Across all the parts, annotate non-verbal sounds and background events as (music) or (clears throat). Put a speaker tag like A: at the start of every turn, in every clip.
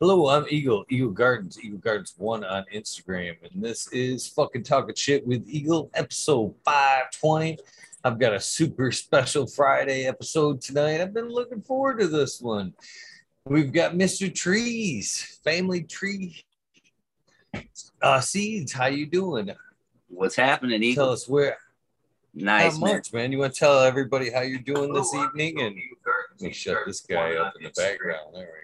A: Hello, I'm Eagle, Eagle Gardens, Eagle Gardens One on Instagram, and this is fucking talking shit with Eagle, episode 520. I've got a super special Friday episode tonight. I've been looking forward to this one. We've got Mr. Trees, Family Tree uh, Seeds. How you doing?
B: What's happening, Eagle?
A: Tell us where.
B: nice, man.
A: much, man. You want to tell everybody how you're doing this evening? And let me shut this guy up in the background. There we go.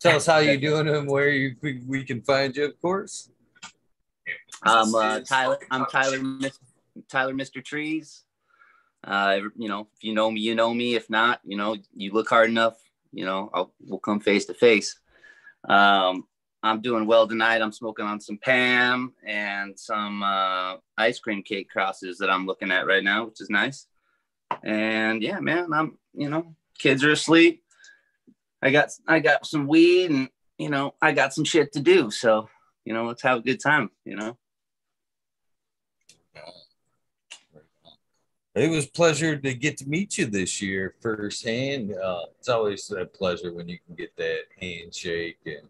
A: Tell us how you're doing and where you we, we can find you, of course.
B: I'm uh, Tyler. I'm Tyler. Tyler, Mr. Trees. Uh, you know, if you know me, you know me. If not, you know, you look hard enough. You know, I'll, we'll come face to face. Um, I'm doing well tonight. I'm smoking on some Pam and some uh, ice cream cake crosses that I'm looking at right now, which is nice. And yeah, man, I'm you know, kids are asleep. I got I got some weed and you know, I got some shit to do. So, you know, let's have a good time, you know.
A: It was a pleasure to get to meet you this year firsthand. Uh, it's always a pleasure when you can get that handshake and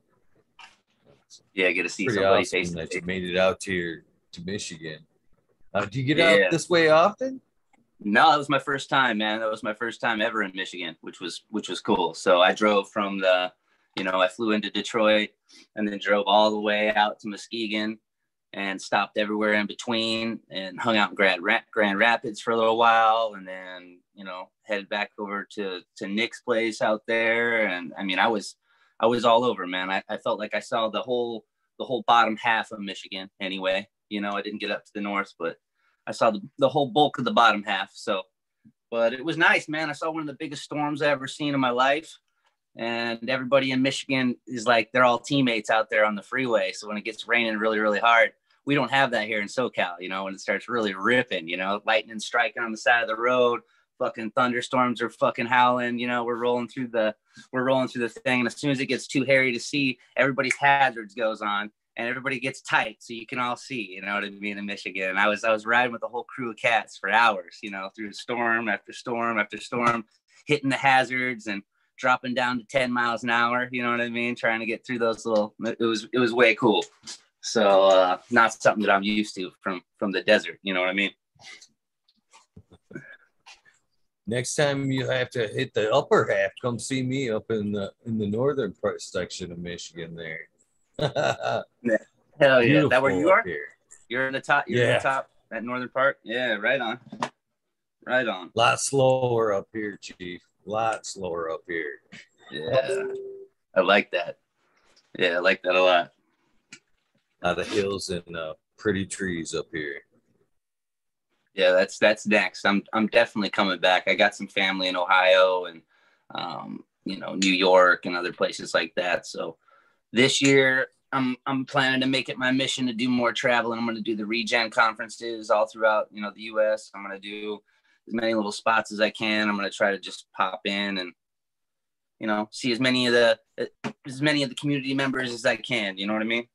B: Yeah, get to see somebody
A: awesome
B: face
A: that you made it out here to Michigan. Uh, do you get
B: Yeah.
A: out this way often?
B: No, that was my first time, man. That was my first time ever in Michigan, which was which was cool. So I drove from the, you know, I flew into Detroit and then drove all the way out to Muskegon and stopped everywhere in between and hung out in Grand, Ra- Grand Rapids for a little while and then, you know, headed back over to to Nick's place out there. And I mean, I was I was all over, man. I, I felt like I saw the whole the whole bottom half of Michigan anyway. You know, I didn't get up to the north, but I saw the, the whole bulk of the bottom half. So, but it was nice, man. I saw one of the biggest storms I ever seen in my life. And everybody in Michigan is like, they're all teammates out there on the freeway. So when it gets raining really, really hard, we don't have that here in SoCal, you know, when it starts really ripping, you know, lightning striking on the side of the road, fucking thunderstorms are fucking howling, you know, we're rolling through the, we're rolling through the thing. And as soon as it gets too hairy to see, everybody's hazards goes on and everybody gets tight so you can all see you know what i mean in michigan. And i was i was riding with a whole crew of cats for hours you know through storm after storm after storm hitting the hazards and dropping down to 10 miles an hour you know what i mean trying to get through those little it was it was way cool. So uh not something that i'm used to from from the desert you know what i mean?
A: Next time you have to hit the upper half, come see me up in the in the northern part section of Michigan there. (laughs)
B: hell yeah
A: Beautiful
B: that where you are
A: here.
B: you're in the top you're in the top at northern part yeah right on right on A
A: lot slower up here, Chief. A lot slower up here.
B: yeah i like that yeah i like that a lot
A: A lot of hills and uh, pretty trees up here.
B: Yeah, that's that's next. I'm I'm definitely coming back. I got some family in Ohio and um, you know New York and other places like that. So this year I'm I'm planning to make it my mission to do more traveling. I'm going to do the Regen conferences all throughout you know the U.S. I'm going to do as many little spots as I can. I'm going to try to just pop in and you know see as many of the as many of the community members as I can. You know what I mean?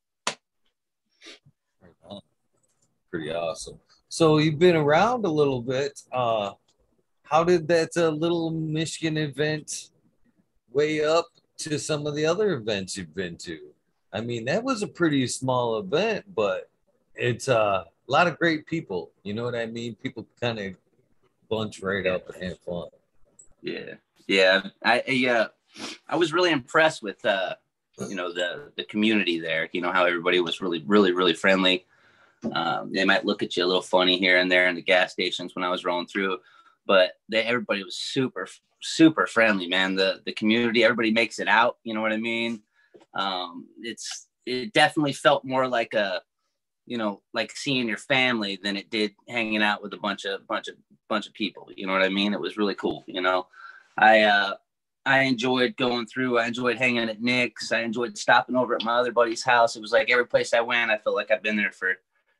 A: Pretty awesome. So you've been around a little bit. Uh, how did that uh, little Michigan event weigh up to some of the other events you've been to? I mean, that was a pretty small event, but it's uh, a lot of great people. You know what I mean? People kind of bunch right up and have fun.
B: Yeah, yeah. I, I uh, I was really impressed with uh, you know, the the community there. You know how everybody was really, really, really friendly. Um, they might look at you a little funny here and there in the gas stations when I was rolling through, but they everybody was super, super friendly, man. The the community, everybody makes it out. You know what I mean? Um, it's it definitely felt more like a you know like seeing your family than it did hanging out with a bunch of bunch of bunch of people you know what i mean it was really cool you know i uh i enjoyed going through i enjoyed hanging at nick's i enjoyed stopping over at my other buddy's house it was like every place i went i felt like i've been there for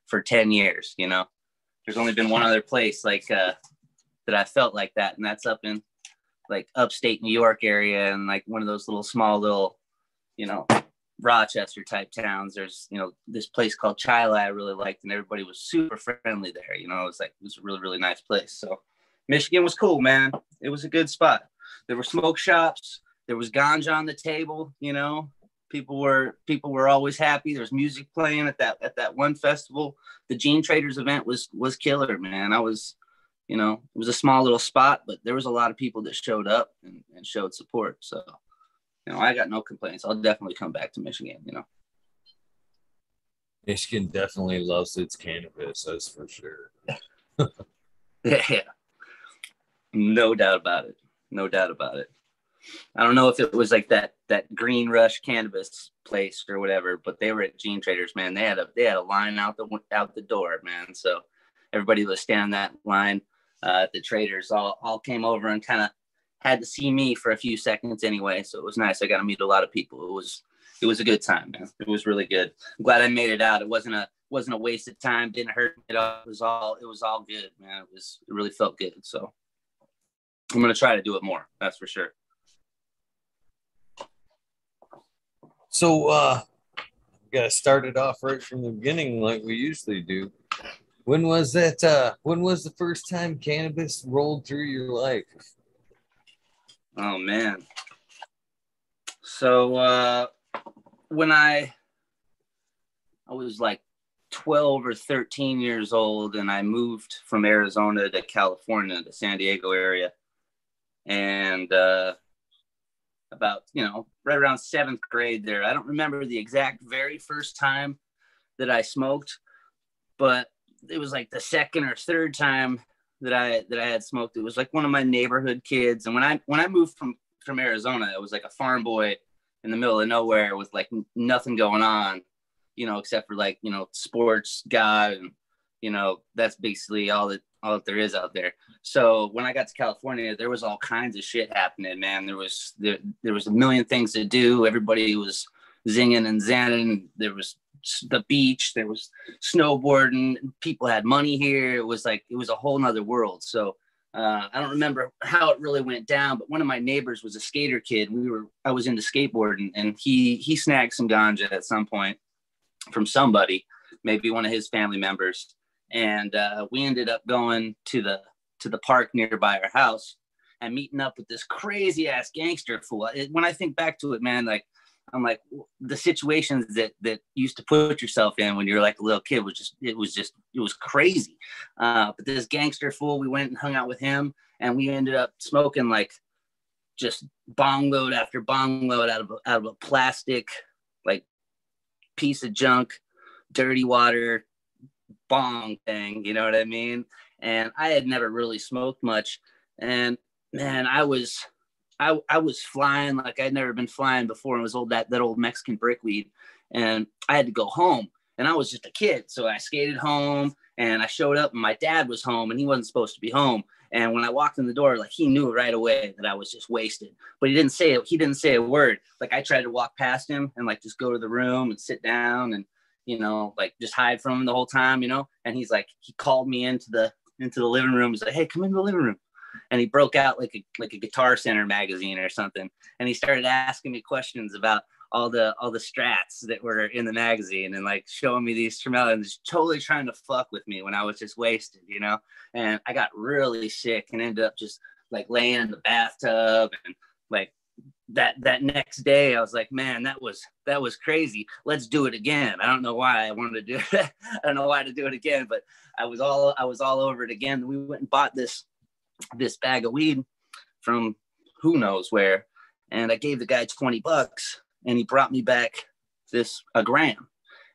B: for 10 years you know there's only been one other place like uh that i felt like that and that's up in like upstate new york area and like one of those little small little you know Rochester type towns. There's, you know, this place called Chila I really liked, and everybody was super friendly there. You know, it was like it was a really, really nice place. So Michigan was cool, man. It was a good spot. There were smoke shops, there was ganja on the table, you know. People were people were always happy. There was music playing at that at that one festival. The Gene Traders event was was killer, man. I was, you know, it was a small little spot, but there was a lot of people that showed up and, and showed support. So, you know, I got no complaints. I'll definitely come back to Michigan. You know.
A: Michigan definitely loves its cannabis, that's for sure. (laughs)
B: yeah, no doubt about it. No doubt about it. I don't know if it was like that that Green Rush cannabis place or whatever, but they were at Gene Traders, man. They had a they had a line out the out the door, man. So everybody was standing that line uh, at the Traders. All all came over and kind of had to see me for a few seconds anyway. So it was nice. I got to meet a lot of people. It was it was a good time, man. It was really good. I'm glad I made it out. It wasn't a wasn't a waste of time. Didn't hurt me at all. It was all it was all good, man. It was it really felt good. So I'm gonna try to do it more. That's for sure.
A: So uh gotta start it off right from the beginning like we usually do. When was that uh when was the first time cannabis rolled through your life?
B: Oh man. So uh when I I was like 12 or 13 years old and I moved from Arizona to California, the San Diego area. And uh, about, you know, right around seventh grade there, I don't remember the exact very first time that I smoked, but it was like the second or third time that I that I had smoked. It was like one of my neighborhood kids. And when I when I moved from from Arizona, it was like a farm boy in the middle of nowhere with like nothing going on, you know, except for like, you know, sports guy and, you know, that's basically all that all that there is out there. So when I got to California, there was all kinds of shit happening, man. There was there, there was a million things to do. Everybody was zinging and zanning. There was the beach, there was snowboarding. People had money here. It was like it was a whole nother world. So uh, I don't remember how it really went down, but one of my neighbors was a skater kid. We were I was into skateboarding, and he he snagged some ganja at some point from somebody, maybe one of his family members, and uh, we ended up going to the to the park nearby our house and meeting up with this crazy ass gangster fool. When I think back to it, man, like I'm like the situations that that used to put yourself in when you're like a little kid was just it was just it was crazy. Uh, but this gangster fool, we went and hung out with him, and we ended up smoking like just bong load after bong load out of a, out of a plastic like piece of junk, dirty water bong thing. You know what I mean? And I had never really smoked much, and man, I was I, I was flying like I'd never been flying before. It was old that that old Mexican brickweed, and I had to go home. And I was just a kid, so I skated home, and I showed up, and my dad was home, and he wasn't supposed to be home. And when I walked in the door, like he knew right away that I was just wasted, but he didn't say it. He didn't say a word. Like I tried to walk past him and like just go to the room and sit down and you know like just hide from him the whole time, you know. And he's like he called me into the into the living room. He's like, "Hey, come into the living room." And he broke out like a like a Guitar Center magazine or something, and he started asking me questions about all the all the strats that were in the magazine and like showing me these tremendous totally trying to fuck with me when I was just wasted, you know. And I got really sick and ended up just like laying in the bathtub and like that that next day I was like, man, that was that was crazy. Let's do it again. I don't know why I wanted to do (laughs) it. I don't know why to do it again, but I was all I was all over it again. We went and bought this this bag of weed from who knows where. And I gave the guy 20 bucks and he brought me back this a gram.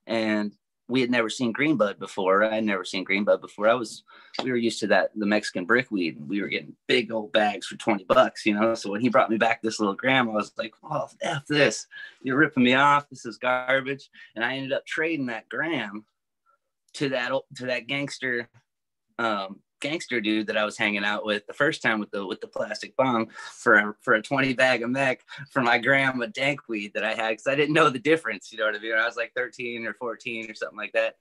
B: And we had never seen green bud before. I had never seen green bud before. I was we were used to that the Mexican brickweed and we were getting big old bags for 20 bucks, you know. So when he brought me back this little gram, I was like, oh F this. You're ripping me off. This is garbage. And I ended up trading that gram to that to that gangster um, gangster dude that I was hanging out with the first time with the with the plastic bong for a, for a 20 bag of mech for my grandma dank weed that I had because I didn't know the difference. You know what I mean? I was like 13 or 14 or something like that.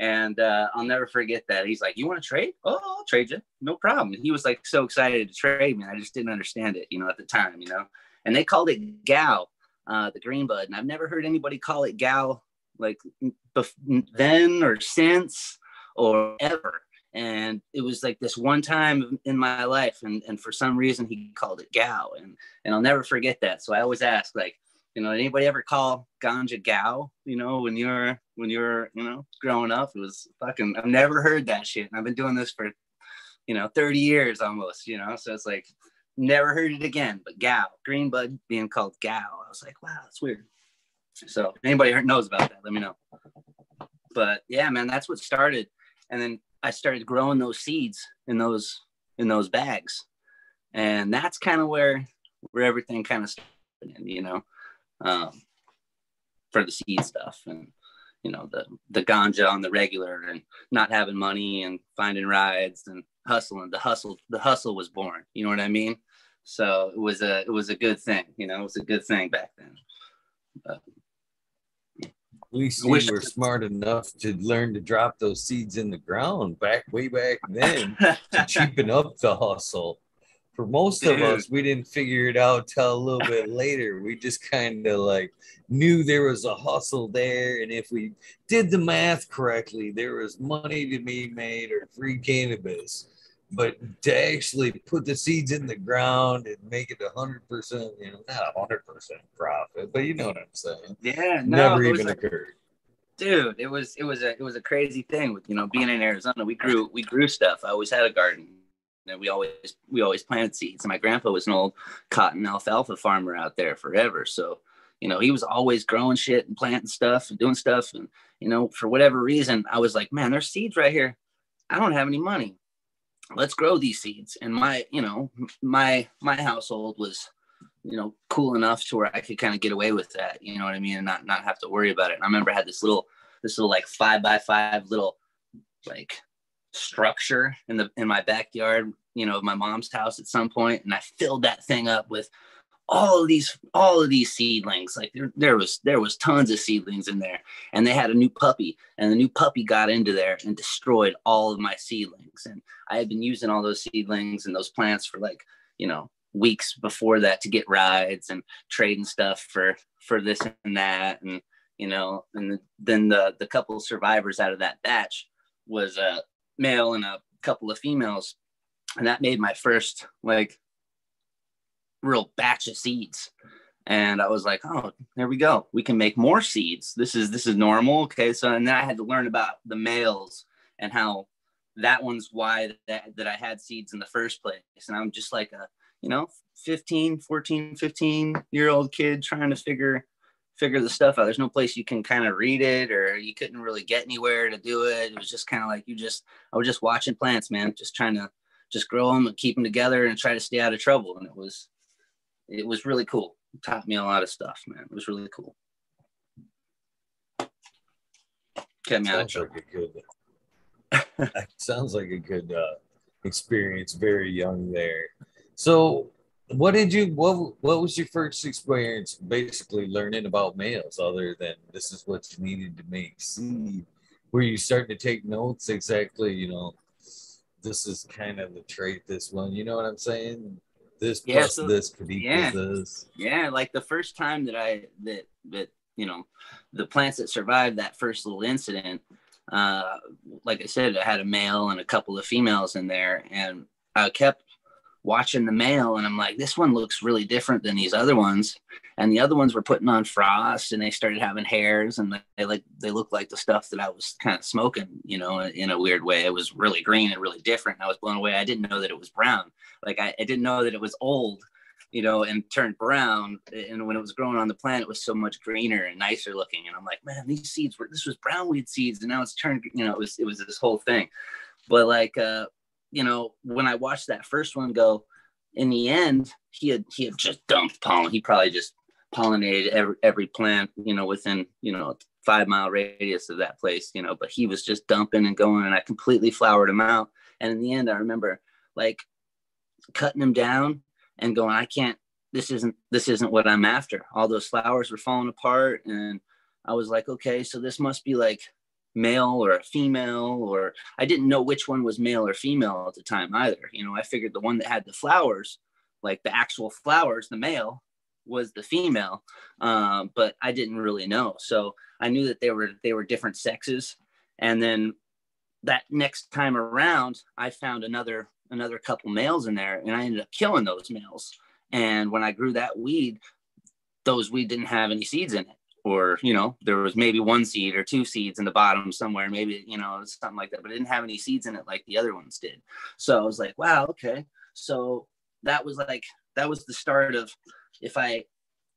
B: And uh, I'll never forget that. He's like, "You want to trade? Oh, I'll trade you, no problem." And he was like so excited to trade me. I just didn't understand it, you know, at the time, you know. And they called it Gal, uh, the green bud, and I've never heard anybody call it Gal like bef- then or since or ever and it was like this one time in my life and, and for some reason he called it gal and and i'll never forget that so i always ask like You know, anybody ever call ganja gal? You know, when you're when you're you know growing up, it was fucking. I've never heard that shit, and I've been doing this for you know 30 years almost. You know, so it's like never heard it again. But gal, green bud being called gal, I was like, wow, that's weird. So anybody knows about that, let me know. But yeah, man, that's what started, and then I started growing those seeds in those in those bags, and that's kind of where where everything kind of started, you know, um, for the seed stuff and you know the the ganja on the regular and not having money and finding rides and hustling. The hustle the hustle was born. You know what I mean? So it was a it was a good thing. You know, it was a good thing back then. But,
A: least you were smart enough to learn to drop those seeds in the ground back way back then to (laughs) cheapen up the hustle. For most Dude. of us, we didn't figure it out till a little bit later. We just kind of like knew there was a hustle there, and if we did the math correctly, there was money to be made or free cannabis but to actually put the seeds in the ground and make it a hundred percent, you know, not a hundred percent profit, but you know what I'm saying.
B: Yeah,
A: no, never even occurred.
B: Dude, it was it was a it was a crazy thing with you know being in Arizona. We grew we grew stuff. I always had a garden. And we always we always planted seeds. And my grandpa was an old cotton alfalfa farmer out there forever. So, you know, he was always growing shit and planting stuff and doing stuff. And, you know, for whatever reason, I was like, man, there's seeds right here. I don't have any money let's grow these seeds. And my you know my my household was you know cool enough to where i could kind of get away with that you know what i mean and not not have to worry about it. And i remember i had this little this little like five by five little like structure in the in my backyard you know my mom's house at some point and i filled that thing up with all of these all of these seedlings like there, there was there was tons of seedlings in there and they had a new puppy and the new puppy got into there and destroyed all of my seedlings and i had been using all those seedlings and those plants for like you know weeks before that to get rides and trading stuff for for this and that and you know and then the the couple survivors out of that batch was a male and a couple of females and that made my first like real batch of seeds. And i was like oh there we go. We can make more seeds. This is this is normal. Okay so and then i had to learn about the males and how that one's why that, that i had seeds in the first place. And i'm just like a you know 15 14 15 year old kid trying to figure figure the stuff out. There's no place you can kind of read it or you couldn't really get anywhere to do it. It was just kind of like you just i was just watching plants man just trying to just grow them and keep them together and try to stay out of trouble. And it was it was really cool. It taught me a lot of stuff, man. It was really cool.
A: Kept me sounds like a good. (laughs) sounds like a good uh, experience. Very young there. So, what did you? What What was your first experience? Basically, learning about males, other than this is what you needed to make seed. Were you starting to take notes? Exactly, you know, this is kind of the trait. This one, you know what I'm saying? This yeah, plus so, this could equal
B: yeah,
A: this.
B: Yeah, like the first time that I that that you know the plants that survived that first little incident, uh, like I said, I had a male and a couple of females in there, and I kept watching the mail and I'm like, this one looks really different than these other ones. And the other ones were putting on frost and they started having hairs and they like they looked like the stuff that I was kind of smoking, you know, in a weird way. It was really green and really different. I was blown away. I didn't know that it was brown. Like I, I didn't know that it was old, you know, and turned brown. And when it was growing on the plant, it was so much greener and nicer looking. And I'm like, man, these seeds were this was brown weed seeds, and now it's turned, you know, it was it was this whole thing. But like uh, you know, when I watched that first one go, in the end, he had he had just dumped pollen. He probably just pollinated every every plant, you know, within you know five mile radius of that place, you know. But he was just dumping and going, and I completely flowered him out. And in the end, I remember like cutting him down and going, I can't. This isn't this isn't what I'm after. All those flowers were falling apart, and I was like, okay, so this must be like male or a female or i didn't know which one was male or female at the time either. You know i figured the one that had the flowers like the actual flowers the male was the female um, but i didn't really know. So i knew that they were they were different sexes. And then that next time around i found another another couple males in there and i ended up killing those males. And when i grew that weed those weed didn't have any seeds in it or you know there was maybe one seed or two seeds in the bottom somewhere maybe you know something like that but it didn't have any seeds in it like the other ones did. So i was like wow okay. So that was like that was the start of if i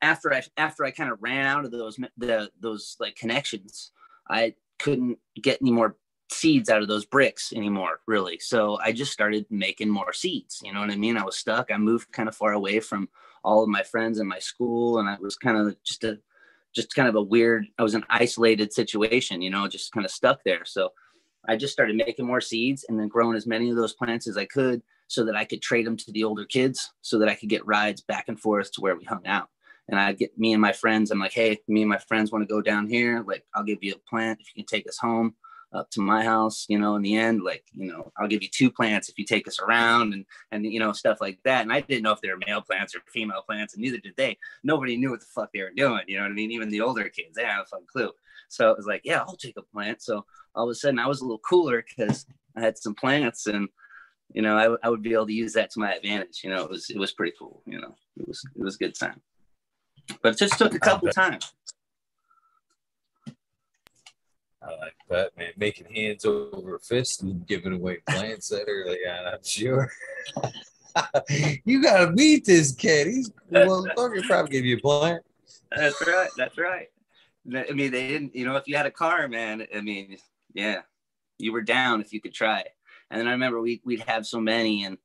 B: after i after i kind of ran out of those the those like connections i couldn't get any more seeds out of those bricks anymore really. So i just started making more seeds you know what i mean? I was stuck. I moved kind of far away from all of my friends in my school and i was kind of just a just kind of a weird i was an isolated situation you know just kind of stuck there. So i just started making more seeds and then growing as many of those plants as i could so that i could trade them to the older kids so that i could get rides back and forth to where we hung out. And i'd get me and my friends i'm like hey me and my friends want to go down here like i'll give you a plant if you can take us home up to my house, you know, in the end, like, you know, I'll give you two plants if you take us around and, and, you know, stuff like that. And I didn't know if they were male plants or female plants and neither did they. Nobody knew what the fuck they were doing. You know what I mean? Even the older kids, they had a fucking clue. So it was like, yeah, I'll take a plant. So all of a sudden I was a little cooler because I had some plants and, you know, I, I would be able to use that to my advantage. You know, it was, it was pretty cool. You know, it was, it was a good time, but it just took a couple times.
A: I like that, man. Making hands over fists and giving away plants that early on, I'm sure. (laughs) you gotta meet this kid. He's well, Logan probably give you a plant.
B: That's right. That's right. I mean, they didn't. You know, if you had a car, man. I mean, yeah, you were down if you could try. And then I remember we we'd have so many, and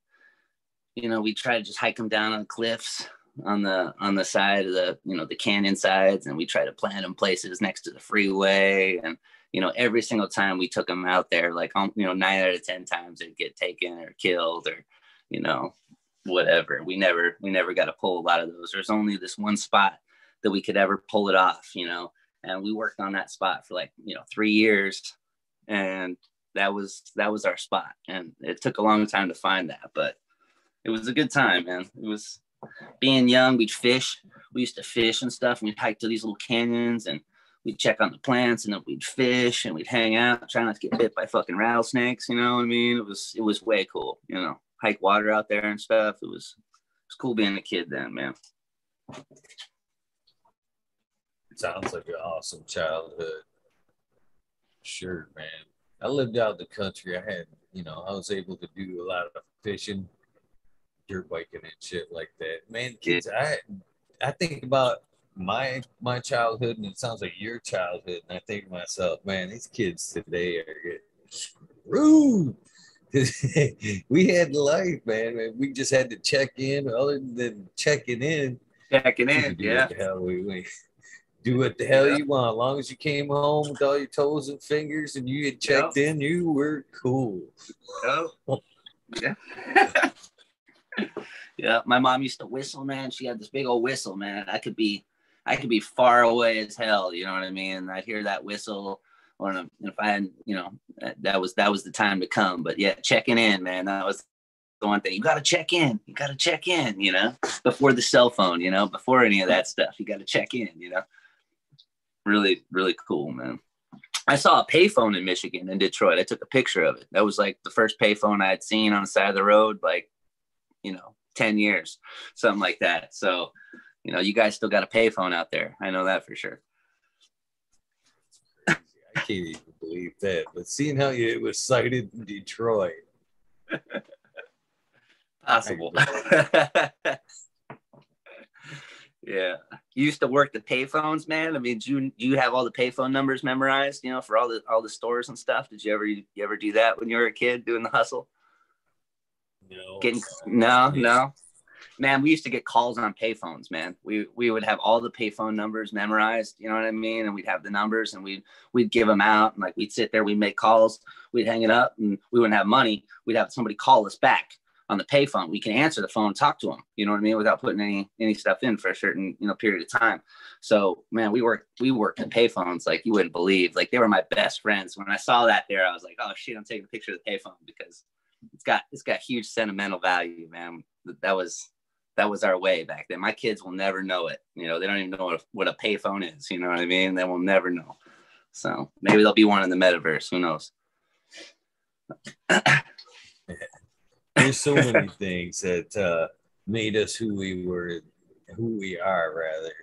B: you know, we'd try to just hike them down on cliffs on the on the side of the you know the canyon sides, and we try to plant them places next to the freeway and you know, every single time we took them out there, like, um, you know, nine out of 10 times they'd get taken or killed or, you know, whatever. We never, we never got to pull a lot of those. There's only this one spot that we could ever pull it off, you know, and we worked on that spot for like, you know, three years and that was, that was our spot. And it took a long time to find that, but it was a good time, man. It was being young. We'd fish. We used to fish and stuff. And we'd hike to these little canyons and, we'd check on the plants and then we'd fish and we'd hang out, try not to get bit by fucking rattlesnakes. You know what I mean? It was it was way cool. You know, hike water out there and stuff. It was it was cool being a kid then, man.
A: Sounds like an awesome childhood. Sure, man. I lived out the country. I had, you know, I was able to do a lot of fishing, dirt biking and shit like that. Man, kids, I I think about my my childhood and it sounds like your childhood and i think to myself man these kids today are getting screwed. (laughs) We had life man we just had to check in other than checking in.
B: Checking in yeah.
A: hell we, we (laughs) do what the hell yeah. you want. As long as you came home with all your toes and fingers and you had checked yep. in you were cool.
B: Oh yeah. (laughs) Yeah my mom used to whistle man. She had this big old whistle man. I could be I could be far away as hell. You know what I mean? I'd hear that whistle, or if I had, you know, that was that was the time to come. But yeah, checking in, man, that was the one thing. You got to check in. You got to check in. You know, before the cell phone. You know, before any of that stuff, you got to check in. You know, really, really cool, man. I saw a payphone in Michigan in Detroit. I took a picture of it. That was like the first payphone I had seen on the side of the road, like, you know, 10 years, something like that. So you know, you guys still got a payphone out there. I know that for sure.
A: I can't even believe that. But seeing how you, it was cited in Detroit. (laughs)
B: Possible. (laughs) yeah. You used to work the payphones, man. I mean, do you, you have all the payphone numbers memorized, you know, for all the all the stores and stuff? Did you ever you ever do that when you were a kid doing the hustle?
A: No.
B: Getting no, no man, we used to get calls on payphones, man. We we would have all the payphone numbers memorized, you know what I mean? And we'd have the numbers and we'd we'd give them out and like we'd sit there, we'd make calls, we'd hang it up and we wouldn't have money. We'd have somebody call us back on the payphone. We can answer the phone, talk to them, you know what I mean, without putting any any stuff in for a certain, you know, period of time. So man, we worked we worked the payphones like you wouldn't believe. Like they were my best friends. When I saw that there, I was like, oh shit, I'm taking a picture of the payphone because it's got it's got huge sentimental value, man. That was that was our way back then. My kids will never know it. You know, they don't even know what a, what a payphone is. You know what I mean? They will never know. So maybe there'll be one in the metaverse. Who knows? (coughs)
A: There's so many things that uh, made us who we were, who we are, rather.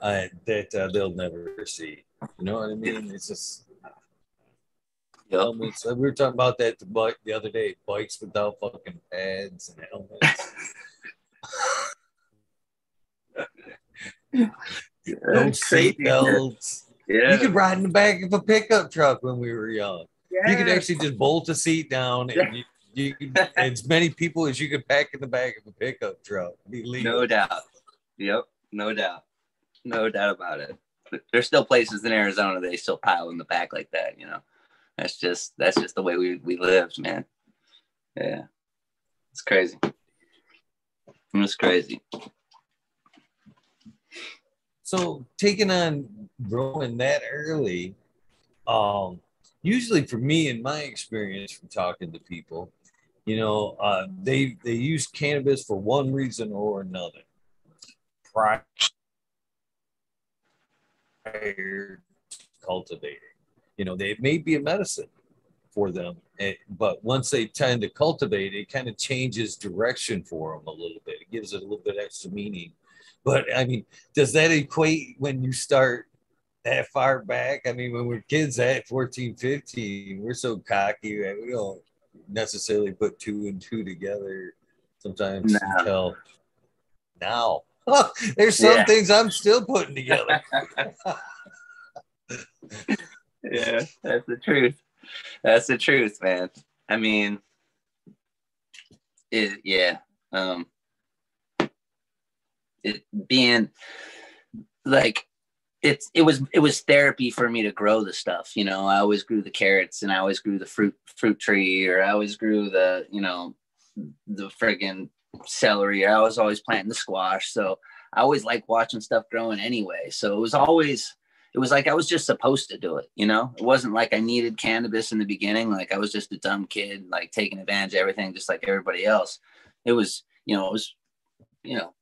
A: uh, that uh, they'll never see. You know what I mean? It's just. (laughs)
B: Yep.
A: Helmets. We were talking about that the, the other day. Bikes without fucking pads and helmets. (laughs) no seat belts.
B: Yeah.
A: You could ride in the back of a pickup truck when we were young.
B: yeah.
A: You could actually just bolt a seat down and you, you could, as many people as you could pack in the back of a pickup truck.
B: No doubt. Yep. No doubt. No doubt about it. But there's still places in Arizona they still pile in the back like that, you know. That's just that's just the way we, we lived, man. Yeah. It's crazy. It's crazy.
A: So taking on growing that early, um, usually for me in my experience from talking to people, you know, uh, they they use cannabis for one reason or another. Prior cultivating, you know, they it may be a medicine for them, eh, but once they tend to cultivate, it kind of changes direction for them a little bit. It gives it a little bit extra meaning. But I mean, does that equate when you start that far back? I mean, when we're kids at 14, 15, we're so cocky that we don't necessarily put two and two together sometimes
B: No.
A: until now. (laughs) There's some
B: Yeah.
A: things I'm still putting together. (laughs)
B: yeah, that's the truth. That's the truth, man. I mean, it, yeah. Um, it being like it's it was it was therapy for me to grow the stuff. You know, I always grew the carrots and I always grew the fruit fruit tree, or I always grew the you know the friggin' celery. I was always planting the squash, so I always like watching stuff growing anyway. So it was always it was like I was just supposed to do it, you know? It wasn't like I needed cannabis in the beginning. Like I was just a dumb kid, like taking advantage of everything just like everybody else. It was, you know, it was, you know,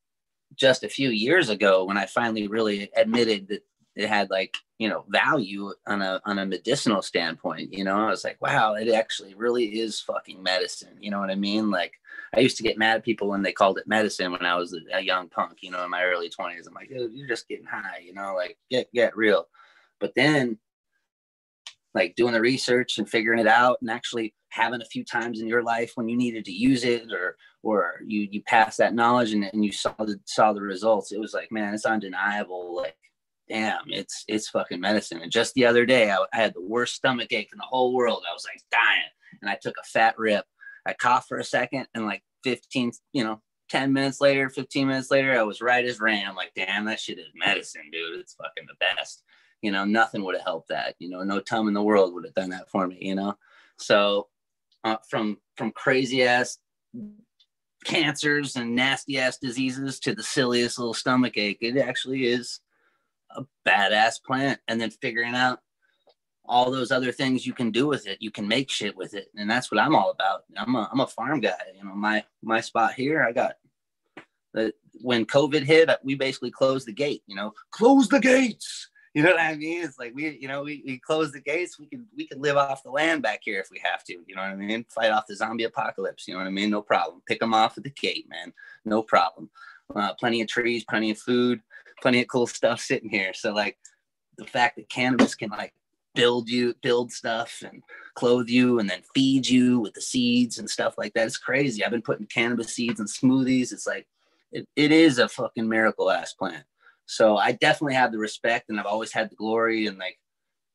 B: just a few years ago when I finally really admitted that it had like, you know, value on a on a medicinal standpoint. You know, I was like, wow, it actually really is fucking medicine. You know what I mean? Like I used to get mad at people when they called it medicine when I was a, young punk, you know, in my early 20s. I'm like, you're just getting high, you know, like get get real. But then like doing the research and figuring it out and actually having a few times in your life when you needed to use it or or you you passed that knowledge and, and you saw the saw the results, it was like, man, it's undeniable. Like, damn, it's it's fucking medicine. And just the other day, I, I had the worst stomach ache in the whole world. I was like dying, and I took a fat rip. I coughed for a second, and like 15, you know, 10 minutes later, 15 minutes later, I was right as rain. I'm like, damn, that shit is medicine, dude. It's fucking the best. You know, nothing would have helped that. You know, no tum in the world would have done that for me, you know? So uh, from from crazy ass cancers and nasty ass diseases to the silliest little stomach ache, it actually is a badass plant. And then figuring out all those other things you can do with it. You can make shit with it, and that's what I'm all about. I'm a I'm a farm guy. You know, my my spot here, I got the when COVID hit, we basically closed the gate. You know, close the gates. You know what I mean? It's like we, you know, we, we close the gates. We can we can live off the land back here if we have to. You know what I mean? Fight off the zombie apocalypse. You know what I mean? No problem. Pick them off at the gate, man. No problem. Uh, plenty of trees, plenty of food, plenty of cool stuff sitting here. So like the fact that cannabis can like build you build stuff and clothe you and then feed you with the seeds and stuff like that. It's crazy. I've been putting cannabis seeds in smoothies. It's like it, it is a fucking miracle ass plant. So i definitely have the respect and i've always had the glory and like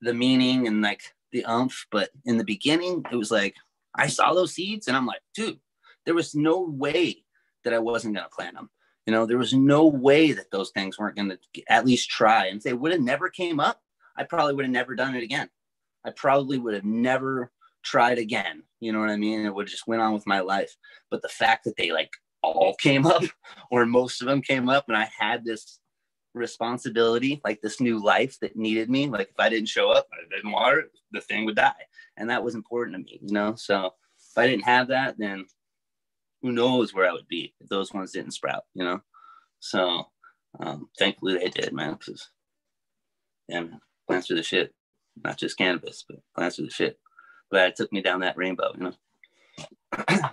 B: the meaning and like the umph but in the beginning it was like i saw those seeds and i'm like dude there was no way that i wasn't going to plant them. You know there was no way that those things weren't going to at least try. And if they would have never came up I probably would have never done it again. I probably would have never tried again. You know what I mean? It would have just went on with my life. But the fact that they like all (laughs) came up, or most of them came up, and I had this responsibility, like this new life that needed me. Like if I didn't show up, I didn't water it, the thing would die. And that was important to me, you know? So if I didn't have that, then who knows where I would be if those ones didn't sprout, you know? So um, thankfully they did, man. Because, yeah, man plants are the shit. Not just cannabis, but plants are the shit. Glad it took me down that rainbow, you know. (clears throat)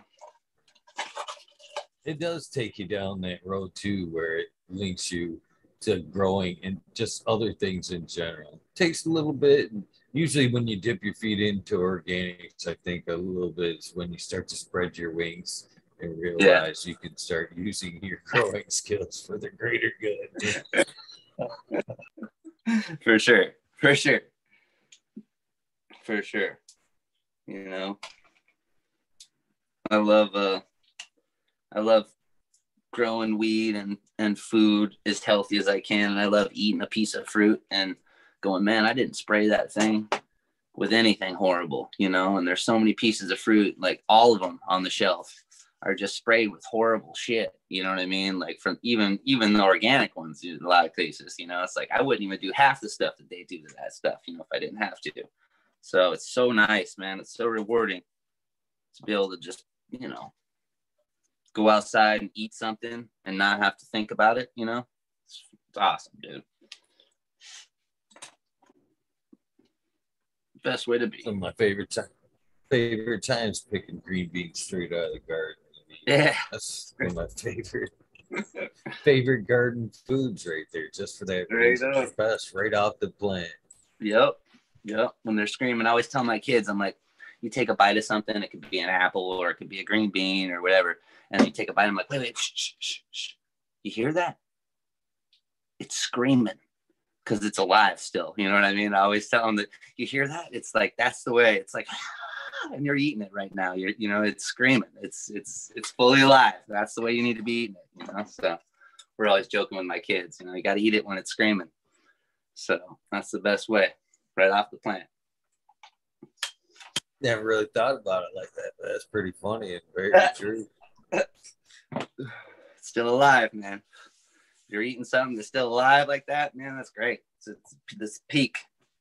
A: it does take you down that road too, where it links you to growing and just other things in general. takes a little bit. Usually, when you dip your feet into organics, I think a little bit is when you start to spread your wings and realize yeah. you can start using your (laughs) growing skills for the greater good.
B: for sure. For sure. For sure. You know, I love, uh, I love growing weed and and food as healthy as I can. And I love eating a piece of fruit and going, man, I didn't spray that thing with anything horrible, you know. And there's so many pieces of fruit, like all of them on the shelf are just sprayed with horrible shit. You know what I mean? Like from even even the organic ones in a lot of cases, you know, it's like I wouldn't even do half the stuff that they do to that stuff, you know, if I didn't have to. So it's so nice, man. It's so rewarding to be able to just, you know, go outside and eat something and not have to think about it, you know? It's, it's awesome, dude. Best way to be.
A: Some of my favorite time, favorite times picking green beans straight out of the garden.
B: Yeah.
A: That's one of my favorite favorite garden foods right there, just for that right best right off the plant.
B: Yep. Yep. When they're screaming, I always tell my kids, I'm like, you take a bite of something, it could be an apple or it could be a green bean or whatever and you take a bite. I'm like, wait, wait, shh, shh, shh, shh. You hear that? It's screaming because it's alive still. You know what I mean? I always tell them that you hear that. It's like that's the way. It's like, and you're eating it right now. You're, you know, it's screaming. It's it's it's fully alive. That's the way you need to be eating it. You know, so we're always joking with my kids. You know, you got to eat it when it's screaming. So that's the best way, right off the plant.
A: Never really thought about it like that, but that's pretty funny and very (laughs) true.
B: still alive, man. If you're eating something that's still alive like that, man, that's great. It's, it's this peak.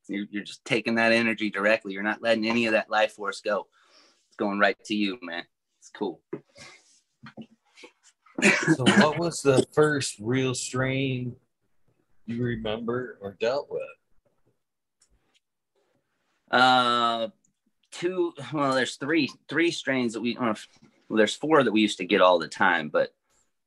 B: You're, you're just taking that energy directly. You're not letting any of that life force go. It's going right to you, man. It's cool.
A: so, what was the first real strain you remember or dealt with?
B: Uh, two. Well, there's three three strains that we. Well, there's four that we used to get all the time, but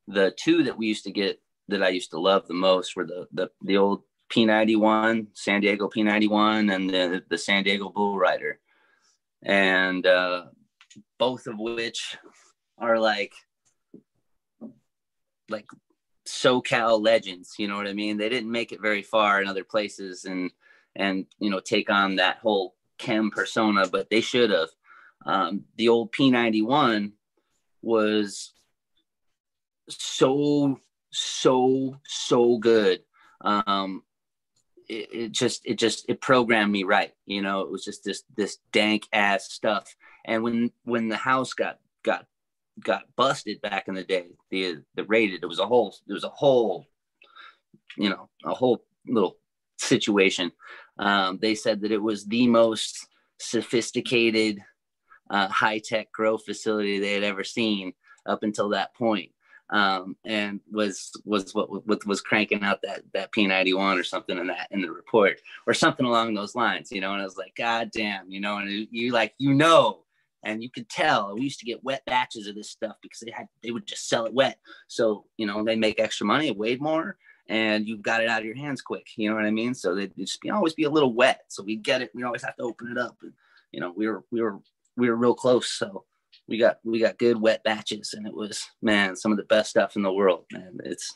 B: the two that we used to get that I used to love the most were the the, the old P91, San Diego P91, and the the San Diego Bull Rider, and uh, both of which are like like SoCal legends. You know what I mean? They didn't make it very far in other places, and and you know take on that whole chem persona, but they should have. Um, the old P91 was so so so good um it, just it just it programmed me right you know it was just this this dank ass stuff and when when the house got got got busted back in the day the the rated it was a whole it was a whole you know a whole little situation um, they said that it was the most sophisticated uh, high tech grow facility they had ever seen up until that point. Um, and was was what, was cranking out that that P91 or something in that in the report or something along those lines, you know. And I was like, God damn, you know. And you like you know, and you could tell. We used to get wet batches of this stuff because they had they would just sell it wet. So you know they make extra money, it weighed more, and you got it out of your hands quick. You know what I mean? So they just be always be a little wet. So we get it. We always have to open it up. And you know we were we were we were real close. So we got we got good wet batches, and it was man some of the best stuff in the world. Man, it's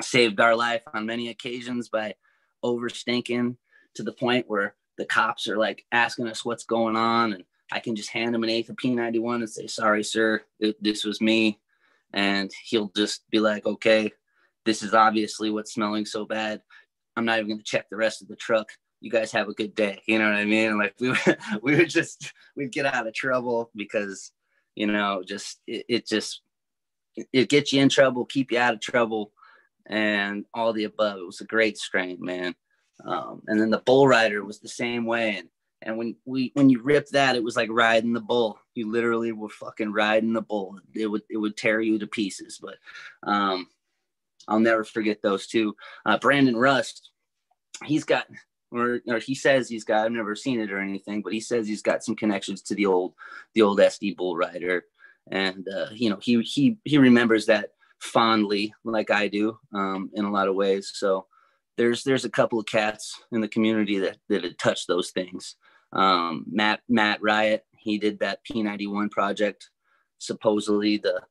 B: saved our life on many occasions by over stinking to the point where the cops are like asking us what's going on, and I can just hand him an eighth of P91 and say, "Sorry, sir, it, this was me," and he'll just be like, "Okay, this is obviously what's smelling so bad. I'm not even going to check the rest of the truck." you guys have a good day. You know what I mean? Like we (laughs) we would just we'd get out of trouble because you know just it, it just it gets you in trouble, keep you out of trouble, and all the above. It was a great strain, man. Um, and then the bull rider was the same way. And and when we when you rip that, it was like riding the bull. You literally were fucking riding the bull. It would it would tear you to pieces. But um, I'll never forget those two. Uh, Brandon Rust, he's got or, or he says he's got. I've never seen it or anything, but he says he's got some connections to the old, the old SD Bull Rider, and uh, you know he he he remembers that fondly like I do um, in a lot of ways. So there's there's a couple of cats in the community that that had touched those things. Um, Matt Matt Riot, he did that P91 project. Supposedly the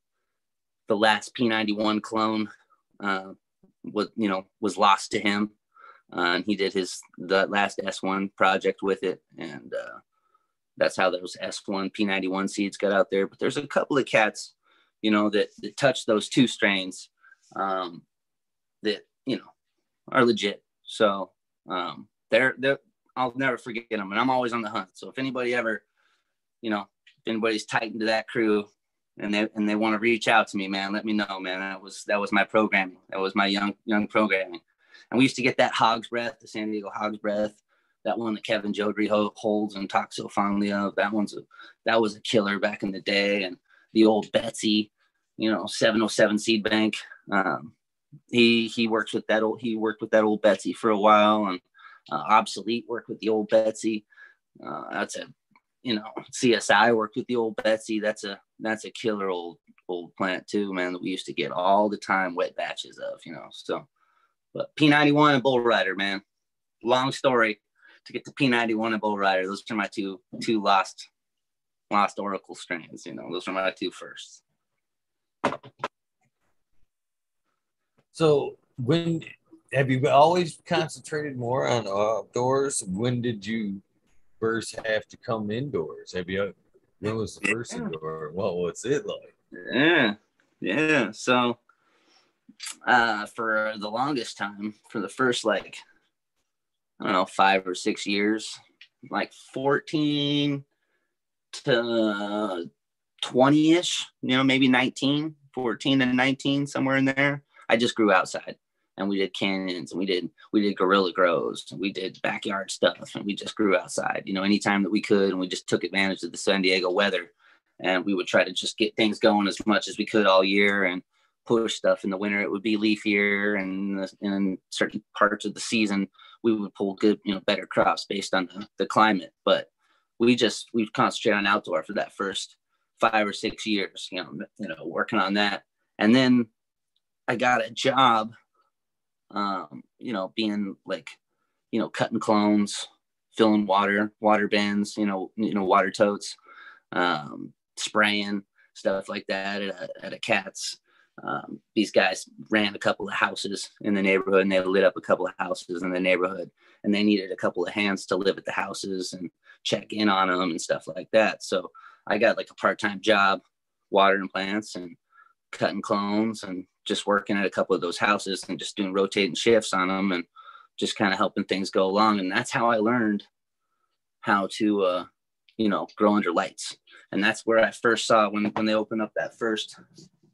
B: the last P91 clone uh, was you know was lost to him, and he did his the last S1 project with it, and uh, that's how those S1 P91 seeds got out there. But there's a couple of cats, you know, that, that touch those two strains um, that you know are legit. So um, they're they're I'll never forget them, and I'm always on the hunt. So if anybody ever, you know, if anybody's tight into that crew, and they and they want to reach out to me, man, let me know, man. That was that was my programming. That was my young young programming. And we used to get that Hog's Breath, the San Diego Hog's Breath, that one that Kevin Jodrey holds and talks so fondly of. That one's a that was a killer back in the day. And the old Betsy, you know, 707 seed bank. Um, he he works with that old he worked with that old Betsy for a while and uh, obsolete worked with the old Betsy. Uh, that's a you know CSI worked with the old Betsy. That's a that's a killer old old plant too, man. That we used to get all the time wet batches of, you know. So, but P91 and Bull Rider, man. Long story to get to P91 and Bull Rider. Those are my two two lost lost Oracle strains. You know, those are my two firsts.
A: So when have you always concentrated more on outdoors? When did you first have to come indoors? Have you when was the first yeah. indoor? What was it like?
B: Yeah. Yeah. So uh for the longest time, for the first like I don't know, five or six years, like 14 to 20 ish, you know, maybe 19, 14 and 19, somewhere in there. I just grew outside and we did canyons and we did we did guerrilla grows and we did backyard stuff and we just grew outside you know anytime that we could and we just took advantage of the san diego weather and we would try to just get things going as much as we could all year and push stuff in the winter it would be leafier and in certain parts of the season we would pull good you know better crops based on the, the climate but we just we concentrate on outdoor for that first five or six years you know you know working on that and then I got a job, um, you know, being like, you know, cutting clones, filling water, water bins, you know, you know, water totes, um, spraying stuff like that at a, at a cat's. Um, these guys ran a couple of houses in the neighborhood and they lit up a couple of houses in the neighborhood and they needed a couple of hands to live at the houses and check in on them and stuff like that. So I got like a part-time job watering plants and cutting clones and just working at a couple of those houses and just doing rotating shifts on them and just kind of helping things go along. And that's how I learned how to, uh, you know, grow under lights. And that's where I first saw when, when they opened up that first,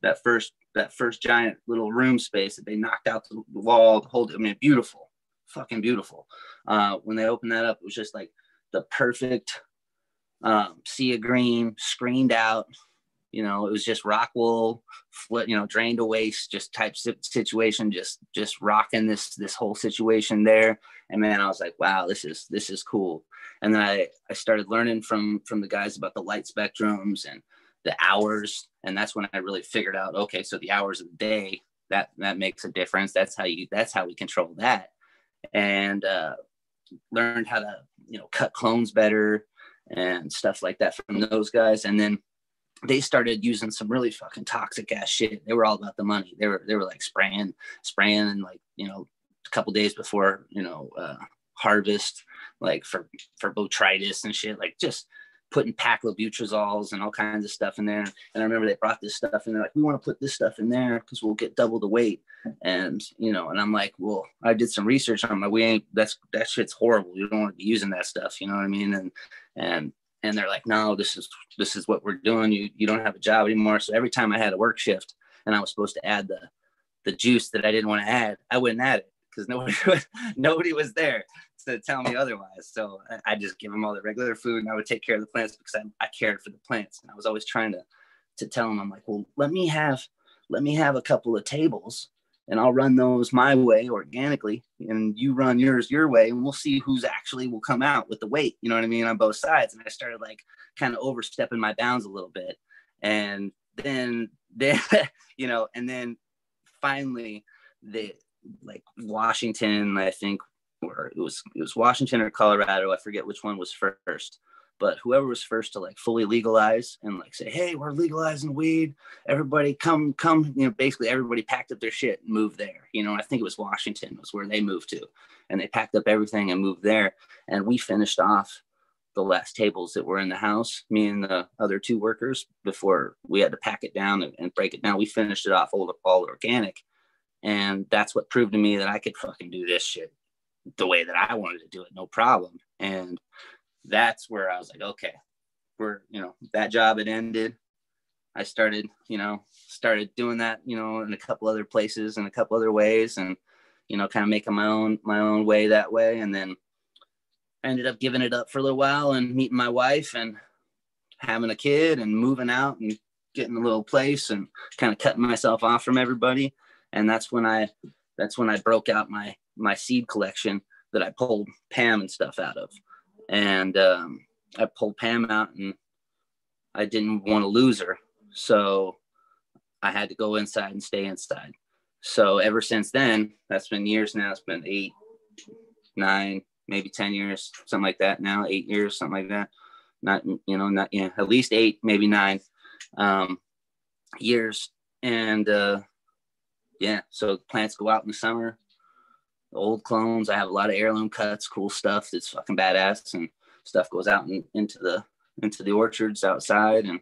B: that first, that first giant little room space that they knocked out the wall, the whole, I mean, beautiful, fucking beautiful. Uh, when they opened that up, it was just like the perfect um, sea of green screened out, you know, it was just rock wool, you know, drained to waste, just type situation, just just rocking this this whole situation there. And man, I was like, wow, this is this is cool. And then I I started learning from from the guys about the light spectrums and the hours, and that's when I really figured out, okay, so the hours of the day that that makes a difference. That's how you that's how we control that, and uh, learned how to you know cut clones better and stuff like that from those guys, and then they started using some really fucking toxic ass shit. They were all about the money. They were they were like spraying, spraying, and like you know, a couple days before you know uh, harvest, like for for botrytis and shit, like just putting pack paclobutrazols and all kinds of stuff in there. And I remember they brought this stuff and they're like, we want to put this stuff in there because we'll get double the weight. And you know, and I'm like, well, I did some research on my we ain't that's that shit's horrible. You don't want to be using that stuff, you know what I mean? And and and they're like, no, this is this is what we're doing. You you don't have a job anymore. So every time I had a work shift and I was supposed to add the the juice that I didn't want to add, I wouldn't add it because nobody (laughs) was, nobody was there to tell me otherwise. So I, just give them all the regular food and I would take care of the plants because I, I cared for the plants. And I was always trying to to tell them, I'm like, well, let me have let me have a couple of tables and I'll run those my way organically, and you run yours your way, and we'll see who's actually will come out with the weight. You know what I mean on both sides. And I started like kind of overstepping my bounds a little bit, and then (laughs) then you know, and then finally the like Washington, I think, it was it was Washington or Colorado. I forget which one was first, but whoever was first to like fully legalize and like say, hey, we're legalizing weed. Everybody come, come. You know, basically everybody packed up their shit and moved there. You know, I think it was Washington was where they moved to, and they packed up everything and moved there. And we finished off the last tables that were in the house, me and the other two workers, before we had to pack it down and, and break it down. We finished it off all, all organic. And that's what proved to me that I could fucking do this shit the way that I wanted to do it, no problem. And that's where I was like, okay, we're, you know, that job had ended. I started, you know, started doing that, you know, in a couple other places and a couple other ways and, you know, kind of making my own, my own way that way. And then I ended up giving it up for a little while and meeting my wife and having a kid and moving out and getting a little place and kind of cutting myself off from everybody. And that's when I, that's when I broke out my, my seed collection that I pulled Pam and stuff out of. And um, I pulled Pam out and I didn't want to lose her. So I had to go inside and stay inside. So ever since then, that's been years now. It's been eight, nine, maybe 10 years, something like that now, eight years, something like that. Not, you know, not, yeah, at least eight, maybe nine um, years. And uh, yeah, so plants go out in the summer, old clones. I have a lot of heirloom cuts, cool stuff that's fucking badass and stuff goes out in, into the, into the orchards outside and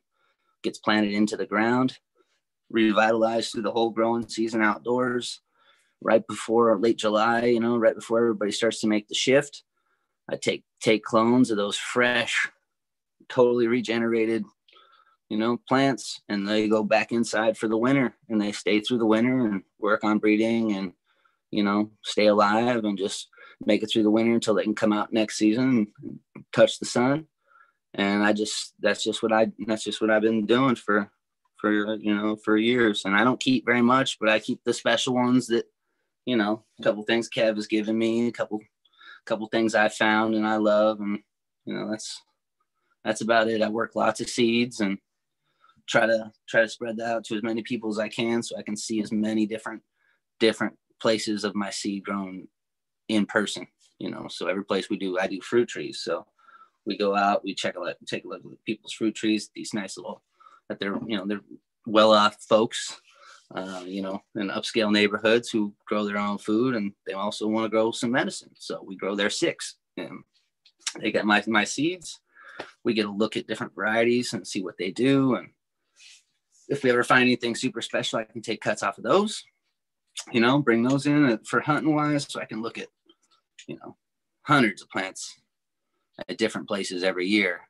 B: gets planted into the ground, revitalized through the whole growing season outdoors right before late July, you know, right before everybody starts to make the shift. I take take clones of those fresh, totally regenerated, you know, plants, and they go back inside for the winter, and they stay through the winter and work on breeding and, you know, stay alive and just make it through the winter until they can come out next season and touch the sun. And I just that's just what I that's just what I've been doing for for you know for years. And I don't keep very much, but I keep the special ones that you know, a couple things Kev has given me, a couple couple things I found and I love, and you know, that's that's about it. I work lots of seeds and try to try to spread that out to as many people as I can, so I can see as many different different places of my seed grown in person. You know, so every place we do, I do fruit trees. So we go out, we check a look, take a look at people's fruit trees. These nice little that they're you know they're well off folks uh, you know, in upscale neighborhoods who grow their own food and they also want to grow some medicine. So we grow their six and they get my, my seeds. We get a look at different varieties and see what they do. And if we ever find anything super special, I can take cuts off of those, you know, bring those in for hunting wise. So I can look at, you know, hundreds of plants at different places every year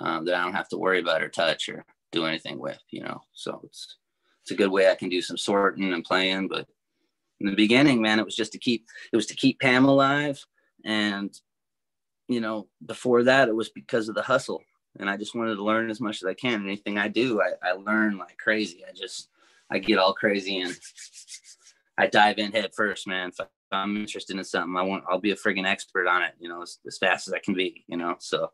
B: um, that I don't have to worry about or touch or do anything with, you know. So it's it's a good way I can do some sorting and playing. But in the beginning, man, it was just to keep it was to keep Pam alive. And you know, before that, it was because of the hustle. And I just wanted to learn as much as I can. Anything I do, I, I learn like crazy. I just I get all crazy and I dive in head first, man. If I'm interested in something, I want I'll be a friggin' expert on it, you know, as, as fast as I can be, you know. So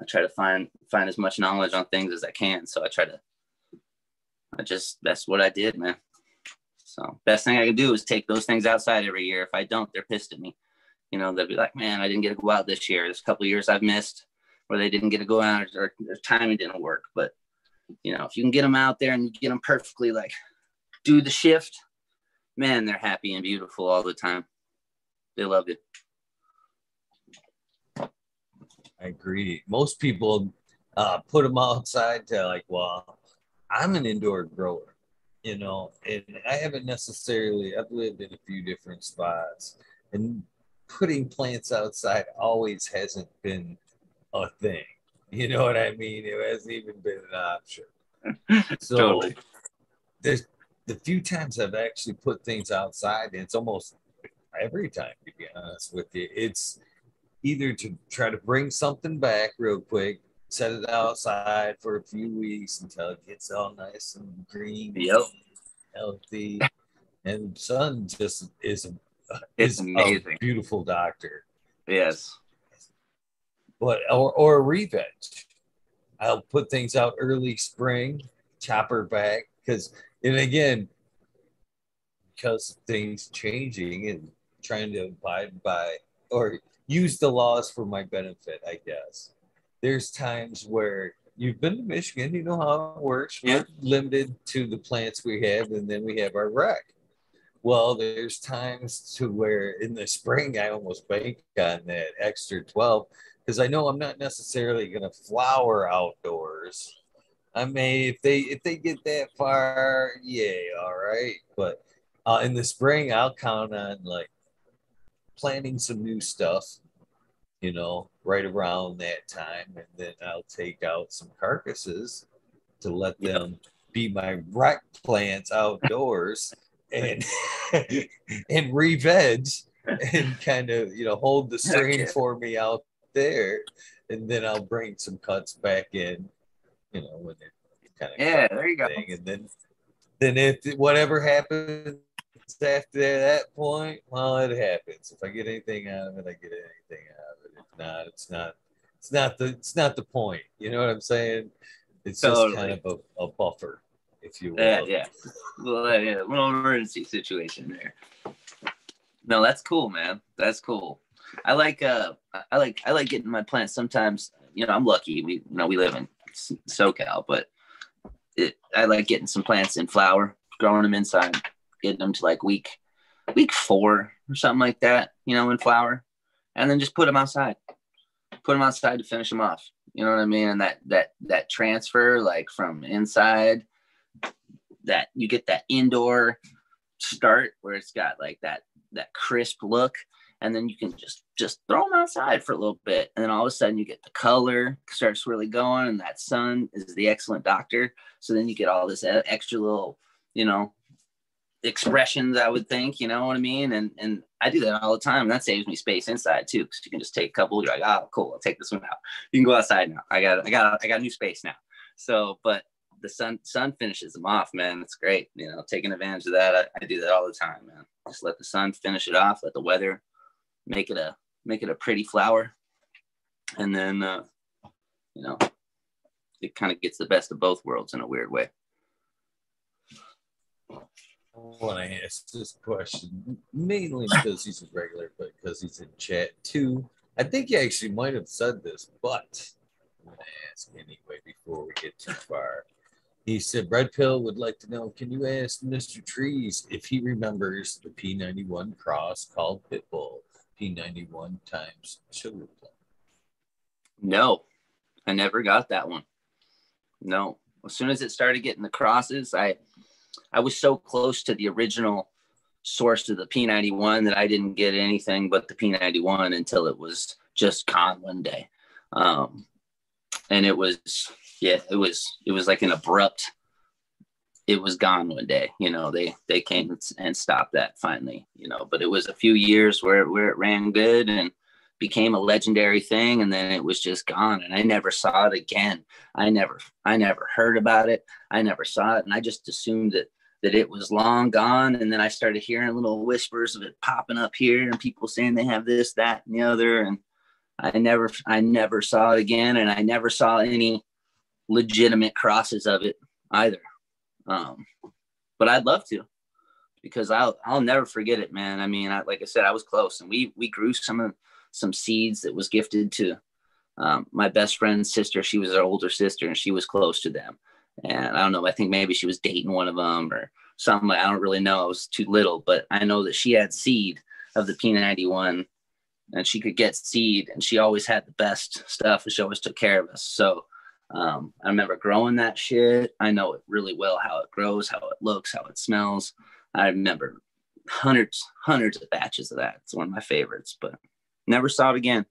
B: I try to find find as much knowledge on things as I can. So I try to I just that's what I did, man. So best thing I can do is take those things outside every year. If I don't, they're pissed at me. You know, they'll be like, "Man, I didn't get to go out this year. There's a couple years I've missed where they didn't get to go out or their timing didn't work." But you know, if you can get them out there and you get them perfectly, like do the shift, man, they're happy and beautiful all the time. They love it.
A: I agree. Most people uh, put them outside to like, well, I'm an indoor grower, you know, and I haven't necessarily, I've lived in a few different spots, and putting plants outside always hasn't been a thing. You know what I mean? It hasn't even been an option. (laughs) So totally. there's the few times I've actually put things outside, and it's almost every time, to be honest with you, it's either to try to bring something back real quick set it outside for a few weeks until it gets all nice and green,
B: yep.
A: healthy. And sun just is a,
B: it's is amazing,
A: a beautiful doctor.
B: Yes,
A: but or or a reveg. I'll put things out early spring, chopper back because and again, because things changing and trying to abide by or use the laws for my benefit, I guess. There's times where you've been to Michigan, you know how it works.
B: Yeah.
A: We're limited to the plants we have, and then we have our rec. Well, there's times to where in the spring I almost bank on that extra 12 because I know I'm not necessarily going to flower outdoors. I mean, if they if they get that far, yeah, all right. But uh, in the spring, I'll count on like planting some new stuff, you know, right around that time, and then I'll take out some carcasses to let them be my rec plants outdoors (laughs) and (laughs) and re-veg and kind of you know hold the string for me out there, and then I'll bring some cuts back in, you know, when it kind of
B: Yeah, there you go.
A: and then then if whatever happens after that point, well, it happens. If I get anything out of it, I get anything out of it. If not, it's not. It's not the. It's not the point. You know what I'm saying? It's just kind of a, a buffer, if you will.
B: Yeah, yeah. Well, uh, yeah, little emergency situation there. No, that's cool, man. That's cool. I like uh I like I like getting my plants sometimes, you know, I'm lucky. We you know, we live in SoCal, but it I like getting some plants in flower, growing them inside, getting them to like week week 4 or something like that, you know, in flower. And then just put them outside. Put them outside to finish them off. You know what I mean? And that that that transfer like from inside that you get that indoor start where it's got like that that crisp look and then you can just just throw them outside for a little bit and then all of a sudden you get the color starts really going and that sun is the excellent doctor so then you get all this extra little you know expressions i would think you know what i mean and and i do that all the time and that saves me space inside too because you can just take a couple you're like oh cool i'll take this one out you can go outside now i got i got i got new space now so but the sun sun finishes them off, man. It's great. You know, taking advantage of that. I, I do that all the time, man. Just let the sun finish it off, let the weather make it a make it a pretty flower. And then uh, you know, it kind of gets the best of both worlds in a weird way.
A: I want to ask this question mainly because he's a regular, but because he's in chat too. I think he actually might have said this, but I'm going to ask anyway before we get too far. He said, Red Pill would like to know can you ask Mr. Trees if he remembers the P91 cross called Pitbull P91 times Plum?
B: No, I never got that one. No. As soon as it started getting the crosses, I I was so close to the original source of the P91 that I didn't get anything but the P91 until it was just gone one day. Um, and it was yeah, it was it was like an abrupt it was gone one day. You know, they they came and stopped that finally, you know, but it was a few years where where it ran good and became a legendary thing and then it was just gone and I never saw it again. I never I never heard about it. I never saw it and I just assumed that that it was long gone and then I started hearing little whispers of it popping up here and people saying they have this that and the other and I never I never saw it again and I never saw any legitimate crosses of it either. Um but I'd love to because I'll I'll never forget it, man. I mean, I, like I said, I was close, and we we grew some of some seeds that was gifted to um, my best friend's sister. She was our older sister, and she was close to them. And I don't know. I think maybe she was dating one of them or something. I don't really know. I was too little, but I know that she had seed of the P91, and she could get seed, and she always had the best stuff, and she always took care of us. So. Um, I remember growing that shit. I know it really well how it grows, how it looks, how it smells. I remember hundreds, hundreds of batches of that. It's one of my favorites, but never saw it again.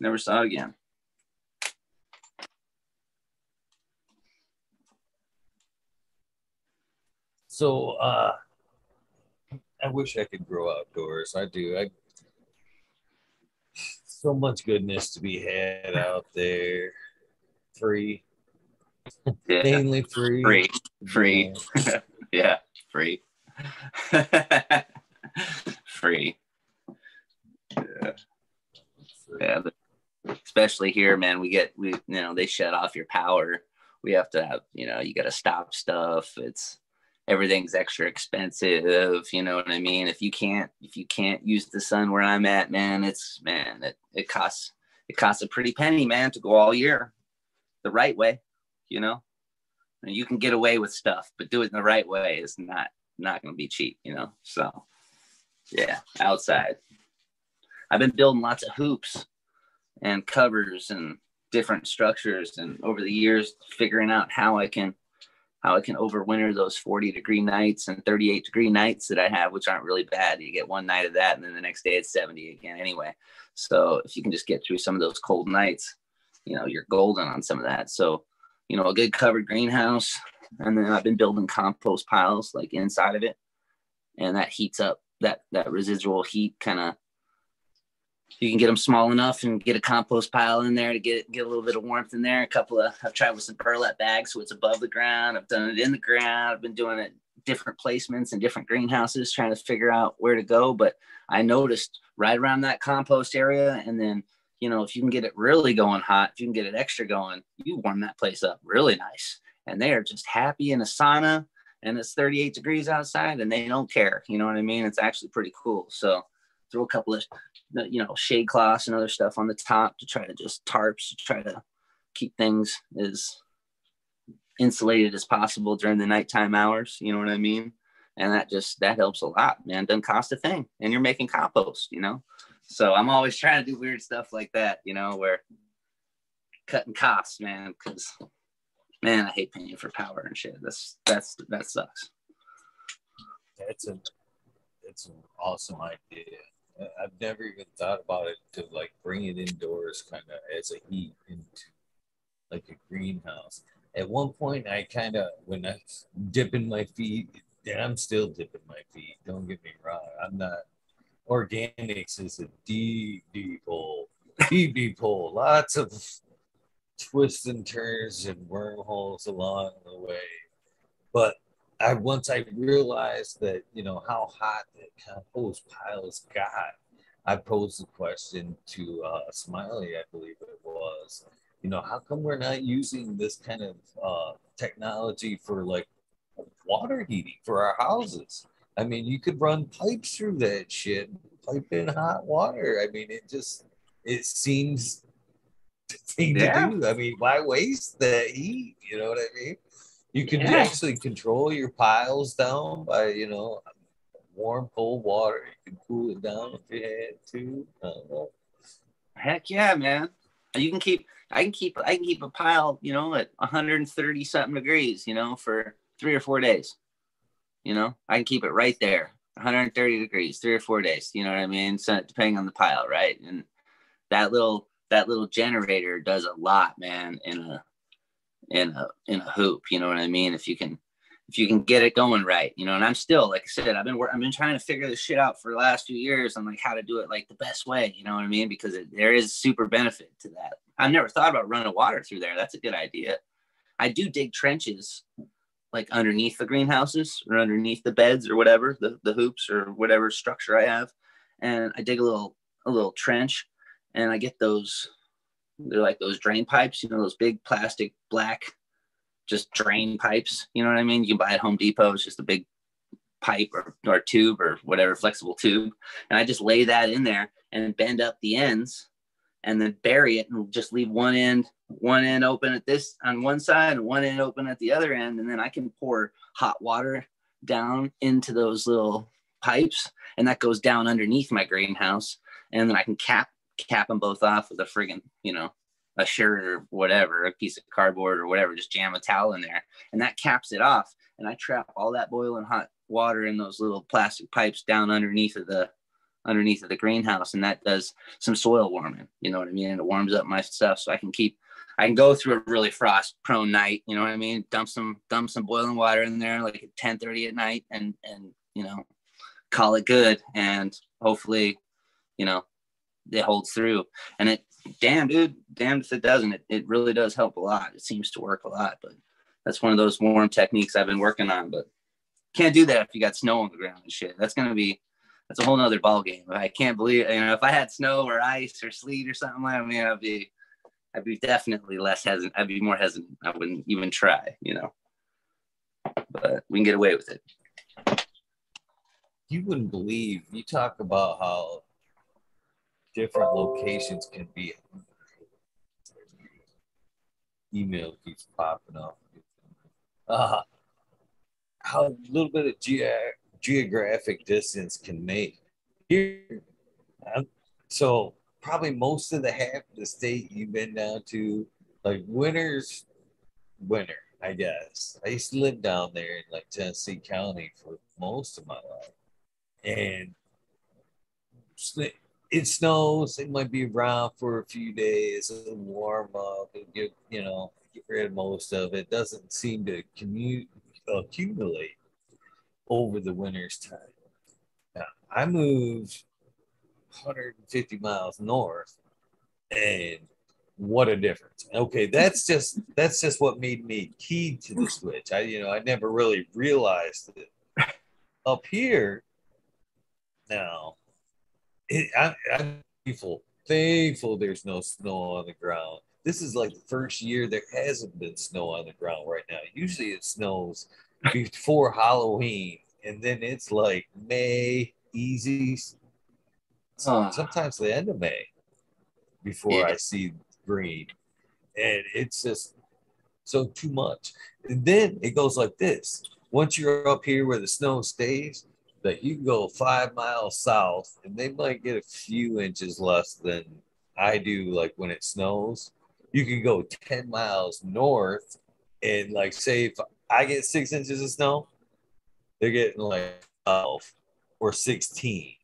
B: Never saw it again.
A: So uh I wish I could grow outdoors. I do. I so much goodness to be had out there. Free.
B: Yeah,
A: Mainly free.
B: free, free,
A: Yeah.
B: yeah, free, free. Yeah, yeah. Especially here, man. We get we you know they shut off your power. We have to have you know you got to stop stuff. It's everything's extra expensive. You know what I mean? If you can't if you can't use the sun where I'm at, man, it's man, it, it costs it costs a pretty penny, man, to go all year the right way, you know. And you can get away with stuff, but do it in the right way is not not gonna be cheap, you know. So yeah, outside. I've been building lots of hoops and covers and different structures and over the years figuring out how I can how I can overwinter those 40 degree nights and 38 degree nights that I have, which aren't really bad. You get one night of that, and then the next day it's 70 again anyway. So if you can just get through some of those cold nights, you know, you're golden on some of that. So, you know, a good covered greenhouse. And then I've been building compost piles like inside of it. And that heats up that that residual heat kind of you can get them small enough and get a compost pile in there to get get a little bit of warmth in there. A couple of I've tried with some burlap bags so it's above the ground. I've done it in the ground. I've been doing it different placements and different greenhouses, trying to figure out where to go. But I noticed right around that compost area, and then you know if you can get it really going hot, if you can get it extra going, you warm that place up really nice, and they are just happy in a sauna. And it's 38 degrees outside, and they don't care. You know what I mean? It's actually pretty cool. So throw a couple of you know shade cloths and other stuff on the top to try to just tarps to try to keep things as insulated as possible during the nighttime hours you know what i mean and that just that helps a lot man doesn't cost a thing and you're making compost you know so i'm always trying to do weird stuff like that you know where cutting costs man because man i hate paying for power and shit that's that's that sucks
A: that's a it's an awesome idea I've never even thought about it to like bring it indoors kind of as a heat into like a greenhouse. At one point, I kind of, when I dipping my feet, and I'm still dipping my feet, don't get me wrong. I'm not, organics is a deep, deep hole, deep, deep hole. Lots of twists and turns and wormholes along the way. But I once I realized that you know how hot the compost piles got, I posed the question to uh, Smiley, I believe it was. You know, how come we're not using this kind of uh, technology for like water heating for our houses? I mean, you could run pipes through that shit, pipe in hot water. I mean, it just it seems the thing yeah. to do. I mean, why waste the heat? You know what I mean? You can yeah. actually control your piles down by, you know, warm, cold water. You can cool it down if you had to.
B: Heck yeah, man. You can keep I can keep I can keep a pile, you know, at 130 something degrees, you know, for three or four days. You know, I can keep it right there, 130 degrees, three or four days. You know what I mean? So depending on the pile, right? And that little that little generator does a lot, man, in a in a in a hoop. You know what I mean? If you can if you can get it going right, you know. And I'm still, like I said, I've been I've been trying to figure this shit out for the last few years on like how to do it like the best way. You know what I mean? Because it, there is super benefit to that. I've never thought about running water through there. That's a good idea. I do dig trenches like underneath the greenhouses or underneath the beds or whatever the, the hoops or whatever structure I have, and I dig a little a little trench, and I get those they're like those drain pipes, you know, those big plastic black, just drain pipes. You know what I mean? You can buy at Home Depot. It's just a big pipe or, or tube or whatever flexible tube. And I just lay that in there and bend up the ends and then bury it and just leave one end, one end open at this on one side and one end open at the other end. And then I can pour hot water down into those little pipes and that goes down underneath my greenhouse. And then I can cap cap them both off with a friggin', you know, a shirt or whatever, a piece of cardboard or whatever, just jam a towel in there. And that caps it off. And I trap all that boiling hot water in those little plastic pipes down underneath of the underneath of the greenhouse. And that does some soil warming. You know what I mean? And it warms up my stuff so I can keep I can go through a really frost prone night, you know what I mean? Dump some dump some boiling water in there like at 10 30 at night and and you know call it good and hopefully you know it holds through. And it, damn, dude, damn if it doesn't. It, it really does help a lot. It seems to work a lot, but that's one of those warm techniques I've been working on. But can't do that if you got snow on the ground and shit. That's gonna be that's a whole nother ball game. I can't believe you know if I had snow or ice or sleet or something like that, I mean, I'd be I'd be definitely less hesitant. I'd be more hesitant. I wouldn't even try, you know. but we can get away with it.
A: You wouldn't believe. You talk about how different locations can be. Email keeps popping up. Uh, how a little bit of ge- geographic distance can make. Here, so probably most of the half of the state you've been down to, like winters, winter, I guess. I used to live down there in like Tennessee County for most of my life, and it snows. It might be around for a few days. It'll warm up and get you know get rid of most of it. Doesn't seem to commute accumulate over the winter's time. Now, I moved 150 miles north, and what a difference. Okay, that's just that's just what made me keyed to the switch. I you know I never really realized it. Up here, now, it, I, I'm thankful, thankful there's no snow on the ground. This is like the first year there hasn't been snow on the ground right now. Usually it snows before Halloween, and then it's like May, easy. Uh, sometimes the end of May before yeah. I see green, and it's just so too much. And then it goes like this: once you're up here where the snow stays, that you can go five miles south, and they might get a few inches less than I do. Like when it snows, you can go ten miles north, and like say if I get six inches of snow, they're getting like 12 or 16.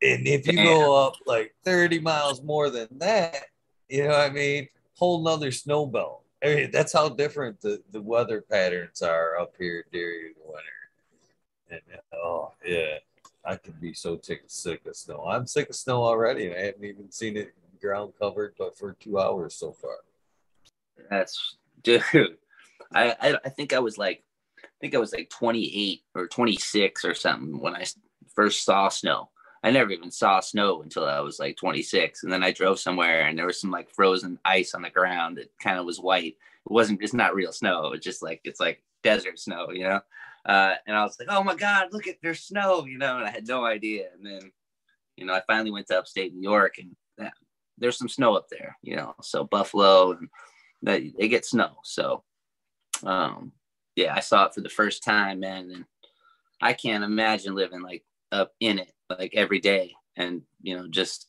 A: And if you Damn. go up like 30 miles more than that, you know what I mean? Whole nother snow belt. I mean, that's how different the, the weather patterns are up here during the winter. And oh, yeah, I can be so sick, sick of snow. I'm sick of snow already, and I haven't even seen it ground covered but for two hours so far.
B: That's, (laughs) dude, I, I, I think I was like I think I was like 28 or 26 or something when I first saw snow. I never even saw snow until I was like 26. And then I drove somewhere and there was some like frozen ice on the ground It kind of was white. It wasn't, it's not real snow. It was just like, it's like desert snow, you know? Uh, and I was like, oh my God, look at there's snow, you know? And I had no idea. And then, you know, I finally went to upstate New York and yeah, there's some snow up there, you know? So Buffalo and they, they get snow. So, um, yeah, I saw it for the first time, man, and I can't imagine living like up in it like every day and you know just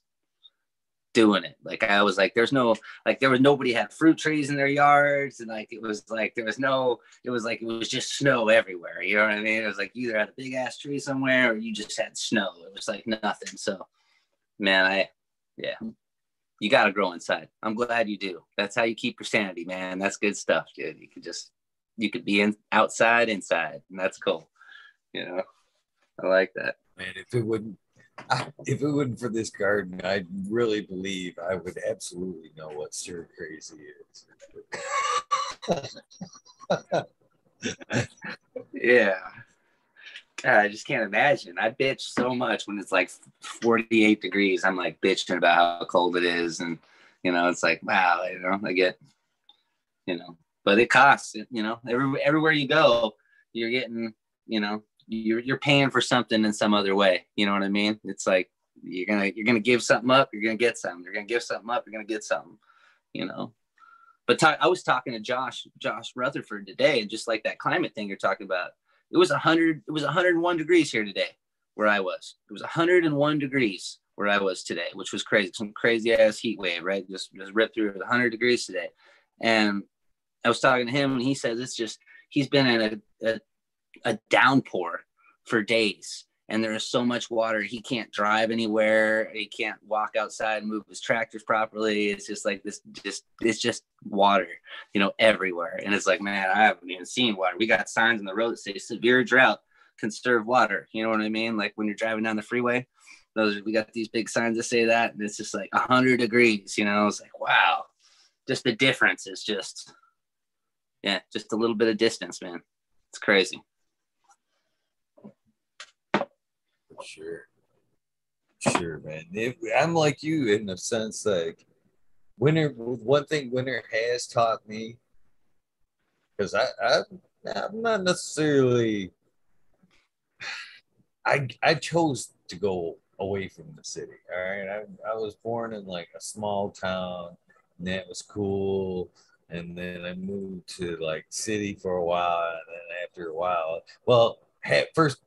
B: doing it. Like I was like, there's no like there was nobody had fruit trees in their yards, and like it was like there was no, it was like it was just snow everywhere. You know what I mean? It was like either had a big ass tree somewhere or you just had snow. It was like nothing. So, man, I yeah, you got to grow inside. I'm glad you do. That's how you keep your sanity, man. That's good stuff, dude. You can just you could be in outside, inside, and that's cool. You know, I like that.
A: Man, if it wouldn't, (laughs) if it wouldn't for this garden, I really believe I would absolutely know what stir crazy
B: is. (laughs) yeah. I just can't imagine. I bitch so much when it's like 48 degrees. I'm like bitching about how cold it is. And, you know, it's like, wow, you know, I get, you know, but it costs. You know, every, everywhere you go, you're getting, you know, you're you're paying for something in some other way. You know what I mean? It's like you're gonna you're gonna give something up, you're gonna get something. You're gonna give something up, you're gonna get something. You know. But I was talking to Josh Josh Rutherford today, and just like that climate thing you're talking about, it was hundred it was 101 degrees here today where I was. It was 101 degrees where I was today, which was crazy. Some crazy ass heat wave, right? Just just ripped through 100 degrees today, and I was talking to him and he says it's just he's been in a, a, a downpour for days. And there is so much water. He can't drive anywhere. He can't walk outside and move his tractors properly. It's just like this just it's just water you know everywhere. And it's like man i haven't even seen water. We got signs on the road that say severe drought conserve water. You know what i mean? Like when you're driving down the freeway those we got these big signs that say that. And it's just like 100 degrees you know? It's like wow. Just the difference is just yeah, just a little bit of distance, man. It's crazy.
A: Sure. Sure, man. If, I'm like you in the sense like winter. One thing winter has taught me, because I, I I'm not necessarily. I I chose to go away from the city. All right, I I was born in like a small town, and that was cool. And then I moved to like city for a while, and then after a while, well, first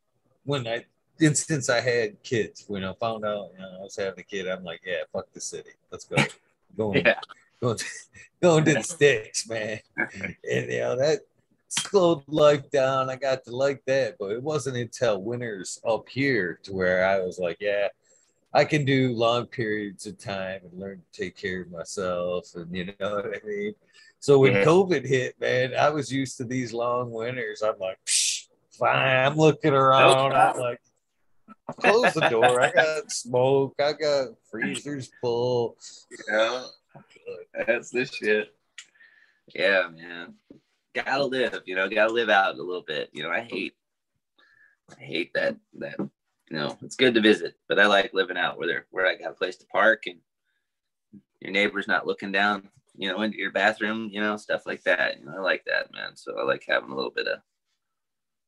A: when I instance I had kids, when I found out you know, I was having a kid, I'm like, yeah, fuck the city, let's go, going,
B: Yeah.
A: going, to, going to the sticks, man. And you know that slowed life down. I got to like that, but it wasn't until winters up here to where I was like, yeah, I can do long periods of time and learn to take care of myself, and you know what I mean. So when
B: Yeah.
A: COVID hit, man, I was used to these long winters. I'm like, fine. I'm looking around. I'm like, close the door. I got smoke. I got freezers full.
B: Yeah, that's the shit. Yeah, man. Gotta live, you know, gotta live out a little bit. You know, I hate I hate that that you know, it's good to visit, but I like living out where there where I got a place to park and your neighbor's not looking down, you know, into your bathroom, you know, stuff like that. You know, I like that, man. So I like having a little bit of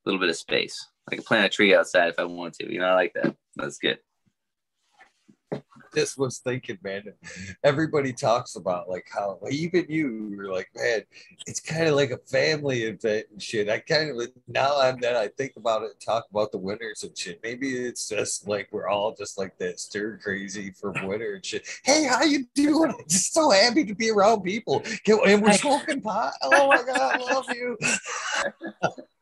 B: little bit of space. I can plant a tree outside if I want to, you know, I like that. That's good.
A: Just was thinking, man. Everybody talks about like how even you were like, man, it's kind of like a family event and shit. I kind of now I'm that I think about it, and talk about the winners and shit. Maybe it's just like we're all just like that stir crazy for winter and shit. Hey, how you doing? I'm (laughs) Just so happy to be around people. And we're smoking pot. Oh my god, I love you. (laughs)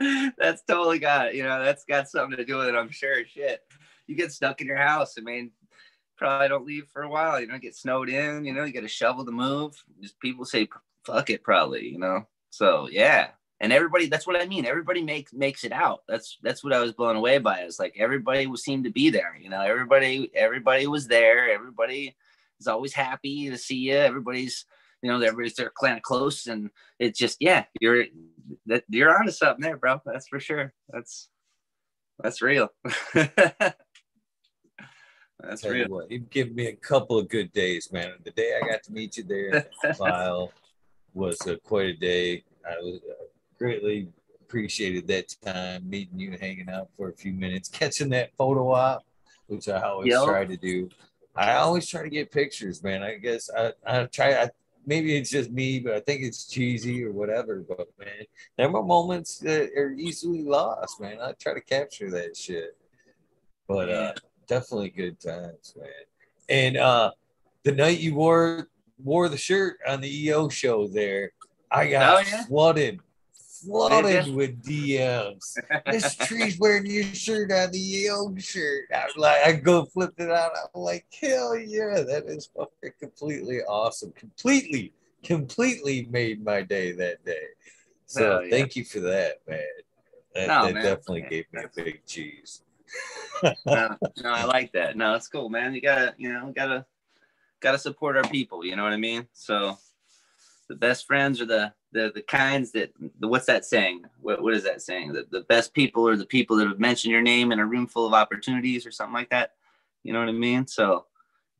A: (laughs)
B: that's totally got you know that's got something to do with it i'm sure shit. You get stuck in your house i mean probably don't leave for a while you don't get snowed in you know you got a shovel to move just people say fuck it probably you know? So yeah and everybody that's what i mean everybody makes makes it out. That's that's what i was blown away by it's like everybody seemed to be there you know? Everybody everybody was there everybody is always happy to see you everybody's you know everybody's there kind of close and it's just yeah you're that you're onto something there bro that's for sure that's that's real (laughs) that's
A: Tell you
B: real
A: what, you've given me a couple of good days, man. The day I got to meet you there (laughs) File was uh, quite a day. I was uh, greatly appreciated that time meeting you, hanging out for a few minutes, catching that photo op, which I always
B: Yep.
A: try to do. I always try to get pictures, man. I guess I, I try. I, maybe it's just me, but I think it's cheesy or whatever. But man, there were moments that are easily lost, man. I try to capture that shit. But uh, definitely good times, man. And uh, the night you wore wore the shirt on the EO show there, I got
B: Oh, yeah?
A: flooded, flooded
B: Did
A: with DMs. This (laughs) tree's wearing your shirt on the EO shirt. I was like, I go flip it out. I'm like, hell yeah, that is fucking completely awesome. Completely, completely made my day that day. So
B: yeah.
A: thank you for that, man. That,
B: No,
A: that
B: man.
A: definitely gave me a big cheese.
B: no, no, I like that. No, it's cool, man. You gotta, you know, gotta, gotta support our people. You know what I mean? So, the best friends are the the the kinds that. The, what's that saying? What what is that saying? That the best people are the people that have mentioned your name in a room full of opportunities, or something like that. You know what I mean? So,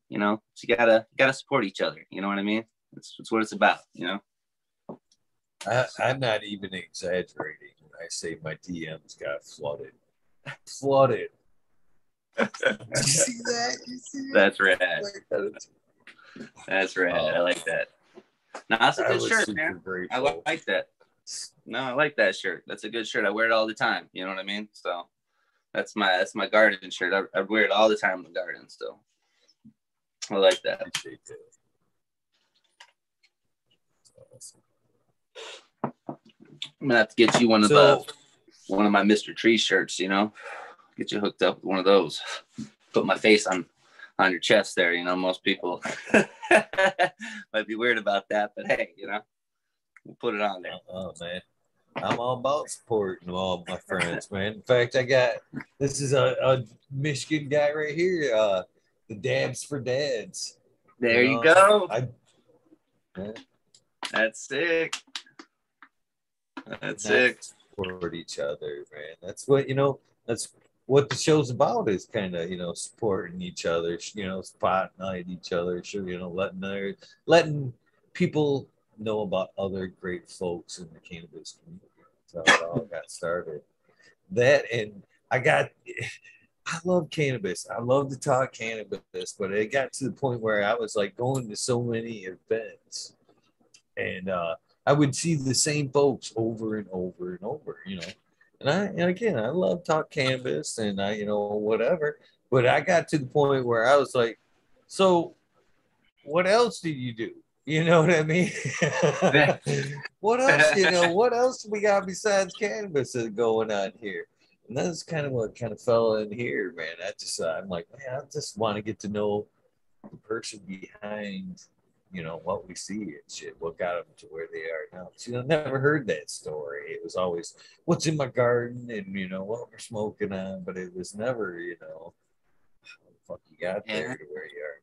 B: you know, so you gotta you gotta support each other. You know what I mean? That's, that's what it's about. You know?
A: I, I'm not even exaggerating when I say my DMs got flooded. Flooded. Did (laughs) you see that? You see that?
B: That's rad. That's rad. I like that. No, that's a good shirt, man. I li- like that. No, I like that shirt. That's a good shirt. I wear it all the time. You know what I mean? So that's my that's my garden shirt. I, I wear it all the time in the garden. So I like that.
A: That.
B: I'm gonna have to get you one of
A: So,
B: the one of my Mr. Tree shirts. You know, get you hooked up with one of those. Put my face on on your chest there. You know, most people (laughs) might be weird about that, but hey, you know, we'll put it on there.
A: oh man, I'm all about supporting all my friends, man. In fact, I got this is a, a Michigan guy right here. Uh, the Dabs for Dads.
B: There you
A: know,
B: go.
A: I, yeah,
B: That's sick. That's sick.
A: support each other, man. That's what you know. That's what the show's about. Is kind of you know supporting each other. You know, spotlight each other. Sure, you know, letting their letting people know about other great folks in the cannabis community. So it all got started. That and I got I love cannabis. I love to talk cannabis, but it got to the point where I was like going to so many events and uh, I would see the same folks over and over and over, you know. And I and again I love talk cannabis and I, you know, whatever. But I got to the point where I was like, so what else do you do? You know what I mean? (laughs) what else, you know, what else we got besides cannabis going on here? And that's kind of what kind of fell in here, man. I just, uh, I'm like, man, I just want to get to know the person behind, you know, what we see and shit, what got them to where they are now. See, I never heard that story. It was always what's in my garden and, you know, what we're smoking on, but it was never, you know, how the fuck you got there yeah. to where you are.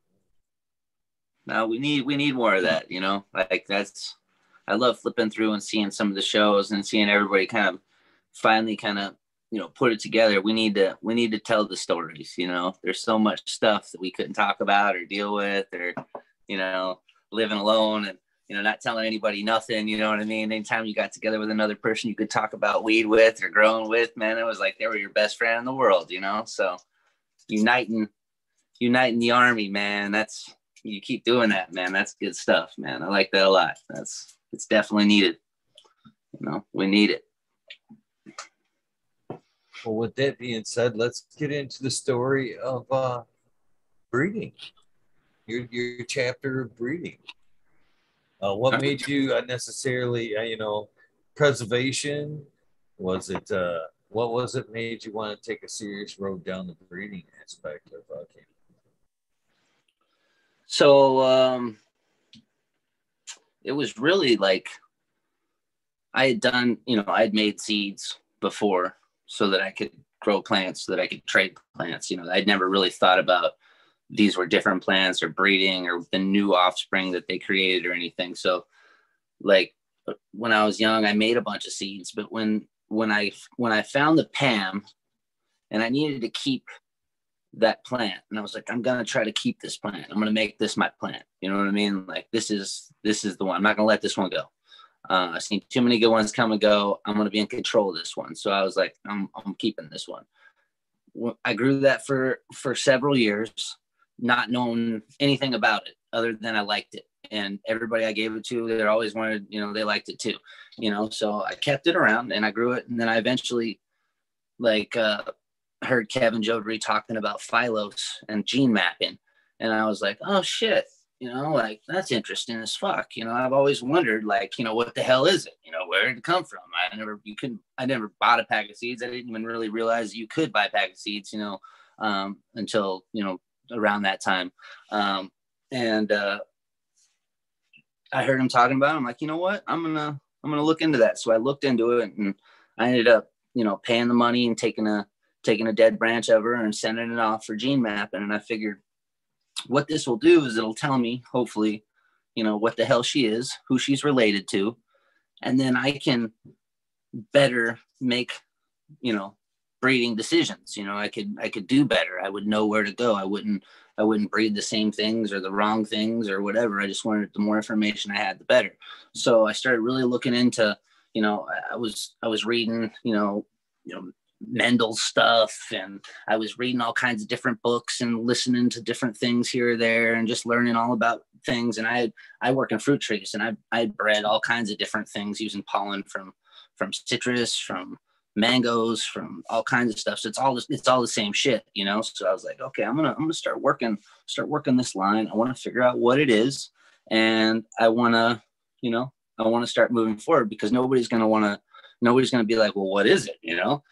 B: No, we need we need more of that, you know. Like that's I love flipping through and seeing some of the shows and seeing everybody kind of finally kind of you know put it together we need to we need to tell the stories you know there's so much stuff that we couldn't talk about or deal with or you know living alone and you know not telling anybody nothing you know what i mean? Anytime you got together with another person you could talk about weed with or growing with man it was like they were your best friend in the world you know? So uniting uniting the army man that's you keep doing that man that's good stuff man. I like that a lot. That's it's definitely needed you know? We need it.
A: Well, with that being said, let's get into the story of uh, breeding. Your your chapter of breeding. Uh, what made you unnecessarily, uh, you know, preservation? Was it uh, what was it made you want to take a serious road down the breeding aspect of uh?
B: So um, it was really like I had done, you know, I had made seeds before so that I could grow plants, so that I could trade plants. You know, I'd never really thought about these were different plants or breeding or the new offspring that they created or anything. So, like when I was young, I made a bunch of seeds, but when when I when I found the Pam, and I needed to keep that plant, and I was like, I'm gonna try to keep this plant. I'm gonna make this my plant. You know what I mean? Like this is this is the one. I'm not gonna let this one go. Uh, I've seen too many good ones come and go. I'm to be in control of this one. So I was like, I'm, I'm keeping this one. I grew that for for several years, not knowing anything about it other than I liked it. And everybody I gave it to, they always wanted, you know, they liked it too, you know. So I kept it around and I grew it. And then I eventually, like, uh, heard Kevin Jodrey talking about Phylos and gene mapping, and I was like, oh shit, you know like that's interesting as fuck you know i've always wondered like you know what the hell is it you know where did it come from i never you couldn't i never bought a pack of seeds i didn't even really realize you could buy a pack of seeds you know um, until you know around that time. Um, and uh, i heard him talking about it. I'm like you know what? I'm gonna i'm gonna look into that. So i looked into it and i ended up you know paying the money and taking a taking a dead branch of her and sending it off for gene mapping. And i figured what this will do is it'll tell me, hopefully, you know, what the hell she is, who she's related to, and then I can better make, you know, breeding decisions. You know, I could I could do better. I would know where to go. I wouldn't I wouldn't breed the same things or the wrong things or whatever. I just wanted the more information I had, the better. So I started really looking into, you know, I was I was reading, you know, you know, Mendel stuff and I was reading all kinds of different books and listening to different things here or there and just learning all about things. And I I work in fruit trees and I I bred all kinds of different things using pollen from from citrus, from mangoes, from all kinds of stuff. So it's all it's all the same shit, you know. So I was like, okay, I'm gonna I'm gonna start working start working this line. I want to figure out what it is, and I want to you know I want to start moving forward because nobody's gonna want to nobody's gonna be like, well, what is it, you know?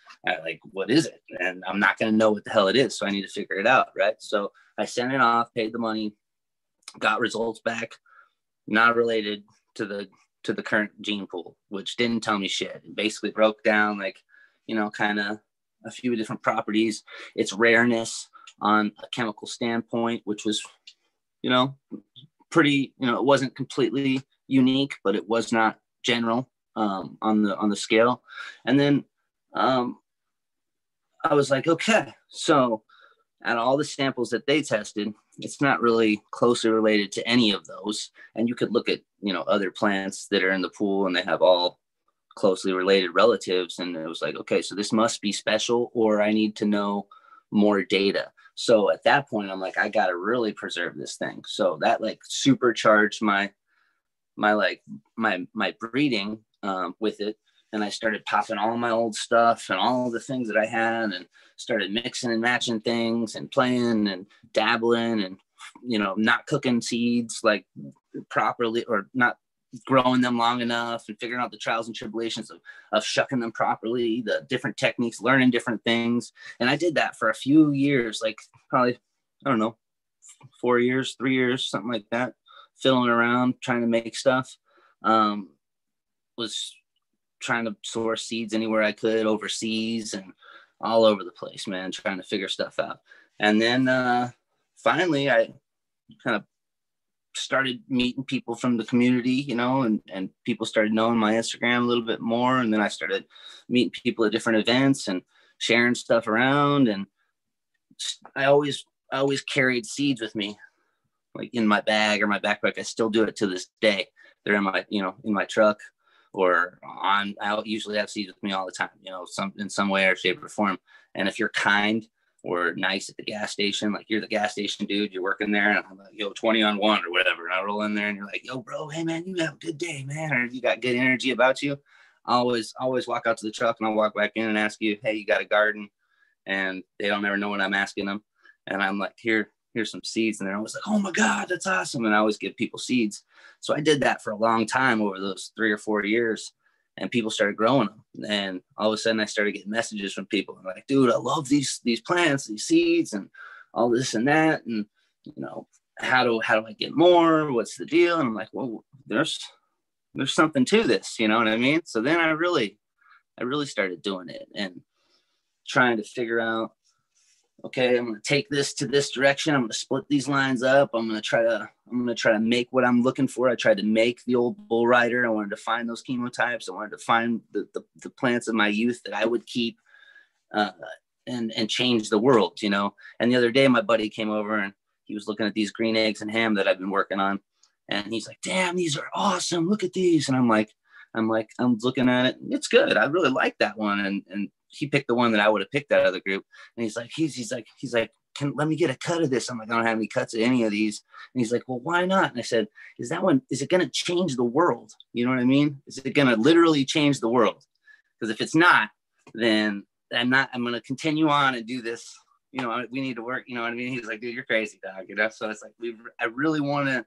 B: like, what is it? And I'm not to know what the hell it is. So I need to figure it out. Right. So I sent it off, paid the money, got results back, not related to the, to the current gene pool, which didn't tell me shit. It basically broke down like, you know, kind of a few different properties, its rareness on a chemical standpoint, which was, you know, pretty, you know, it wasn't completely unique, but it was not general um, on the on the scale. And then um, I was like, okay, so out of all the samples that they tested, it's not really closely related to any of those. And you could look at, you know, other plants that are in the pool and they have all closely related relatives. And it was like, okay, so this must be special, or I need to know more data. So at that point, I'm like, I got to really preserve this thing. So that like supercharged my, my like my my breeding um, with it and I started popping all my old stuff and all the things that I had and started mixing and matching things and playing and dabbling and you know not cooking seeds like properly or not growing them long enough and figuring out the trials and tribulations of, of shucking them properly the different techniques learning different things and i did that for a few years like probably i don't know four years three years something like that filling around trying to make stuff um, was trying to source seeds anywhere I could overseas and all over the place, man, trying to figure stuff out. And then uh, finally, I kind of started meeting people from the community, you know, and, and people started knowing my Instagram a little bit more. And then I started meeting people at different events and sharing stuff around. And I always, I always carried seeds with me, like in my bag or my backpack. I still do it to this day. They're in my, you know, in my truck or on I usually have seeds with me all the time, you know, some in some way or shape or form. And if you're kind or nice at the gas station, like you're the gas station dude, you're working there, and I'm like, yo, 20 on one or whatever. And I roll in there and you're like, yo, bro, hey man, you have a good day, man, or you got good energy about you. I always always walk out to the truck and I'll walk back in and ask you, hey, you got a garden? And they don't ever know what I'm asking them. And I'm like, here, here's some seeds. And they're always like, oh my God, that's awesome. And I always give people seeds. So I did that for a long time over those three or four years. And people started growing them. And all of a sudden I started getting messages from people. I'm like, dude, I love these these plants, these seeds, and all this and that. And you know, how do how do I get more? What's the deal? And I'm like, well, there's there's something to this, you know what I mean? So then I really I really started doing it and trying to figure out okay, I'm going to take this to this direction. I'm going to split these lines up. I'm going to try to, I'm going to try to make what I'm looking for. I tried to make the old bull rider. I wanted to find those chemotypes. I wanted to find the, the, the plants of my youth that I would keep uh, and, and change the world, you know? And the other day, my buddy came over and he was looking at these green eggs and ham that I've been working on. And he's like, damn, these are awesome. Look at these. And I'm like, I'm like, I'm looking at it. It's good. I really like that one. And, and he picked the one that I would have picked out of the group. And he's like, he's he's like, he's like, can let me get a cut of this? I'm like, I don't have any cuts of any of these. And he's like, well, why not? And I said, is that one, is it going to change the world? You know what I mean? Is it going to literally change the world? Because if it's not, then I'm not, I'm going to continue on and do this. You know, we need to work. You know what I mean? He's like, dude, you're crazy, dog. You know? So it's like, we, I really want to,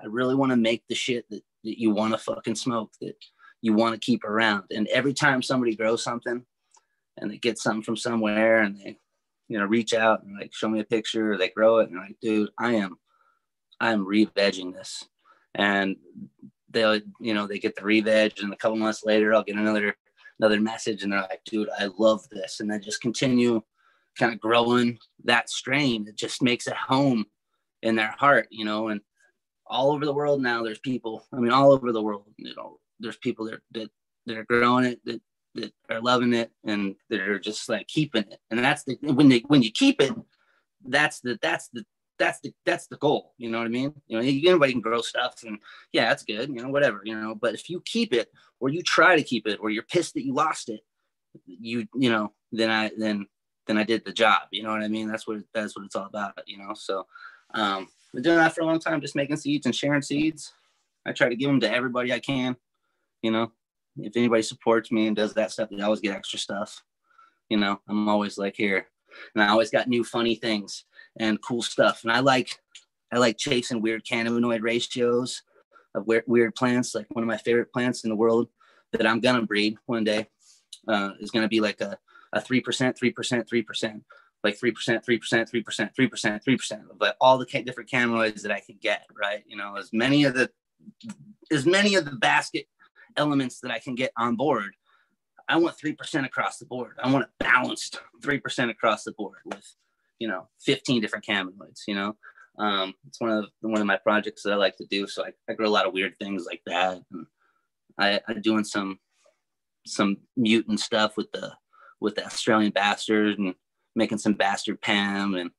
B: I really want to make the shit that, that you want to fucking smoke, that you want to keep around. And every time somebody grows something, and they get something from somewhere and they, you know, reach out and like show me a picture or they grow it and like, dude, I am, I'm re-vegging this. And they'll, you know, they get the re-veg and a couple months later, I'll get another, another message and they're like, dude, I love this. And then just continue kind of growing that strain. It just makes it home in their heart, you know, and all over the world now there's people, I mean, all over the world, you know, there's people that, that, that are growing it, that that are loving it and that are just like keeping it. And that's the when they when you keep it, that's the that's the that's the that's the goal. You know what I mean? You know, anybody can grow stuff and yeah, that's good, you know, whatever, you know. But if you keep it or you try to keep it or you're pissed that you lost it, you you know, then I then then I did the job. You know what I mean? That's what that's what it's all about, you know. So um been doing that for a long time, just making seeds and sharing seeds. I try to give them to everybody I can, you know, if anybody supports me and does that stuff, they always get extra stuff. You know, I'm always like here, and I always got new funny things and cool stuff. And I like, I like chasing weird cannabinoid ratios of weird, weird plants. Like one of my favorite plants in the world that I'm gonna breed one day uh, is gonna be like a a three percent, three percent, three percent, like three percent, three percent, three percent, three percent, three percent, but all the different cannabinoids that I can get. Right, you know, as many of the as many of the basket elements that I can get on board. I want 3% across the board. I want it balanced 3% across the board with, you know, 15 different cannabinoids, you know. Um, it's one of one of my projects that I like to do. So I, I grow a lot of weird things like that. And I, I'm doing some some mutant stuff with the with the Australian bastard and making some bastard Pam and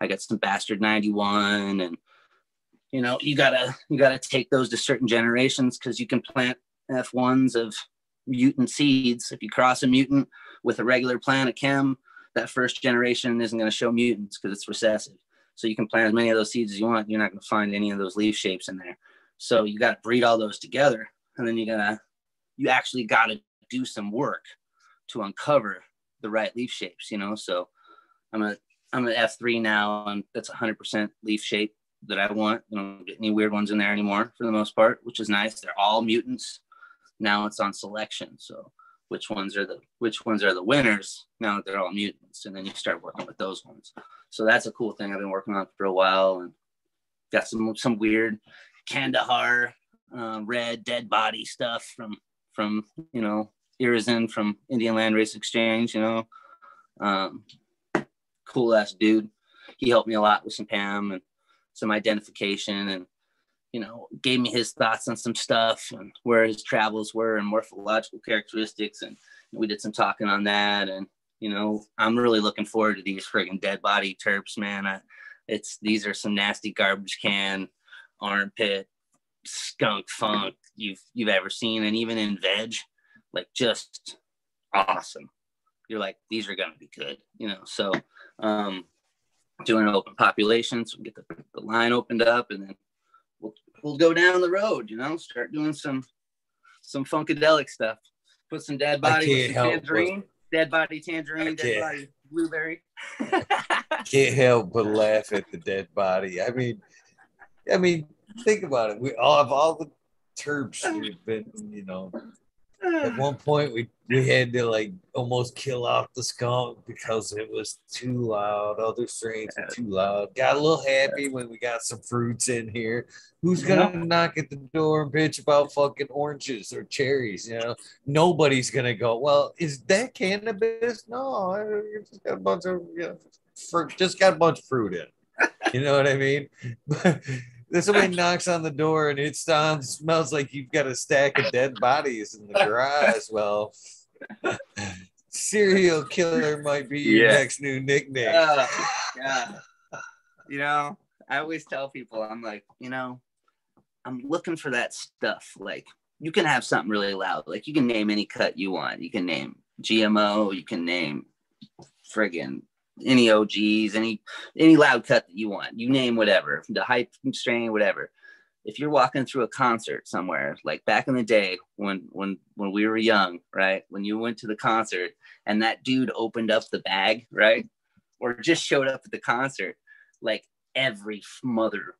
B: I got some bastard 91 and you know you gotta you gotta take those to certain generations because you can plant F1s of mutant seeds. If you cross a mutant with a regular plant a chem, that first generation isn't going to show mutants because it's recessive. So you can plant as many of those seeds as you want. You're not going to find any of those leaf shapes in there. So you got to breed all those together, and then you gotta you actually got to do some work to uncover the right leaf shapes. You know, so I'm a I'm an F3 now, and that's 100% leaf shape that I want. I don't get any weird ones in there anymore for the most part, which is nice. They're all mutants. Now it's on selection. So which ones are the which ones are the winners now that they're all mutants, and then you start working with those ones. So that's a cool thing I've been working on for a while, and got some some weird Kandahar uh, red dead body stuff from from you know Irizin from Indian Land Race Exchange. You know, um, cool ass dude. He helped me a lot with some PAM and some identification and you know gave me his thoughts on some stuff and where his travels were and morphological characteristics. And we did some talking on that. And you know i'm really looking forward to these friggin' dead body terps man. I, it's these are some nasty garbage can armpit skunk funk you've you've ever seen. And even in veg like just awesome. You're like these are gonna be good you know? So um, doing open populations, we get the, the line opened up, and then we'll go down the road. You know, start doing some some funkadelic stuff. Put some dead body some tangerine, dead body tangerine, dead body blueberry. (laughs)
A: can't help but laugh at the dead body. I mean, I mean, think about it. We all have all the terps we've been, you know, at one point we we had to like almost kill off the skunk because it was too loud. Other strains were too loud. Got a little happy when we got some fruits in here. Who's gonna yeah. knock at the door and bitch about fucking oranges or cherries? You know, nobody's gonna go. Well, is that cannabis? No, I just got a bunch of you know, fruit. Just got a bunch of fruit in. You know what I mean? (laughs) Then somebody (laughs) knocks on the door and it sounds smells like you've got a stack of dead bodies in the garage. Well, (laughs) serial killer might be your yeah. next new nickname. Uh,
B: yeah. You know, I always tell people, I'm like, you know, I'm looking for that stuff. Like, you can have something really loud. Like, you can name any cut you want. You can name GMO. You can name friggin' any OGs, any any loud cut that you want. You name whatever, the hype strain, whatever. If you're walking through a concert somewhere, like back in the day when when when we were young, right? When you went to the concert and that dude opened up the bag, right? Or just showed up at the concert, like every mother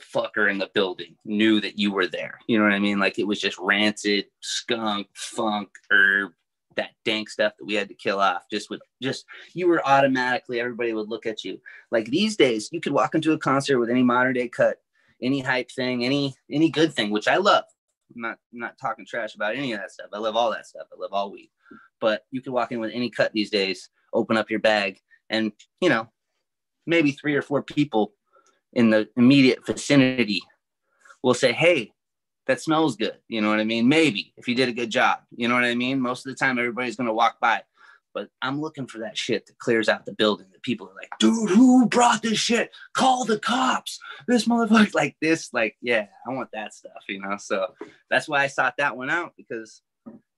B: fucker in the building knew that you were there. You know what I mean? Like it was just rancid, skunk, funk, herb, that dank stuff that we had to kill off. Just with just you were automatically everybody would look at you. Like these days you could walk into a concert with any modern day cut any hype thing any any good thing which i love. I'm not I'm not talking trash about any of that stuff. I love all that stuff. I love all weed. But you could walk in with any cut these days open up your bag and you know maybe three or four people in the immediate vicinity will say hey that smells good. You know what I mean? Maybe if you did a good job. You know what I mean? Most of the time, everybody's going to walk by. But I'm looking for that shit that clears out the building. That people are like, dude, who brought this shit? Call the cops. This motherfucker, (laughs) like this, like, yeah, I want that stuff, you know. So that's why I sought that one out because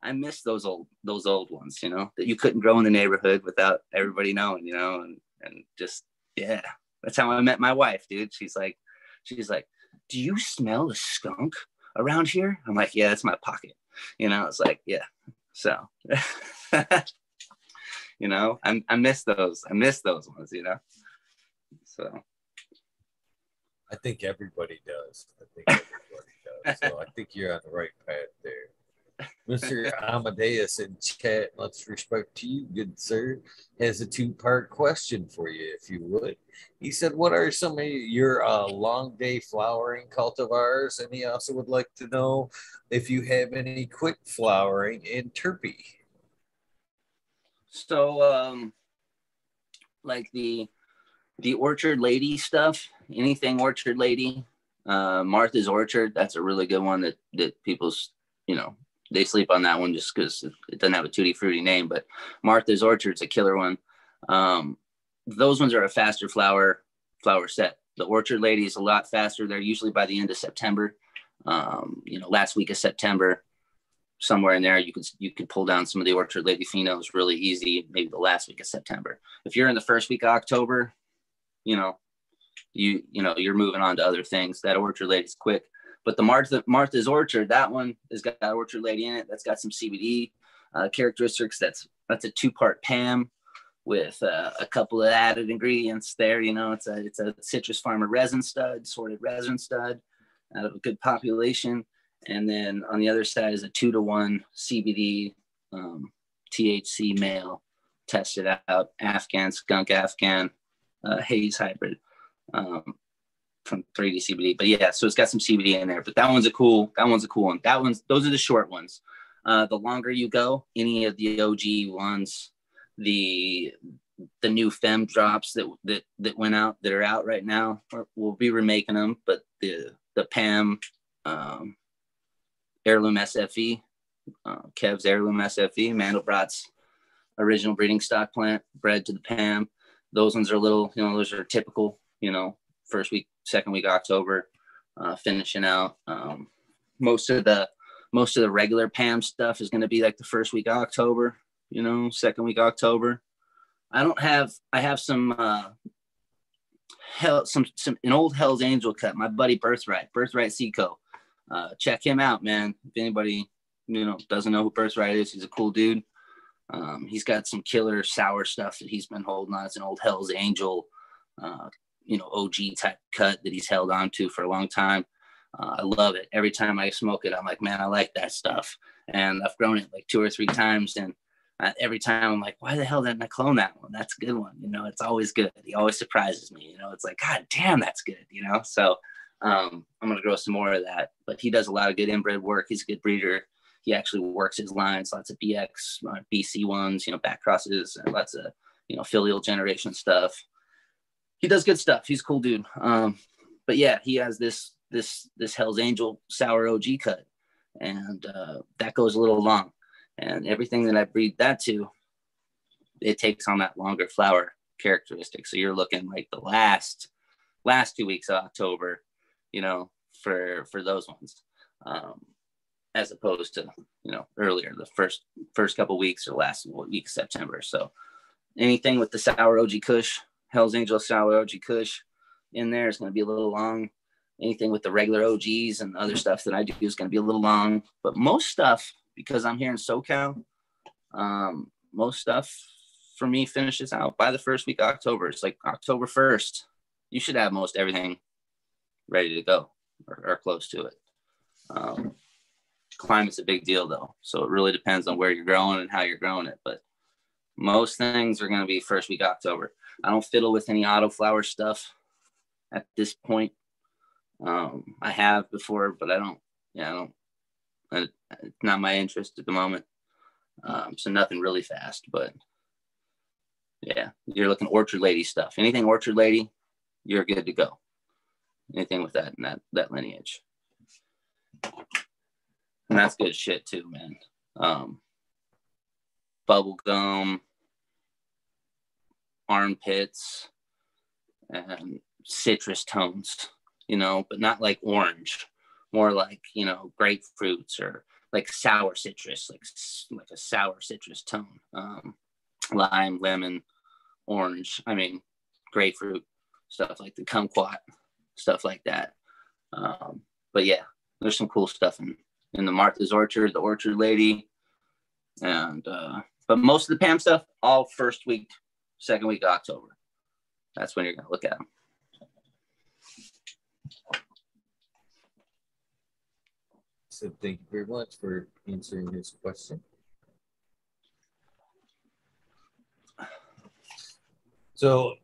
B: I miss those old those old ones, you know, that you couldn't grow in the neighborhood without everybody knowing, you know, and and just yeah, that's how I met my wife, dude. She's like, she's like, do you smell a skunk? Around here? I'm like, yeah, it's my pocket. You know, it's like, yeah. So, (laughs) you know, I, I miss those. I miss those ones, you know? So.
A: I think everybody does. I think everybody does. So I think you're on the right path there. Mr. Amadeus in chat, let's respect to you, good sir, has a two part question for you, if you would. He said, What are some of your uh, long day flowering cultivars? And he also would like to know if you have any quick flowering in Terpy.
B: So, um, like the the Orchard Lady stuff, anything Orchard Lady, uh, Martha's Orchard, that's a really good one that that people's you know they sleep on that one just because it doesn't have a tutti fruity name. But Martha's Orchard's a killer one. Um, those ones are a faster flower flower set. The Orchard Lady is a lot faster. They're usually by the end of September. Um, you know, last week of September. somewhere in there you could you could pull down some of the orchard lady phenos really easy maybe the last week of september if you're in the first week of october you know you you know you're moving on to other things that orchard lady's quick but the martha martha's orchard that one has got that orchard lady in it that's got some cbd uh, characteristics that's that's a two part pam with uh, a couple of added ingredients there you know it's a it's a citrus farmer resin stud sorted resin stud out of a good population. And then on the other side is a two to one CBD um, THC male tested out Afghan skunk Afghan uh, haze hybrid. Um, from 3D CBD. But yeah, so it's got some CBD in there. But that one's a cool. That one's a cool one. That one's those are the short ones. Uh, the longer you go, any of the OG ones, the the new fem drops that that that went out that are out right now, we'll be remaking them. But the the Pam um, heirloom SFV, uh, Kev's heirloom SFV, Mandelbrot's original breeding stock plant, bred to the PAM. Those ones are little, you know, those are typical, you know, first week, second week October, uh, finishing out. Um, most of the most of the regular PAM stuff is going to be like the first week October, you know, second week October. I don't have I have some uh hell some some an old Hell's Angel cut. My buddy Birthright, Birthright Seco uh, check him out, man. If anybody you know doesn't know who Birthright is, he's a cool dude. Um, he's got some killer sour stuff that he's been holding on. It's an old Hell's Angel, uh, you know, OG type cut that he's held on to for a long time. Uh, I love it. Every time I smoke it, I'm like, man, I like that stuff. And I've grown it like two or three times, and uh, every time I'm like, why the hell didn't I clone that one? That's a good one. You know, it's always good. He always surprises me. You know, it's like, God damn, that's good. You know, so um, I'm gonna grow some more of that. But he does a lot of good inbred work. He's a good breeder. He actually works his lines, lots of BX, uh, BC ones, you know, back crosses, and lots of you know filial generation stuff. He does good stuff. He's a cool dude. Um, but yeah, he has this this this Hell's Angel sour OG cut, and uh, that goes a little long. And everything that I breed that to, it takes on that longer flower characteristic. So you're looking like the last last two weeks of October you know, for for those ones, um, as opposed to you know earlier the first first couple weeks or last week of September. So anything with the sour OG Kush, Hell's Angel sour OG Kush in there is going to be a little long. Anything with the regular OGs and other stuff that I do is going to be a little long. But most stuff, because I'm here in SoCal, um, most stuff for me finishes out by the first week of October. It's like October 1st. You should have most everything ready to go or, or close to it. Um, climate's a big deal though, so it really depends on where you're growing and how you're growing it. But most things are going to be first week October. I don't fiddle with any autoflower stuff at this point. Um, I have before, but I don't. Yeah, I don't. It's not my interest at the moment. Um, so nothing really fast, but yeah, you're looking orchard lady stuff. Anything orchard lady, you're good to go anything with that and that that lineage. And that's good shit too, man. Um, bubblegum, armpits, and citrus tones, you know, but not like orange, more like, you know, grapefruits or like sour citrus, like like a sour citrus tone. Um, lime, lemon, orange. I mean, grapefruit stuff like the kumquat stuff like that. Um, but yeah, there's some cool stuff in, in the Martha's Orchard, the Orchard Lady, and uh, but most of the Pam stuff, all first week, second week of October. That's when you're going to look at them.
A: So thank you very much for answering this question. So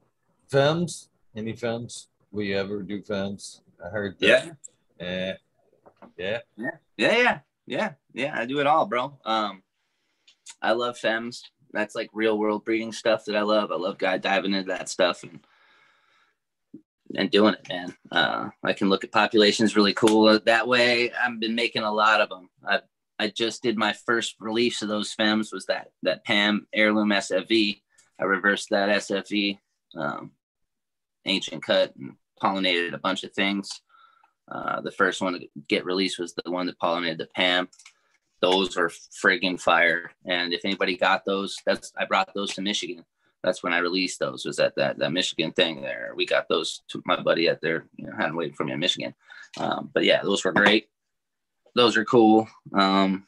A: FEMS, any FEMS? Will you ever do FEMS? I heard that.
B: Yeah.
A: Uh, yeah.
B: Yeah. Yeah. Yeah. Yeah. Yeah. I do it all, bro. Um, I love FEMS. That's like real world breeding stuff that I love. I love guy diving into that stuff and and doing it, man. Uh, I can look at populations really cool that way. I've been making a lot of them. I I just did my first release of those fems was that that Pam heirloom SFV. I reversed that SFV, um, ancient cut, and pollinated a bunch of things. Uh, the first one to get released was the one that pollinated the Pam. Those are friggin' fire. And if anybody got those, that's I brought those to Michigan. That's when I released those. Was at that that Michigan thing there. We got those to my buddy at there. You know, had them waiting for me in Michigan. Um, but yeah, those were great. Those are cool. Um,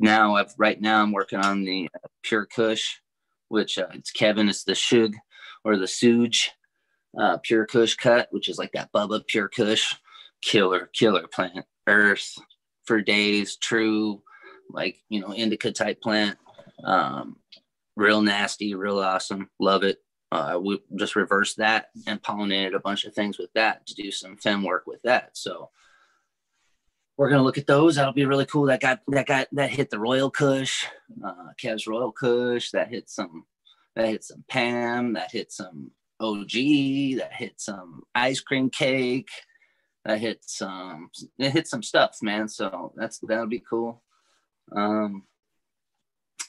B: now I've right now I'm working on the Pure Kush, which uh, it's Kevin. It's the Shug or the Suge uh, Pure Kush cut, which is like that Bubba Pure Kush, killer killer plant. Earth for days, true, like you know indica type plant. Um, real nasty, real awesome. Love it. Uh, we just reversed that and pollinated a bunch of things with that to do some fem work with that. So we're gonna look at those. That'll be really cool. That got that got that hit the Royal Kush, uh, Kev's Royal Kush. That hit some. That hit some Pam. That hit some OG. That hit some ice cream cake. That hit some. It hit some stuff, man. So that's that'll be cool. Um,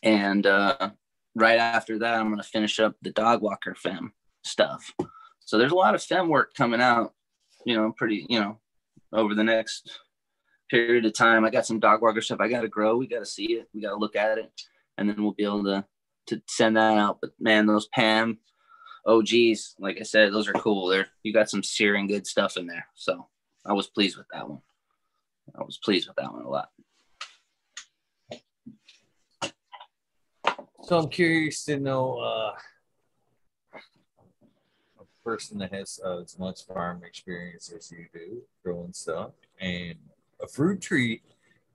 B: and uh, right after that, I'm gonna finish up the dog walker fem stuff. So there's a lot of fem work coming out. You know, pretty. You know, over the next period of time. I got some dog walker stuff I got to grow. We got to see it. We got to look at it, and then we'll be able to to send that out. But man, those Pam OGs, like I said, those are cool. There, you got some searing good stuff in there. So I was pleased with that one. I was pleased with that one a lot.
A: So I'm curious to know uh, a person that has uh, as much farm experience as you do, growing stuff, and a fruit tree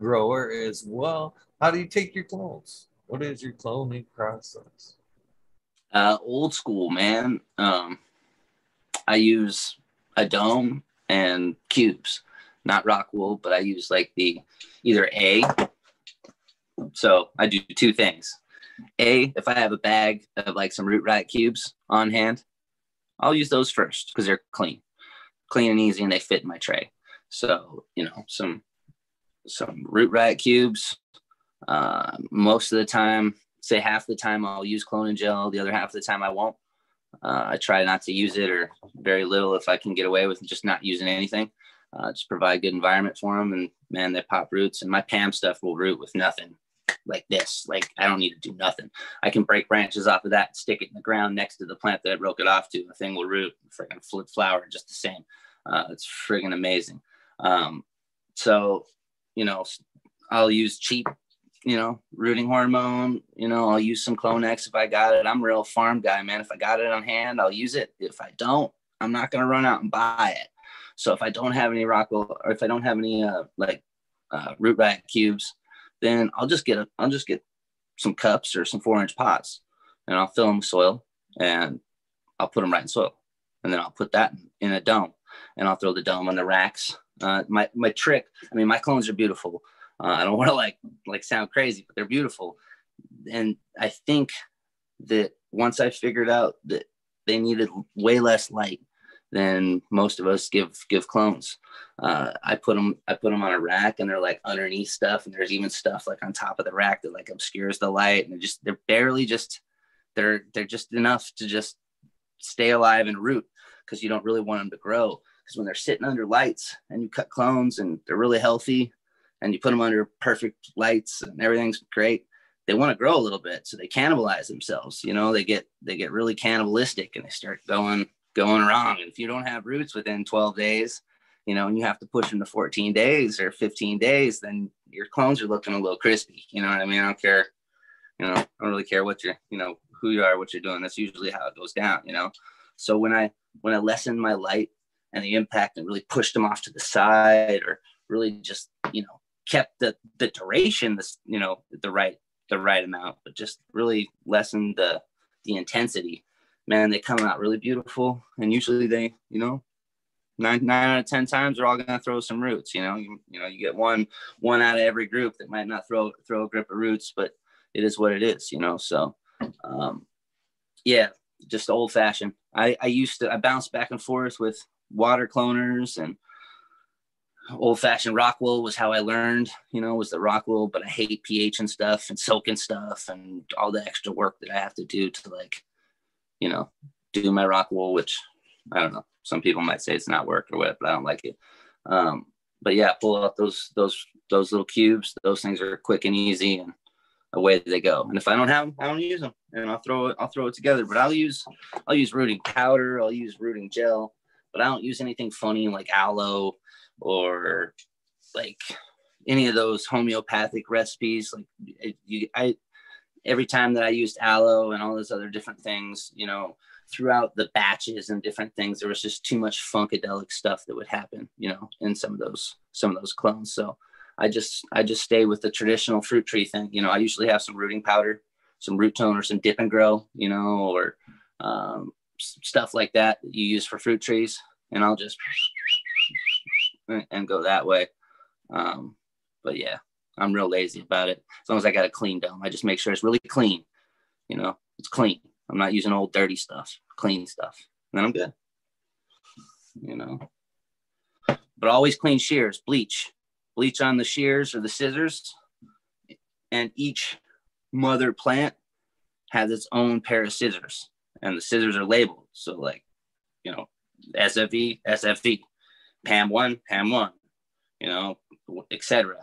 A: grower as well. How do you take your clones? What is your cloning process?
B: Uh, old school, man. Um, I use a dome and cubes, not rock wool, but I use like the either A. So I do two things. A, if I have a bag of like some root riot cubes on hand, I'll use those first because they're clean, clean and easy, and they fit in my tray. So, you know, some some root riot cubes. Uh, most of the time, say half the time I'll use clone and gel, the other half of the time I won't. Uh, I try not to use it or very little if I can get away with just not using anything. Uh, just provide good environment for them, and man, they pop roots. And my Pam stuff will root with nothing like this. Like I don't need to do nothing. I can break branches off of that, stick it in the ground next to the plant that I broke it off to. The thing will root, freaking flip flower just the same. Uh, it's friggin' amazing. Um, so, you know, I'll use cheap, you know, rooting hormone. You know, I'll use some Clonex if I got it. I'm a real farm guy, man. If I got it on hand, I'll use it. If I don't, I'm not gonna run out and buy it. So if I don't have any rock wool or if I don't have any uh, like uh, root riot cubes, then I'll just get a, I'll just get some cups or some four inch pots, and I'll fill them with soil, and I'll put them right in soil, and then I'll put that in a dome, and I'll throw the dome on the racks uh, my my trick, I mean, my clones are beautiful. Uh, I don't (laughs) want to like like sound crazy, but they're beautiful. And I think that once I figured out that they needed way less light than most of us give give clones. Uh, I put them I put them on a rack and they're like underneath stuff and there's even stuff like on top of the rack that like obscures the light and they're just they're barely just they're they're just enough to just stay alive and root because you don't really want them to grow because when they're sitting under lights and you cut clones and they're really healthy and you put them under perfect lights and everything's great they want to grow a little bit so they cannibalize themselves you know? They get they get really cannibalistic and they start going going wrong and if you don't have roots within 12 days you know and you have to push them to 14 days or 15 days then your clones are looking a little crispy you know what i mean? I don't care you know i don't really care what you're you know who you are what you're doing that's usually how it goes down you know? So when i when i lessen my light and the impact and really pushed them off to the side or really just you know kept the the duration this you know the right the right amount but just really lessened the the intensity. Man they come out really beautiful and usually they you know nine nine out of ten times they're all gonna throw some roots you know? You, you know you get one one out of every group that might not throw throw a grip of roots but it is what it is you know? So um yeah just old fashioned i i used to i bounced back and forth with water cloners and old fashioned rock wool was how I learned, you know, was the rock wool, but I hate pH and stuff and soaking stuff and all the extra work that I have to do to like, you know, do my rock wool, which I don't know. Some people might say it's not work or what, but I don't like it. Um, but yeah, pull out those those those little cubes. Those things are quick and easy, and away they go. And if I don't have them, I don't use them, and I'll throw it I'll throw it together. But I'll use I'll use rooting powder. I'll use rooting gel, but I don't use anything funny like aloe or like any of those homeopathic recipes. Like it, you, I every time that I used aloe and all those other different things, you know, throughout the batches and different things, there was just too much funkadelic stuff that would happen, you know, in some of those some of those clones. So I just I just stay with the traditional fruit tree thing. You know, I usually have some rooting powder, some Rootone, or some Dip 'N Grow, you know, or um, stuff like that, that you use for fruit trees, and I'll just and go that way. Um, but yeah, I'm real lazy about it. As long as I got a clean dome, I just make sure it's really clean. You know, it's clean. I'm not using old dirty stuff, clean stuff. And then I'm good. You know. But always clean shears, bleach. Bleach on the shears or the scissors. And each mother plant has its own pair of scissors. And the scissors are labeled. So like, you know, SFV, SFV, PAM one, PAM one, you know, etc.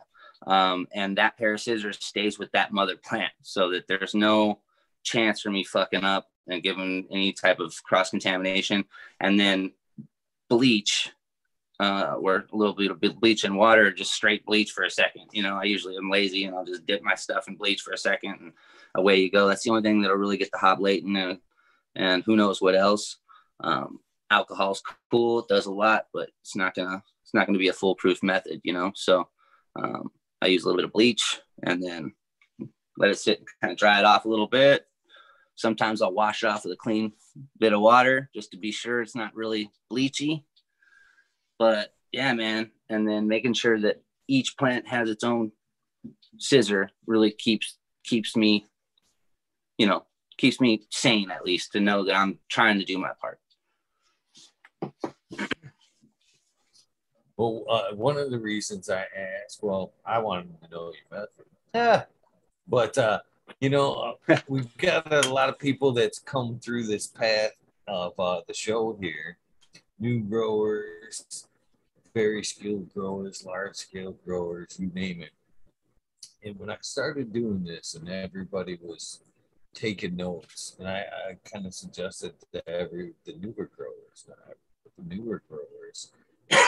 B: Um, and that pair of scissors stays with that mother plant so that there's no chance for me fucking up and giving any type of cross contamination. And then bleach, uh, or a little bit of bleach and water, just straight bleach for a second. You know, I usually am lazy and I'll just dip my stuff in bleach for a second and away you go. That's the only thing that'll really get the hop latent and, and who knows what else. Um, alcohol's cool, it does a lot, but it's not gonna it's not gonna be a foolproof method, you know. So um, I use a little bit of bleach and then let it sit and kind of dry it off a little bit. Sometimes I'll wash it off with a clean bit of water just to be sure it's not really bleachy. But yeah, man. And then making sure that each plant has its own scissor really keeps keeps me, you know, keeps me sane at least to know that I'm trying to do my part.
A: Well, uh, one of the reasons I asked, well, I wanted to know your method. Yeah. But, uh, you know, (laughs) we've got a lot of people that's come through this path of uh, the show here new growers, very skilled growers, large scale growers, you name it. And when I started doing this, and everybody was taking notes, and I, I kind of suggested to every the newer growers, the newer growers,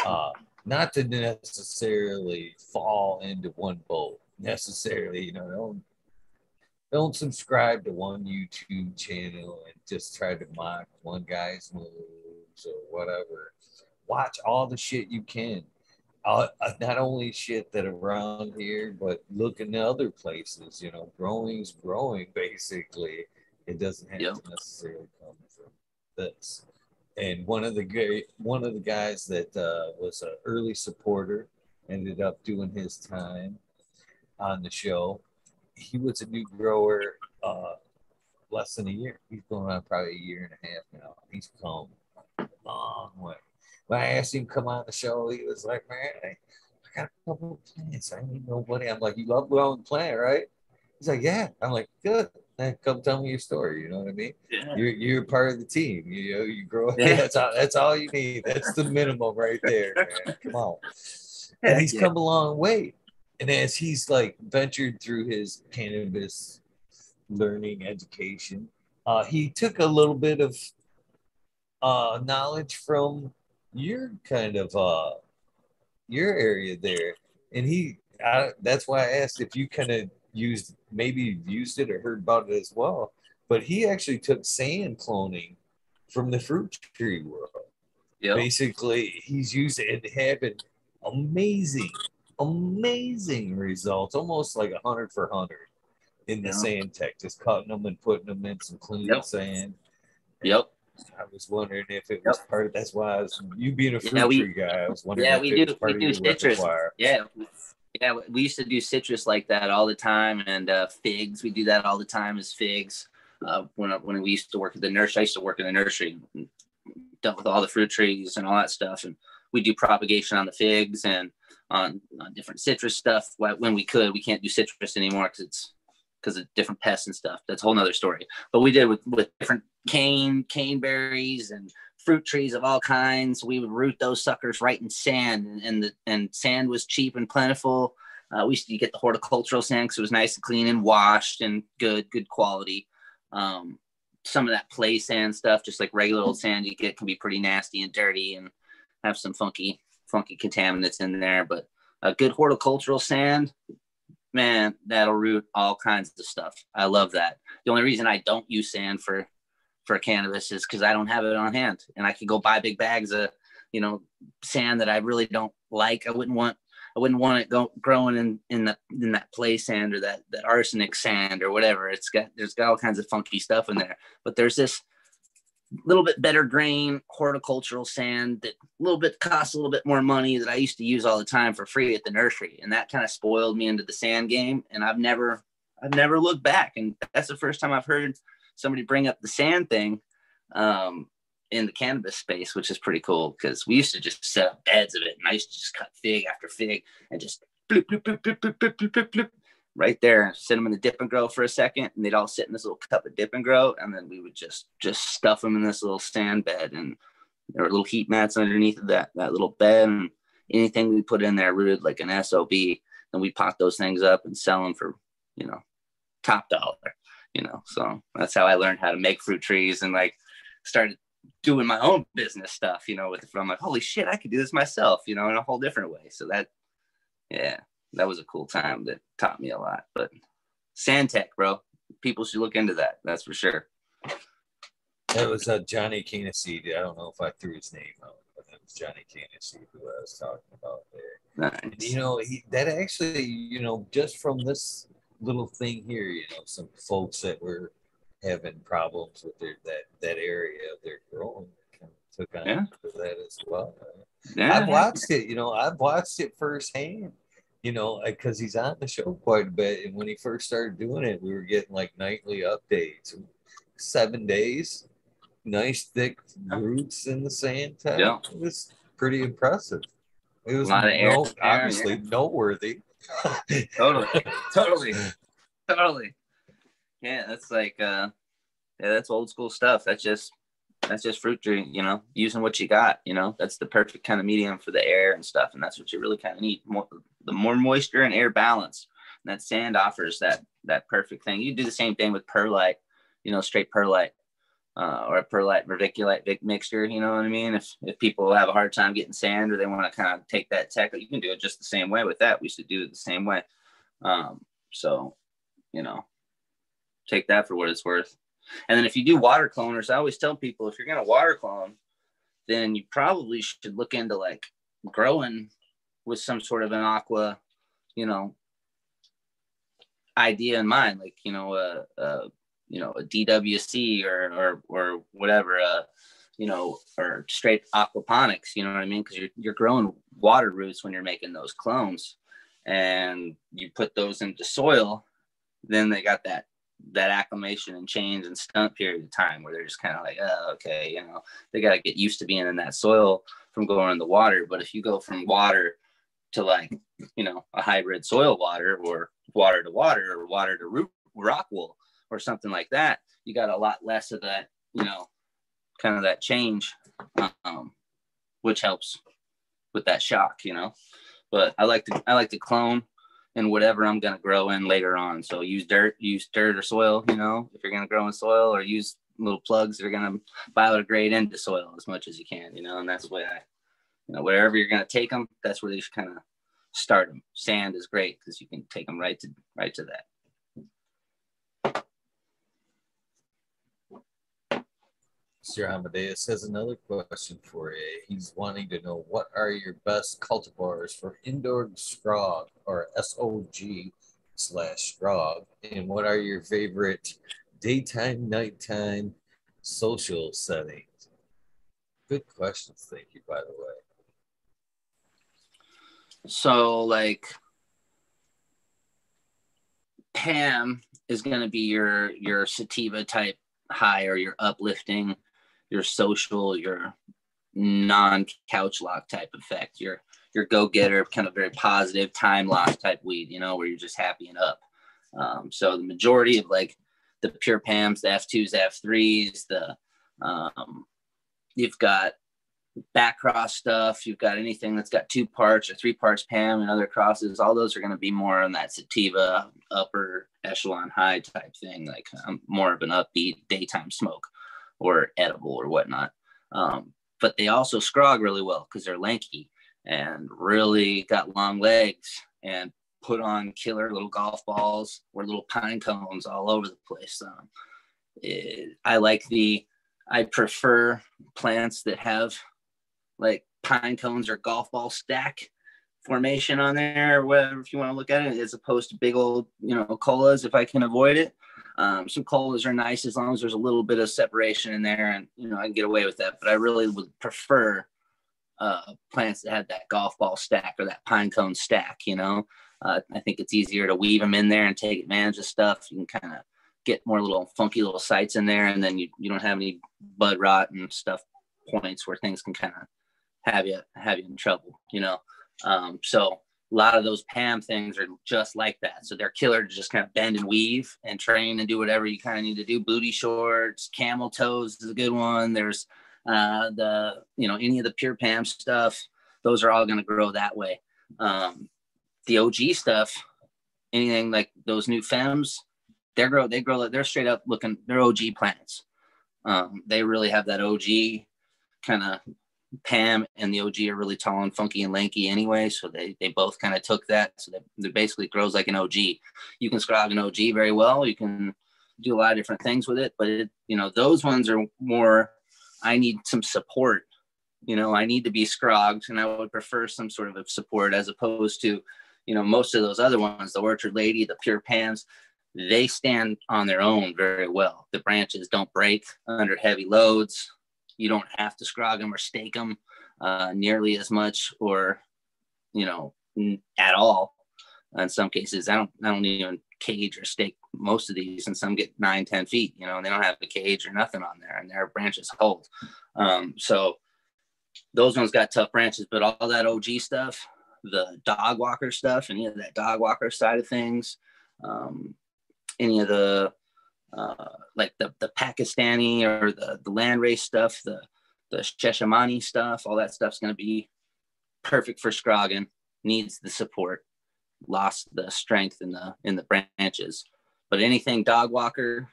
A: uh, not to necessarily fall into one boat necessarily. You know, don't don't subscribe to one YouTube channel and just try to mock one guy's moves or whatever. Watch all the shit you can. Uh, uh not only shit that around here, but look in other places. You know, growing's growing. Basically, it doesn't have yep. to necessarily come from this and one of the great one of the guys that uh, was an early supporter ended up doing his time on the show. He was a new grower uh, less than a year. He's going on probably a year and a half now. He's come a long way. When I asked him to come on the show, he was like, "Man, I, I got a couple of plants. I need nobody." I'm like, "You love growing plant, right?" He's like, "Yeah." I'm like, "Good." (laughs) come tell me your story. You know what I mean? Yeah. You're you're part of the team. You know, you grow. (laughs) Yeah. That's all. That's all you need. That's the minimum right there, man. Come on. (laughs) And he's yeah. come a long way. And as he's like ventured through his cannabis learning education, uh, he took a little bit of uh, knowledge from your kind of uh, your area there, and he. I, that's why I asked if you kind of used maybe used it or heard about it as well. But he actually took sand cloning from the fruit tree world. Yep. Basically, he's used it and having amazing, amazing results, almost like a hundred for hundred in the sand tech, just cutting them and putting them in some clean yep. sand.
B: Yep.
A: I was wondering if it was yep. part of that's why I was you being a fruit yeah, we, tree guy. I was wondering
B: yeah, we do we do citrus. Repertoire. Yeah, yeah, we used to do citrus like that all the time, and uh, figs. We do that all the time as figs. Uh, when when we used to work at the nursery, I used to work in the nursery, dealt with all the fruit trees and all that stuff, and we do propagation on the figs and on, on different citrus stuff when we could. We can't do citrus anymore because it's because of different pests and stuff. That's a whole nother story. But we did with with different cane cane berries and fruit trees of all kinds. We would root those suckers right in sand, and, the and sand was cheap and plentiful. Uh, we used to get the horticultural sand because it was nice and clean and washed and good, good quality. Um, some of that play sand stuff, just like regular old sand you get, can be pretty nasty and dirty and have some funky, funky contaminants in there. But a good horticultural sand, man, that'll root all kinds of stuff. I love that. The only reason I don't use sand for for cannabis is because I don't have it on hand, and I could go buy big bags of you know sand that I really don't like. I wouldn't want I wouldn't want it go, growing in in the in that play sand or that that arsenic sand or whatever. It's got there's got all kinds of funky stuff in there. But there's this little bit better grain horticultural sand that a little bit costs a little bit more money that I used to use all the time for free at the nursery, and that kind of spoiled me into the sand game. And I've never I've never looked back, and that's the first time I've heard somebody bring up the sand thing. Um, in the cannabis space, which is pretty cool because we used to just set up beds of it, and I used to just cut fig after fig and just bloop, bloop, bloop, bloop, bloop, bloop, bloop, bloop, right there, sit them in the Dip 'N Grow for a second, and they'd all sit in this little cup of Dip 'N Grow, and then we would just just stuff them in this little sand bed, and there were little heat mats underneath that that little bed, and anything we put in there rooted like an sob, and we pot those things up and sell them for you know top dollar, you know. So that's how I learned how to make fruit trees and like started doing my own business stuff, you know, with I'm like, holy shit, I could do this myself, you know, in a whole different way. So that, yeah, that was a cool time that taught me a lot. But Sandtech, bro, people should look into that. That's for sure.
A: That was uh, Johnny Caneseed. I don't know if I threw his name out, but it was Johnny Caneseed who I was talking about there. Nice. You know, he, that actually, you know, just from this little thing here, you know, some folks that were having problems with their that that area of their growing took on yeah. that as well. Yeah. I've watched it, you know, I've watched it firsthand, you know, because he's on the show quite a bit. And when he first started doing it, we were getting like nightly updates, seven days, nice thick roots in the sand. Yeah. It was pretty impressive. It was no, air, obviously yeah. noteworthy.
B: Totally, totally, totally yeah, that's like uh yeah, that's old school stuff. That's just that's just fruit tree, you know, using what you got, you know, that's the perfect kind of medium for the air and stuff. And that's what you really kind of need. More, the more moisture and air balance. And that sand offers that that perfect thing. You do the same thing with perlite, you know, straight perlite. Uh, or a perlite vermiculite mixture, you know what I mean? If if people have a hard time getting sand or they want to kind of take that tech, you can do it just the same way with that. We should do it the same way. Um, so, you know, take that for what it's worth. And then if you do water cloners, I always tell people if you're going to water clone, then you probably should look into like growing with some sort of an aqua, you know, idea in mind, like you know, a, a you know a DWC or or or whatever, uh, you know, or straight aquaponics. You know what I mean? Because you're you're growing water roots when you're making those clones, and you put those into soil, then they got that that acclimation and change and stunt period of time where they're just kind of like, oh, okay, you know, they got to get used to being in that soil from going in the water. But if you go from water to like, you know, a hybrid soil water or water to water or water to root, rock wool or something like that, you got a lot less of that, you know, kind of that change, um, which helps with that shock, you know. But I like to I like to clone and whatever I'm to grow in later on. So use dirt, use dirt or soil, you know, if you're to grow in soil or use little plugs that are to biodegrade into soil as much as you can, you know, and that's way I, you know, wherever you're to take them, that's where they should kind of start them. Sand is great because you can take them right to, right to that.
A: Mr. Amadeus has another question for you. He's wanting to know what are your best cultivars for indoor scrog or SOG slash scrog, and what are your favorite daytime, nighttime social settings? Good questions. Thank you, by the way.
B: So, like, Pam is going to be your your sativa type high or your uplifting your social, your non couch lock type effect, your your go getter, kind of very positive time lock type weed, you know, where you're just happy and up. Um, so the majority of like the pure PAMs, the F2s, F3s, the um, you've got back cross stuff. You've got anything that's got two parts or three parts Pam and other crosses. All those are going to be more on that sativa upper echelon high type thing, like um, more of an upbeat daytime smoke or edible or whatnot. Um, but they also scrog really well because they're lanky and really got long legs and put on killer little golf balls or little pine cones all over the place. Um, it, I like the, I prefer plants that have like pine cones or golf ball stack formation on there, or whatever, if you want to look at it, as opposed to big old, you know, colas if I can avoid it. Um, some colas are nice as long as there's a little bit of separation in there and, you know, I can get away with that. But I really would prefer uh, plants that have that golf ball stack or that pine cone stack, you know. Uh, I think it's easier to weave them in there and take advantage of stuff. You can kind of get more little funky little sites in there, and then you, you don't have any bud rot and stuff points where things can kind of have you have you in trouble, you know. Um, so a lot of those PAM things are just like that. So they're killer to just kind of bend and weave and train and do whatever you kind of need to do. Booty shorts, camel toes is a good one. There's uh, the you know any of the pure PAM stuff. Those are all going to grow that way. Um, the OG stuff, anything like those new fems, they grow they grow they're straight up looking they're OG plants. Um, they really have that OG kind of Pam and the OG are really tall and funky and lanky anyway, so they they both kind of took that. So they, basically grows like an OG. You can scrog an OG very well. You can do a lot of different things with it, but it, you know those ones are more. I need some support. You know, I need to be scrogged, and I would prefer some sort of support as opposed to, you know, most of those other ones, the Orchard Lady, the Pure Pams, they stand on their own very well. The branches don't break under heavy loads you don't have to scrog them or stake them uh, nearly as much or you know at all. In some cases i don't i don't even cage or stake most of these and some get nine ten feet you know and they don't have a cage or nothing on there and their branches hold. Um, so those ones got tough branches but all that og stuff the dog walker stuff any of that dog walker side of things um, any of the uh, like the, the Pakistani or the, the landrace stuff, the, the Shashamane stuff, all that stuff's going to be perfect for Scroggin. Needs the support, lost the strength in the in the branches. But anything dog walker,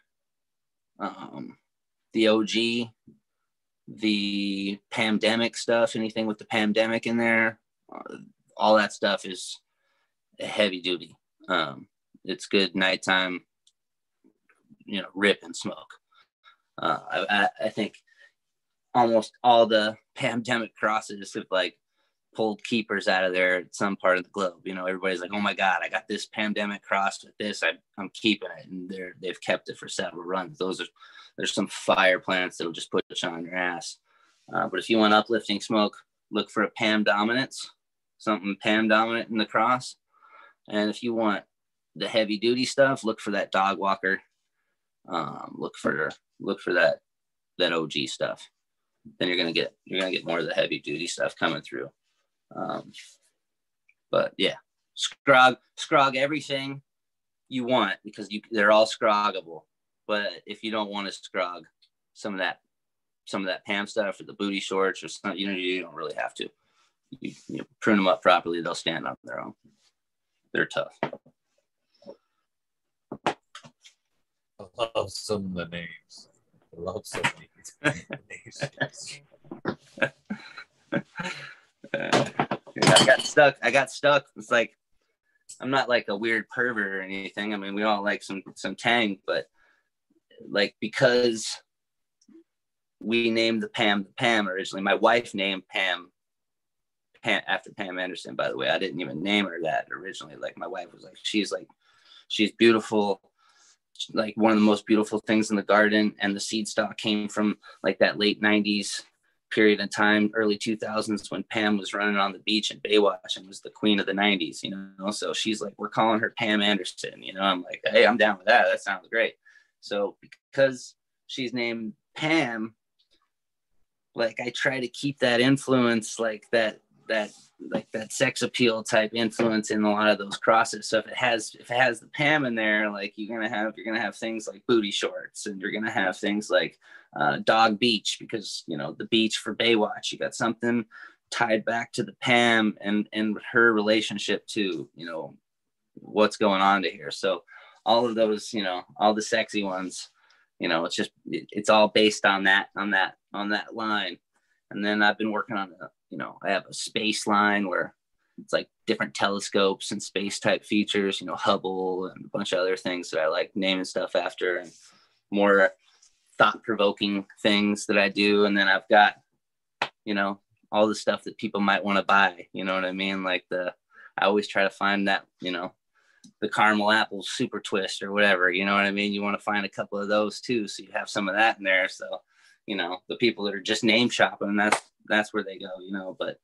B: um, the OG, the pandemic stuff, anything with the pandemic in there, uh, all that stuff is heavy duty. Um, it's good nighttime you know rip and smoke. Uh, I, I think almost all the (laughs) pandemic crosses have like pulled keepers out of there at some part of the globe. You know, everybody's like, "Oh my God, I got this pandemic cross with this. I, am keeping it," and they're they've kept it for several runs. Those are there's some fire plants that'll just put you on your ass. Uh, but if you want uplifting smoke, look for a Pam dominance, something Pam dominant in the cross. And if you want the heavy duty stuff, look for that dog walker um, look for look for that that OG stuff. Then you're gonna get you're gonna get more of the heavy duty stuff coming through. Um, but yeah, scrog scrog everything you want because you they're all scroggable. But if you don't want to scrog some of that some of that Pam stuff or the booty shorts or something, you know, you don't really have to. You, you prune them up properly, they'll stand on their own. They're tough.
A: I love some of the names. I love some of these (laughs) names.
B: I got stuck. I got stuck. It's like I'm not like a weird pervert or anything. I mean, we all like some some tang, but like because we named the Pam the Pam originally. My wife named Pam Pam after Pam Anderson. By the way, I didn't even name her that originally. Like my wife was like, she's like, she's beautiful like one of the most beautiful things in the garden and the seed stock came from like that late 90s period of time early 2000s when pam was running on the beach in baywatch and was the queen of the 90s you know? So she's like we're calling her pam anderson you know? I'm like hey i'm down with that. That sounds great. So because she's named pam like i try to keep that influence like that that like that sex appeal type influence in a lot of those crosses. So if it has if it has the Pam in there, like you're gonna have you're gonna have things like booty shorts, and you're gonna have things like uh, dog beach because you know the beach for Baywatch. You got something tied back to the Pam and and her relationship to you know what's going on to here. So all of those, you know, all the sexy ones, you know, it's just it, it's all based on that on that on that line. And then I've been working on a, you know, I have a space line where it's like different telescopes and space type features, you know, Hubble and a bunch of other things that I like naming stuff after and more thought provoking things that I do. And then I've got, you know, all the stuff that people might want to buy. You know what I mean? Like the, I always try to find that, you know, the caramel apple super twist or whatever. You know what I mean? You want to find a couple of those too. So you have some of that in there. So, you know, the people that are just name shopping, that's, that's where they go, you know, but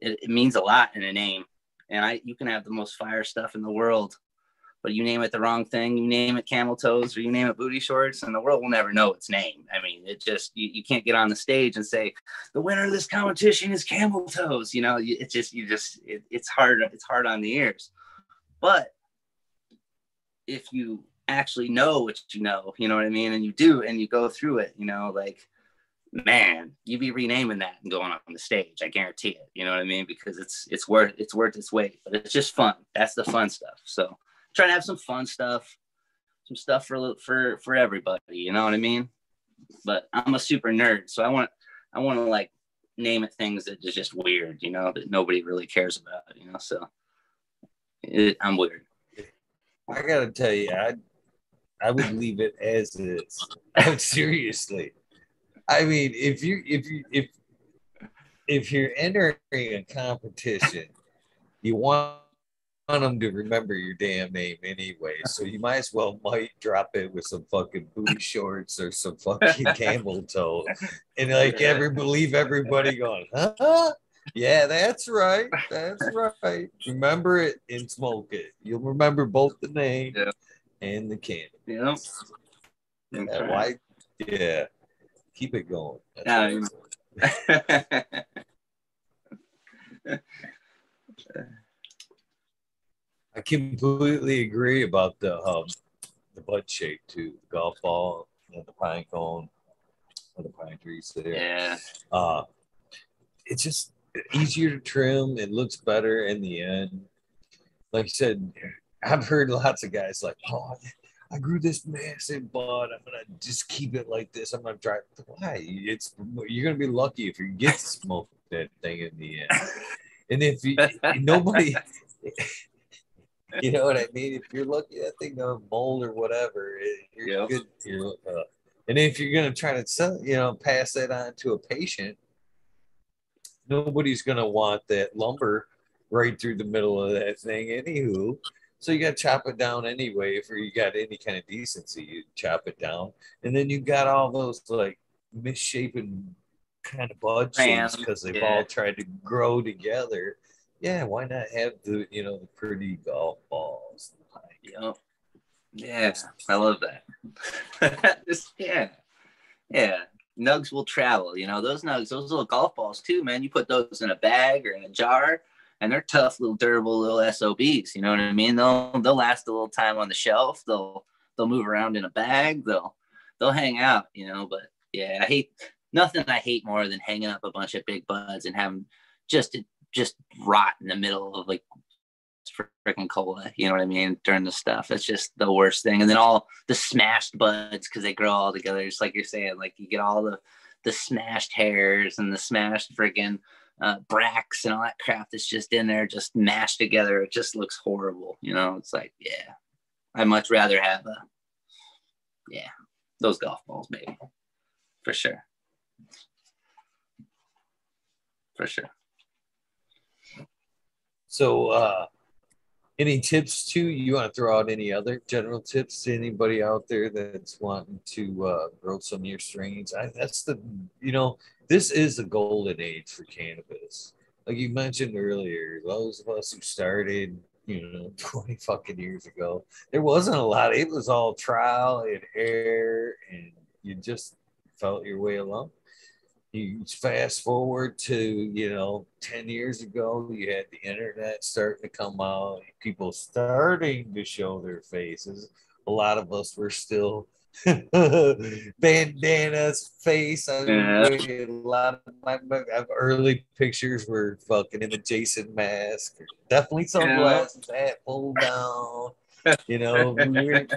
B: it, it means a lot in a name. And I, you can have the most fire stuff in the world but you name it the wrong thing, you name it camel toes or you name it booty shorts, and the world will never know its name. I mean, it just you, you can't get on the stage and say the winner of this competition is camel toes. You know, it's just you just it, it's hard it's hard on the ears. But if you actually know what you know, you know what I mean, and you do, and you go through it, you know, like man, you be renaming that and going on the stage. I guarantee it. You know what I mean? Because it's it's worth it's worth its weight. But it's just fun. That's the fun stuff. So trying to have some fun stuff, some stuff for for for everybody. You know what I mean? But I'm a super nerd, so I want I want to like name it things that is just weird. You know that nobody really cares about. You know, so it, I'm weird.
A: I gotta tell you, I I would leave it as is. (laughs) Seriously, I mean, if you if you if if you're entering a competition, you want them to remember your damn name anyway. So you might as well might drop it with some fucking booty shorts or some fucking (laughs) camel toe. And like every believe everybody going, huh? Yeah, that's right. That's right. Remember it and smoke it. You'll remember both the name yeah. and the can.
B: Yeah.
A: yeah why? Yeah. Keep it going.
B: That's yeah. (laughs)
A: I completely agree about the um, the bud shape too. The golf ball, and the pine cone, and the pine trees there.
B: Yeah.
A: Uh, it's just easier to trim. It looks better in the end. Like I said, I've heard lots of guys like, "Oh, I grew this massive bud. I'm gonna just keep it like this. I'm gonna try." Why? It's you're gonna be lucky if you get to smoke (laughs) that thing in the end. And if you, nobody, (laughs) you know what I mean? If you're lucky that thing going mold or whatever, you're yep. good. You're, uh, and if you're gonna try to sell, you know, pass that on to a patient, nobody's gonna want that lumber right through the middle of that thing, anywho. So you got to chop it down anyway. If you got any kind of decency, you chop it down, and then you got all those like misshapen kind of bud shapes because they've yeah. all tried to grow together yeah, why not have the you know the pretty golf balls?
B: Yep. Yeah, I love that. (laughs) Just yeah, yeah. Nugs will travel. You know those nugs, those little golf balls too, man. You put those in a bag or in a jar, and they're tough, little durable little SOBs. You know what I mean? They'll they'll last a little time on the shelf. They'll they'll move around in a bag. They'll they'll hang out. You know, but yeah, I hate nothing. I hate more than hanging up a bunch of big buds and having just just rot in the middle of like freaking cola. You know what I mean? During the stuff, that's just the worst thing. And then all the smashed buds because they grow all together. Just like you're saying, like you get all the the smashed hairs and the smashed freaking uh, bracts and all that crap that's just in there, just mashed together. It just looks horrible. You know, it's like, yeah, I'd much rather have a, yeah, those golf balls, maybe, for sure, for sure.
A: So, uh, any tips too? You want to throw out any other general tips to anybody out there that's wanting to uh, grow some of your strains? I, that's the, you know, this is the golden age for cannabis. Like you mentioned earlier, those of us who started, you know, (laughs) 20 fucking years ago, there wasn't a lot. It was all trial and error, and you just felt your way along. you fast forward to you know 10 years ago you had the internet starting to come out people starting to show their faces a lot of us were still (laughs) bandanas face I mean, yeah. a lot of my, early pictures were fucking in the jason mask definitely sunglasses yeah. hat pulled down you know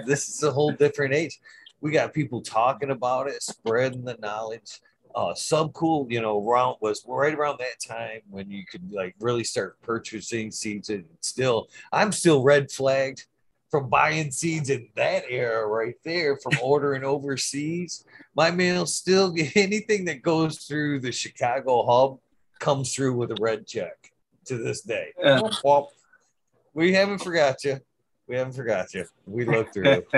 A: this is a whole different age we got people talking about it spreading the knowledge uh, Subcool, you know, was right around that time when you could like really start purchasing seeds. And still, I'm still red flagged from buying seeds in that era right there, from (laughs) ordering overseas. My mail still (laughs) anything that goes through the Chicago hub comes through with a red check to this day. Yeah. Well, we haven't forgot you. We haven't forgot you. We looked through. (laughs)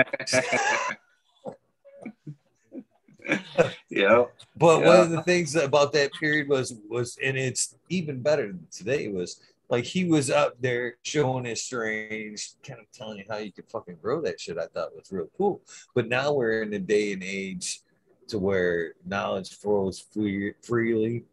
B: yeah.
A: But yeah. one of the things about that period was was and it's even better today was like he was up there showing his strains, kind of telling you how you could fucking grow that shit. I thought was real cool. But now we're in a day and age to where knowledge flows free, freely,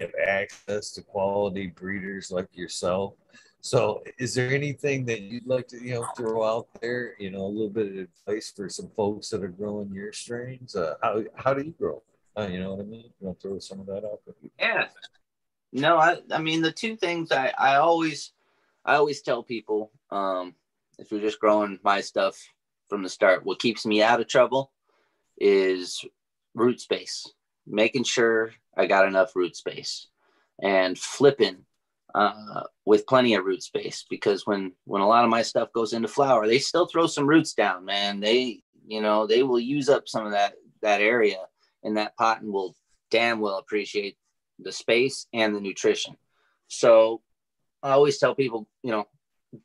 A: have access to quality breeders like yourself. So, is there anything that you'd like to, you know, throw out there? You know, a little bit of advice for some folks that are growing your strains. Uh, how how do you grow? Uh, you know what I mean? You want to throw some of that out there?
B: Yeah. No, I I mean the two things I I always I always tell people um, if you're just growing my stuff from the start, what keeps me out of trouble is root space, making sure I got enough root space, and flipping uh, with plenty of root space because when when a lot of my stuff goes into flower, they still throw some roots down, man. They you know they will use up some of that that area in that pot and will damn well appreciate the space and the nutrition. So I always tell people, you know,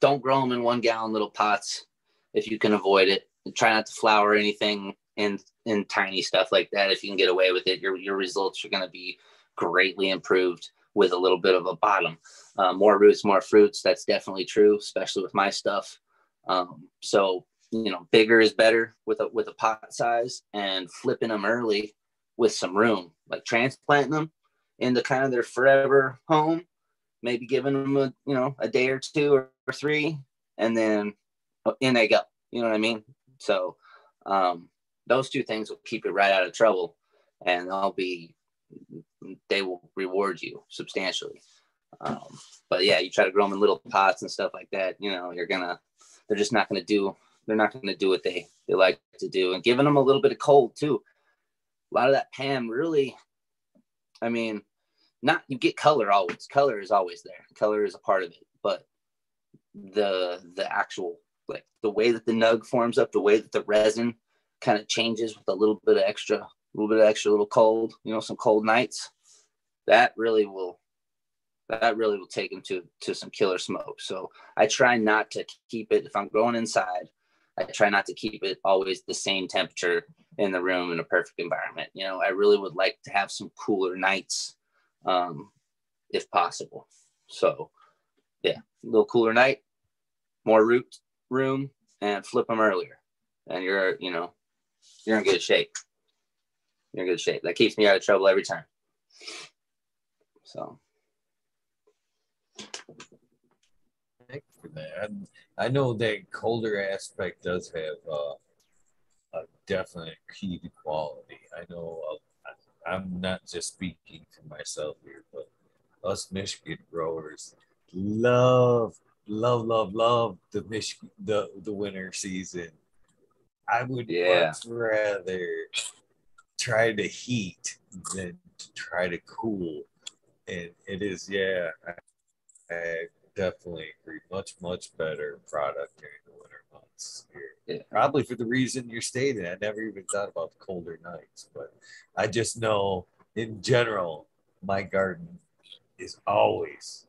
B: don't grow them in one gallon little pots if you can avoid it. And try not to flower anything in in tiny stuff like that. If you can get away with it, your your results are going to be greatly improved with a little bit of a bottom. Uh, more roots, more fruits. That's definitely true, especially with my stuff. Um, so you know, bigger is better with a with a pot size, and flipping them early with some room, like transplanting them into kind of their forever home. Maybe giving them a you know a day or two or, or three, and then uh, in they go. You know what I mean? So um, those two things will keep you right out of trouble, and they'll be they will reward you substantially. Um, but yeah, you try to grow them in little pots and stuff like that. You know, you're gonna, they're just not gonna do, they're not gonna do what they they like to do. And giving them a little bit of cold too. A lot of that Pam really, I mean, not you get color always. Color is always there. Color is a part of it, but the the actual like the way that the nug forms up, the way that the resin kind of changes with a little bit of extra, a little bit of extra a little cold, you know, some cold nights that really will that really will take them to to some killer smoke. So I try not to keep it if I'm growing inside. I try not to keep it always the same temperature in the room in a perfect environment. You know, I really would like to have some cooler nights, um, if possible. So, yeah, a little cooler night, more root room, and flip them earlier, and you're you know you're in good shape. You're in good shape. That keeps me out of trouble every time. So.
A: For that. I know that colder aspect does have uh, a definite key to quality. I know uh, I'm not just speaking for myself here, but us Michigan growers love, love, love, love the Michigan the the winter season. I would yeah. much rather try to heat than to try to cool and it is yeah I, I, definitely agree much much better product during the winter months here yeah. probably for the reason you're stating i never even thought about the colder nights but i just know in general my garden is always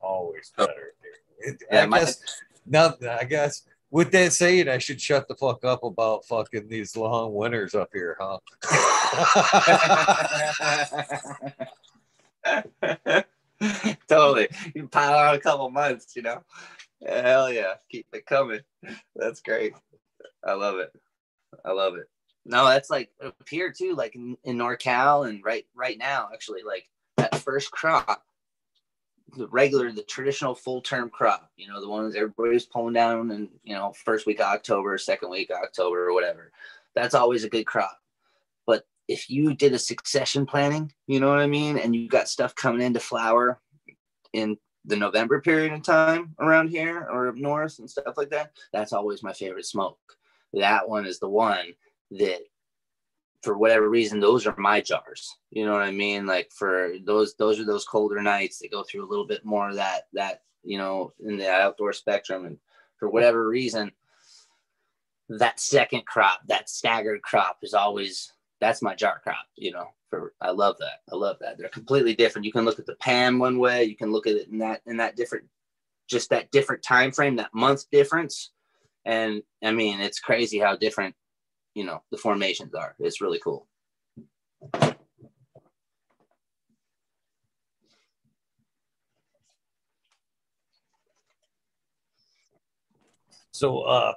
A: always oh. better yeah, i guess now i guess with that said, I should shut the fuck up about fucking these long winters up here, huh? (laughs) (laughs) (laughs) (laughs)
B: totally. You pile on a couple months, you know. Hell yeah. Keep it coming. That's great. I love it. I love it. No, that's like up here too, like in, in NorCal and right right now, actually, like that first crop, the regular, the traditional full term crop, you know, the ones everybody's pulling down and you know, first week of October, second week of October, or whatever. That's always a good crop. If you did a succession planning, you know what I mean, and you got stuff coming into flower in the November period of time around here or up north and stuff like that, that's always my favorite smoke. That one is the one that for whatever reason those are my jars. You know what i mean? Like for those those are those colder nights that go through a little bit more of that that you know in the outdoor spectrum. And for whatever reason that second crop that staggered crop is always that's my jar crop you know for i love that. I love that. They're completely different. You can look at the Pam one way. You can look at it in that in that different just that different time frame that month difference. And i mean it's crazy how different you know the formations are. It's really cool.
A: So, uh,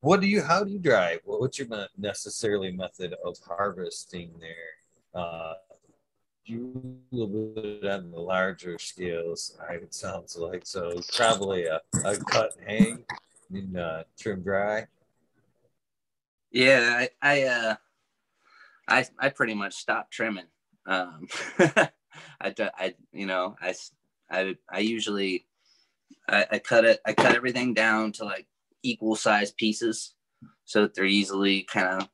A: what do you? How do you dry? What's your necessarily method of harvesting there? Uh, you a little bit on the larger scales. It sounds like so. Probably a, a cut hang and uh, trim dry.
B: Yeah, I I uh, I I pretty much stopped trimming. Um, (laughs) I I you know I I I usually I, I cut it I cut everything down to like equal size pieces. So they're easily kind of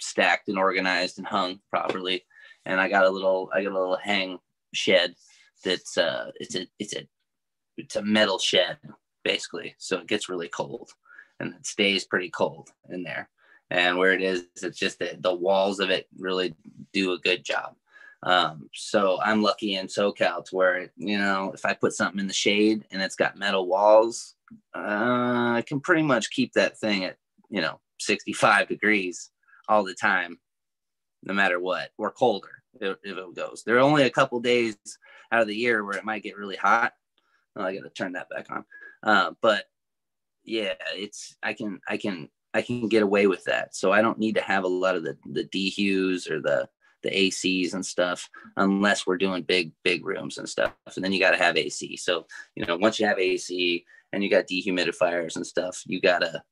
B: stacked and organized and hung properly. And I got a little I got a little hang shed that's uh it's a it's a it's a metal shed basically. So it gets really cold and it stays pretty cold in there. And where it is it's just that the walls of it really do a good job um, so i'm lucky in socal to where you know if i put something in the shade and it's got metal walls uh, i can pretty much keep that thing at you know 65 degrees all the time no matter what or colder if, it goes. There are only a couple days out of the year where it might get really hot. Oh, i gotta turn that back on. Uh, but yeah it's i can i can I can get away with that. So I don't need to have a lot of the the dehues or the the ACs and stuff unless we're doing big big rooms and stuff. And then you got to have AC. So you know once you have AC and you got dehumidifiers and stuff, you gotta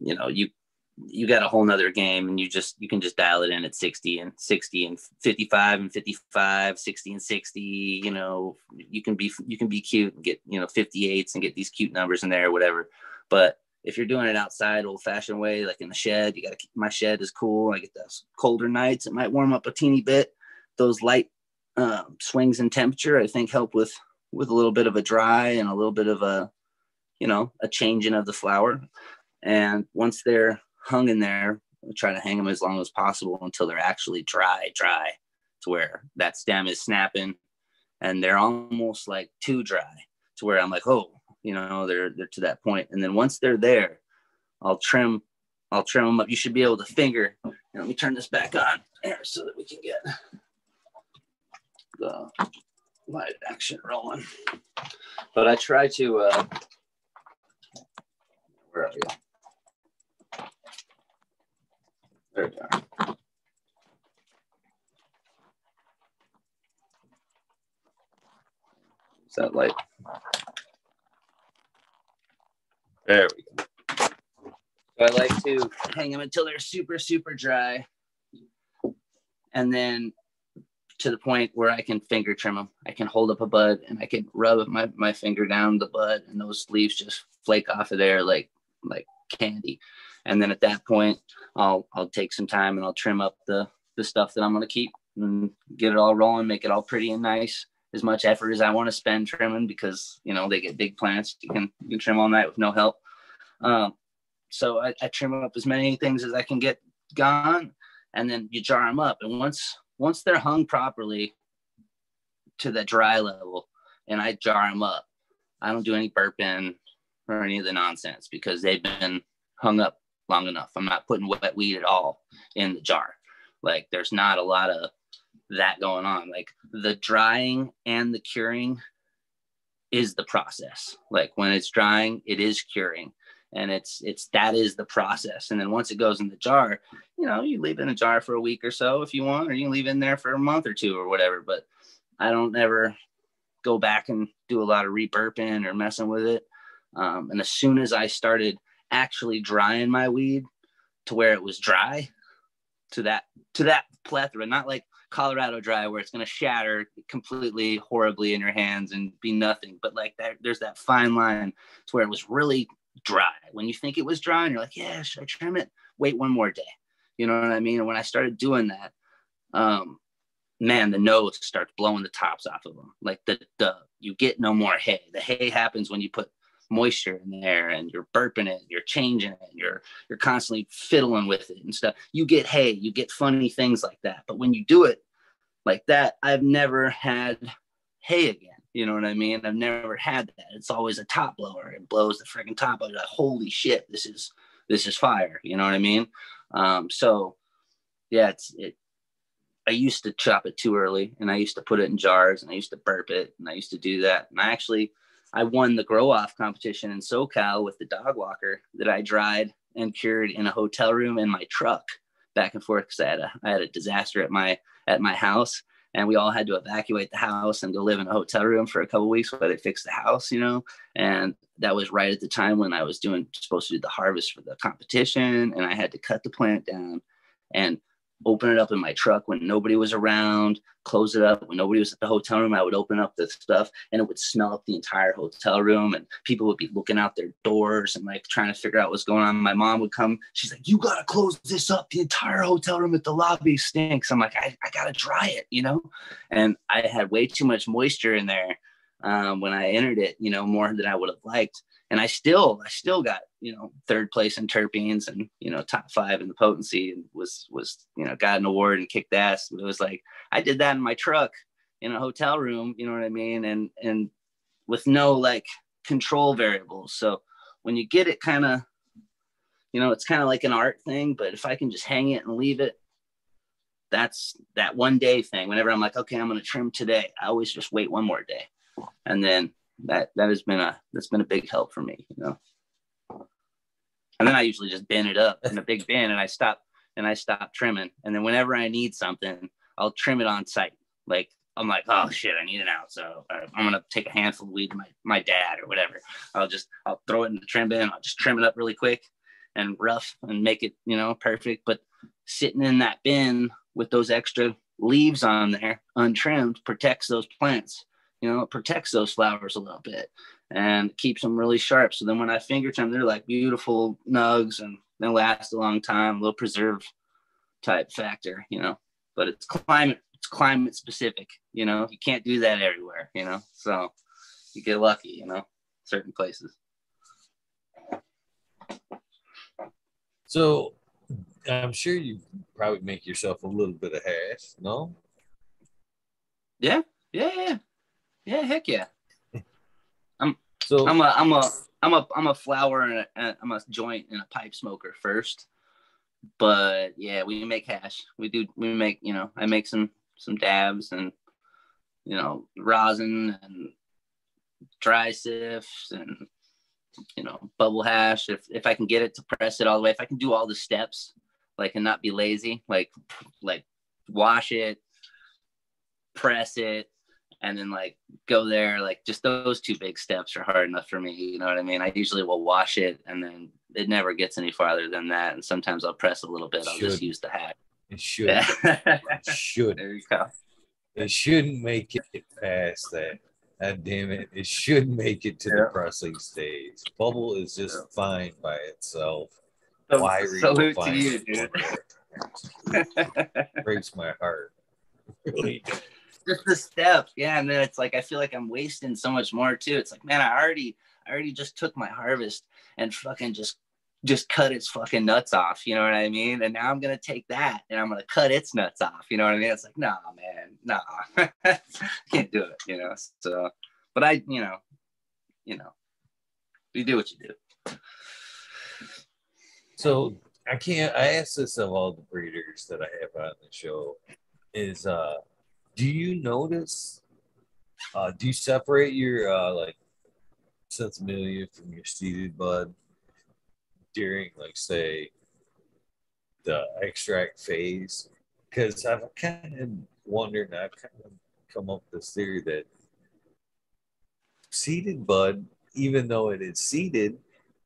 B: you know you you got a whole nother game and you just you can just dial it in at 60 and 60 and 55 and 55 60 and 60 you know you can be you can be cute and get you know 58s and get these cute numbers in there or whatever but if you're doing it outside old fashioned way, like in the shed, you got to keep my shed is cool. I get those colder nights. It might warm up a teeny bit. Those light um, swings in temperature, I think help with, with a little bit of a dry and a little bit of a, you know, a changing of the flower. And once they're hung in there, try to hang them as long as possible until they're actually dry, dry to where that stem is snapping and they're almost like too dry to where I'm like, oh, you know they're they're to that point. And then once they're there i'll trim i'll trim them up. You should be able to finger let me turn this back on so that we can get the light action rolling. But i try to uh where are you there we are. That light there we go. So I like to hang them until they're super, super dry. And then to the point where I can finger trim them. I can hold up a bud and I can rub my, my finger down the bud and those leaves just flake off of there like like candy. And then at that point, I'll I'll take some time and I'll trim up the the stuff that I'm gonna keep and get it all rolling, make it all pretty and nice as much effort as I want to spend trimming because you know they get big plants. You can you can trim all night with no help. Um, so I, I trim up as many things as I can get gone, and then you jar them up. And once once they're hung properly to the dry level, and I jar them up, I don't do any burping or any of the nonsense because they've been hung up long enough. I'm not putting wet weed at all in the jar. Like there's not a lot of that going on. Like the drying and the curing is the process. Like when it's drying, it is curing. and it's it's that is the process and then once it goes in the jar you know you leave it in a jar for a week or so if you want or you leave it in there for a month or two or whatever but i don't ever go back and do a lot of reburping or messing with it um, and as soon as i started actually drying my weed to where it was dry to that to that plethora not like colorado dry where it's going to shatter completely horribly in your hands and be nothing but like that there's that fine line to where it was really dry. When you think it was dry and you're like, yeah, should I trim it? Wait one more day. You know what I mean? And when I started doing that, um, man, the nose starts blowing the tops off of them. Like the, the, you get no more hay. The hay happens when you put moisture in there and you're burping it, you're changing it, you're, you're constantly fiddling with it and stuff. You get hay, you get funny things like that. But when you do it like that, I've never had hay again. You know what I mean? I've never had that. It's always a top blower. It blows the freaking top. I'm like, holy shit, this is this is fire. You know what I mean? Um, so yeah, it's it. I used to chop it too early, and I used to put it in jars, and I used to burp it, and I used to do that. And I actually, I won the grow off competition in SoCal with the dog walker that I dried and cured in a hotel room in my truck back and forth because I had a I had a disaster at my at my house and we all had to evacuate the house and go live in a hotel room for a couple weeks while they fixed the house, you know. And that was right at the time when I was doing supposed to do the harvest for the competition, and I had to cut the plant down and open it up in my truck when nobody was around, close it up when nobody was at the hotel room. I would open up the stuff and it would smell up the entire hotel room and people would be looking out their doors and like trying to figure out what's going on. My mom would come. She's like, You got to close this up. The entire hotel room at the lobby stinks. I'm like, I, I got to dry it, you know? And I had way too much moisture in there um, when I entered it, you know, more than I would have liked and I still I still got you know third place in terpenes and you know top five in the potency and was was you know got an award and kicked ass. But it was like I did that in my truck in a hotel room, you know what I mean, and and with no like control variables. So when you get it kind of you know it's kind of like an art thing, but if I can just hang it and leave it. That's that one day thing. Whenever I'm like, okay, I'm gonna trim today, I always just wait one more day, and then that that has been a that's been a big help for me, you know. And then I usually just bin it up in a big bin, and I stop and I stop trimming. And then whenever I need something, I'll trim it on site. Like I'm like, oh shit, I need it out, so uh, I'm gonna take a handful of weed to my my dad or whatever. I'll just I'll throw it in the trim bin. I'll just trim it up really quick and rough and make it you know perfect. But sitting in that bin with those extra leaves on there untrimmed protects those plants you know, it protects those flowers a little bit and keeps them really sharp. So then when I finger trim, they're like beautiful nugs and they last a long time, a little preserve type factor, you know. But it's climate, it's climate specific, you know. You can't do that everywhere, you know. So you get lucky, you know, certain places.
A: So I'm sure you probably make yourself a little bit of hash, no?
B: Yeah, yeah, yeah. Yeah, heck yeah. (laughs) I'm so I'm a I'm a I'm a I'm a flower and a, I'm a joint and a pipe smoker first. But yeah, we make hash. We do we make, you know, I make some some dabs and you know, rosin and dry sifts and you know, bubble hash if if I can get it to press it all the way. If I can do all the steps like and not be lazy, like like wash it, press it, and then like go there like just those two big steps are hard enough for me you know what i mean? I usually will wash it and then it never gets any farther than that and sometimes i'll press a little bit i'll just use the hat.
A: It should. It (laughs) should.
B: There you go.
A: It shouldn't make it past that. God damn it. It should make it to yeah. the pressing stage. Bubble is just yeah. fine by itself.
B: So, Why salute to you dude.
A: breaks my heart. really (laughs)
B: just the steps. Yeah. And then it's like I feel like I'm wasting so much more too. It's like, man, I already I already just took my harvest and fucking just just cut its fucking nuts off. You know what I mean? And now I'm gonna take that and I'm gonna cut its nuts off. You know what I mean? It's like, nah, man, nah. (laughs) Can't do it, you know. So but I, you know, you know, you do what you do.
A: So I can't I ask this of all the breeders that I have on the show is uh do you notice? Uh, do you separate your uh, like sinsemilla from your seeded bud? during, like, say, the extract phase? Because I've kind of wondered, I've kind of come up with this theory that seeded bud, even though it is seeded,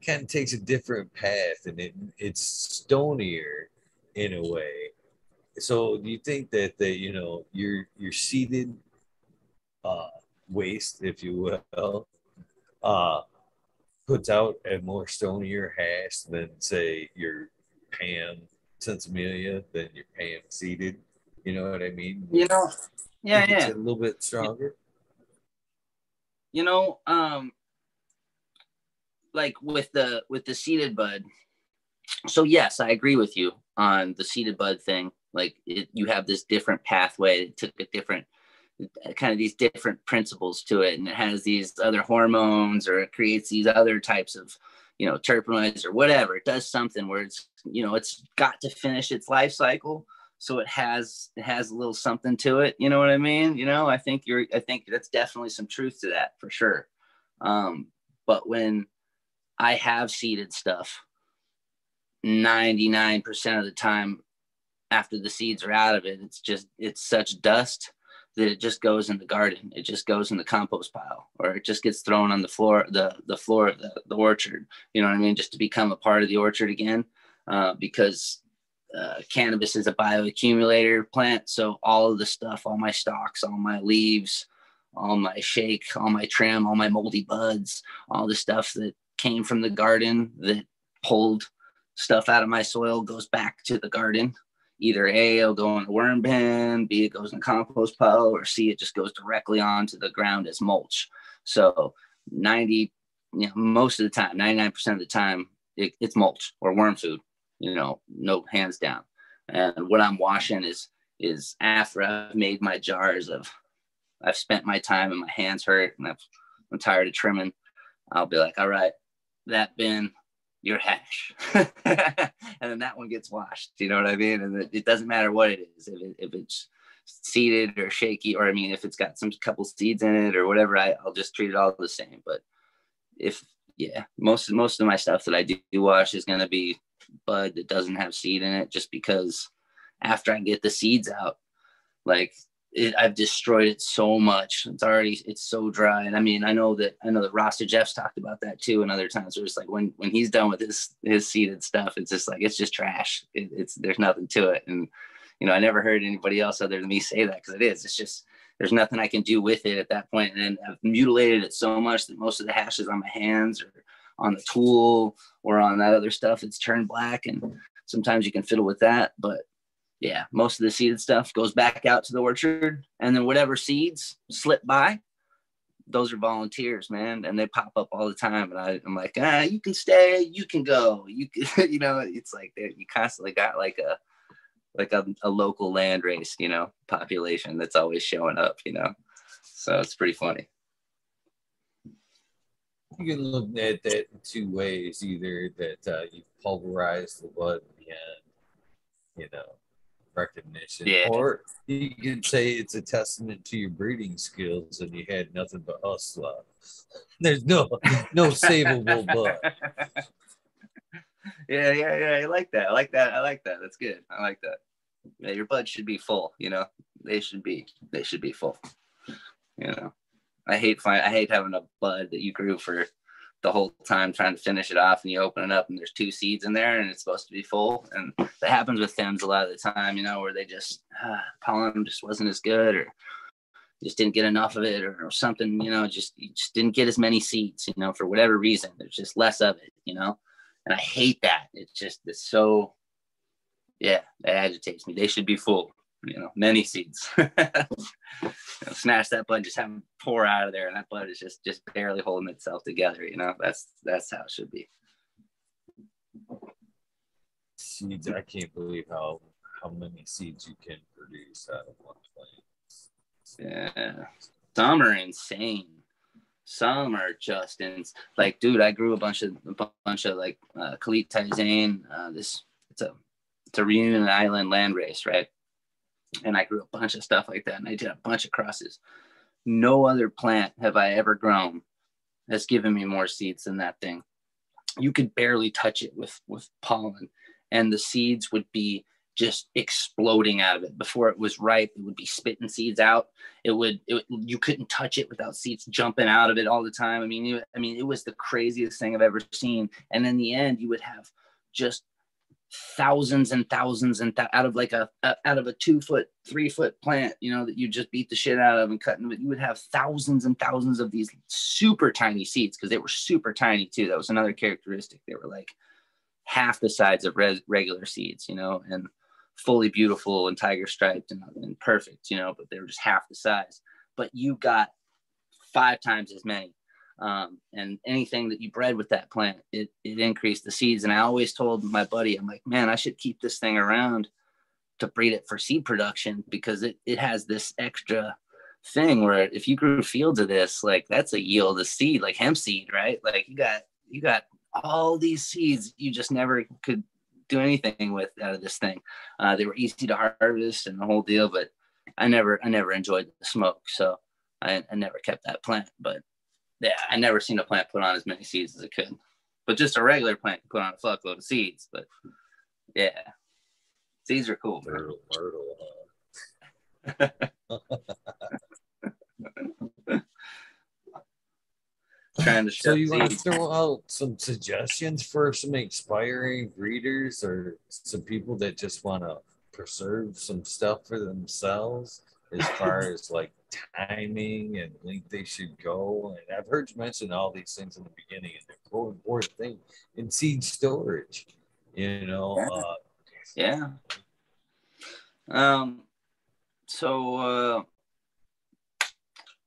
A: kind of takes a different path and it it's stonier in a way. So do you think that the you know your your seeded uh, waste, if you will, uh, puts out a more stonier hash than say your Pam Sinsemilla than your Pam seeded? You know what I mean?
B: You know, yeah, yeah,
A: a little bit stronger.
B: You know, um, like with the with the seeded bud. So yes, I agree with you on the seeded bud thing. Like it, you have this different pathway. It took a different kind of these different principles to it, and it has these other hormones, or it creates these other types of you know terpenoids or whatever. It does something where it's you know it's got to finish its life cycle so it has it has a little something to it you know what i mean you know i think you're i think that's definitely some truth to that for sure um but when i have seeded stuff 99% of the time after the seeds are out of it it's just it's such dust that it just goes in the garden. It just goes in the compost pile or it just gets thrown on the floor the the floor of the, the orchard. You know what i mean? Just to become a part of the orchard again uh, because uh, cannabis is a bioaccumulator plant. So all of the stuff, all my stalks, all my leaves, all my shake, all my trim, all my moldy buds, all the stuff that came from the garden that pulled stuff out of my soil goes back to the garden. Either A, it'll go in the worm bin, B, it goes in the compost pile, or C, it just goes directly onto the ground as mulch. So 90, you know, most of the time, 99% of the time, it, it's mulch or worm food you know, no hands down. And what I'm washing is is after I've made my jars of I've spent my time and my hands hurt and I've, I'm tired of trimming. I'll be like, all right, that bin, your hash. (laughs) and then that one gets washed. You know what I mean? And it, doesn't matter what it is. If, it, if it's seeded or shaky, or I mean, if it's got some couple seeds in it or whatever, I, I'll just treat it all the same. But if, yeah, most, most of my stuff that I do wash is going to be bud that doesn't have seed in it just because after I get the seeds out, like it, I've destroyed it so much. It's already it's so dry. And I mean, I know that I know that Rasta Jeff's talked about that too and other times where it's like when when he's done with his his seeded stuff, it's just like it's just trash. It, it's there's nothing to it. And you know, I never heard anybody else other than me say that because it is. It's just there's nothing I can do with it at that point. And I've mutilated it so much that most of the hashes on my hands or on the tool or on that other stuff it's turned black and sometimes you can fiddle with that but yeah most of the seeded stuff goes back out to the orchard and then whatever seeds slip by those are volunteers man and they pop up all the time and I, i'm like ah you can stay you can go you can (laughs) you know it's like you constantly got like a like a, a local land race you know population that's always showing up you know so it's pretty funny.
A: You can look at that in two ways either that uh, you pulverize the blood and you know recognition. Yeah. or you could say it's a testament to your breeding skills and you had nothing but us (laughs) there's no no savable (laughs) blood
B: yeah yeah yeah. I like that. I like that. I like that. That's good. I like that. Yeah your bud should be full you know? They should be they should be full. You know? I hate find I hate having a bud that you grew for the whole time trying to finish it off and you open it up and there's two seeds in there and it's supposed to be full. And that happens with stems a lot of the time you know where they just uh, pollen just wasn't as good or just didn't get enough of it or, or something you know just you just didn't get as many seeds you know for whatever reason. There's just less of it you know? And i hate that. It's just it's so yeah it agitates me. They should be full you know, many seeds. (laughs) you know, snatch that bud, just have them pour out of there, and that bud is just just barely holding itself together. You know, that's that's how it should be.
A: Seeds, I can't believe how how many seeds you can produce out of one
B: plant. Yeah, some are insane. Some are just in like, dude. I grew a bunch of a bunch of like uh, Khalid Taizane. Uh, this it's a it's a Reunion Island land race, right? And I grew a bunch of stuff like that, and I did a bunch of crosses. No other plant have I ever grown has given me more seeds than that thing. you could barely touch it with with pollen and the seeds would be just exploding out of it before it was ripe it would be spitting seeds out it would, it, you couldn't touch it without seeds jumping out of it all the time i mean i mean it was the craziest thing i've ever seen and in the end you would have just thousands and thousands and th- out of like a, a, out of a two foot three foot plant you know that you just beat the shit out of and cut you would have thousands and thousands of these super tiny seeds because they were super tiny too. That was another characteristic. They were like half the size of res- regular seeds you know and fully beautiful and tiger striped and, and perfect you know but they were just half the size. But you got five times as many um, and anything that you bred with that plant, it, it increased the seeds. And I always told my buddy, I'm like, man, I should keep this thing around to breed it for seed production because it, it has this extra thing where if you grew fields of this, like that's a yield of seed, like hemp seed, right? Like you got, you got all these seeds you just never could do anything with out of this thing. Uh, they were easy to harvest and the whole deal, but I never, I never enjoyed the smoke. So I, I never kept that plant, but yeah, I never seen a plant put on as many seeds as it could. But just a regular plant put on a fuckload of seeds. But yeah, seeds are cool. Myrtle, myrtle, huh? (laughs)
A: Trying to so you want to throw out some suggestions for some expiring breeders or some people that just want to preserve some stuff for themselves as (laughs) far as like timing and length they should go. And I've heard you mention all these things in the beginning, and they're important thing in seed storage. You know. Uh,
B: yeah. Um. So uh,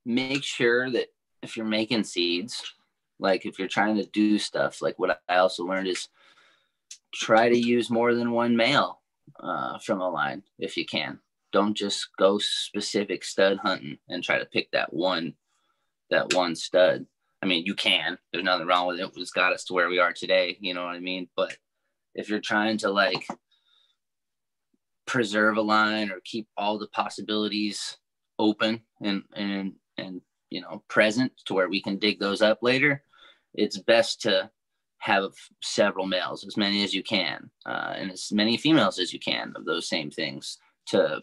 B: make sure that if you're making seeds, like if you're trying to do stuff, like what I also learned is try to use more than one male uh, from a line if you can don't just go specific stud hunting and try to pick that one that one stud. I mean you can there's nothing wrong with it it's got us to where we are today you know what i mean? But if you're trying to like preserve a line or keep all the possibilities open and and and you know present to where we can dig those up later it's best to have several males as many as you can uh, and as many females as you can of those same things to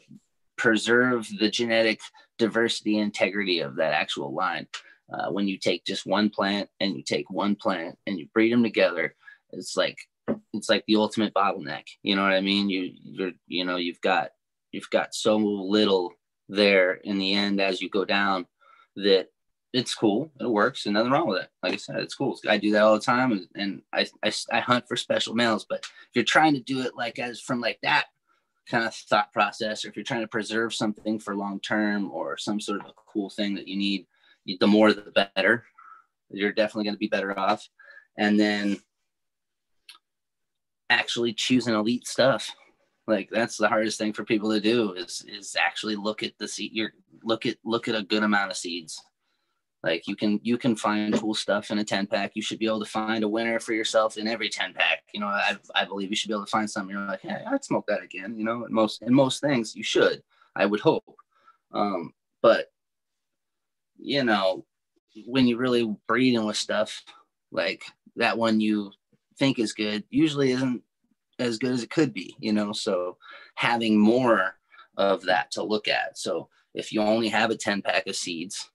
B: preserve the genetic diversity integrity of that actual line. Uh, when you take just one plant and you take one plant and you breed them together, it's like it's like the ultimate bottleneck. You know what I mean? You you're you know you've got you've got so little there in the end as you go down that it's cool. It works, and nothing wrong with it. Like I said, it's cool. I do that all the time, and, I, I I hunt for special males. But if you're trying to do it like as from like that kind of thought process, or if you're trying to preserve something for long term or some sort of a cool thing that you need, the more the better. You're definitely going to be better off. And then actually choosing elite stuff. Like that's the hardest thing for people to do is is actually look at the seed. Your look at look at a good amount of seeds like you can you can find cool stuff in a 10 pack. You should be able to find a winner for yourself in every 10 pack. You know, I, I believe you should be able to find something. You're like, hey, I'd smoke that again. You know, in most in most things you should. I would hope. Um, but you know, when you really breeding with stuff like that one you think is good usually isn't as good as it could be, you know. So having more of that to look at. So if you only have a 10 pack of seeds,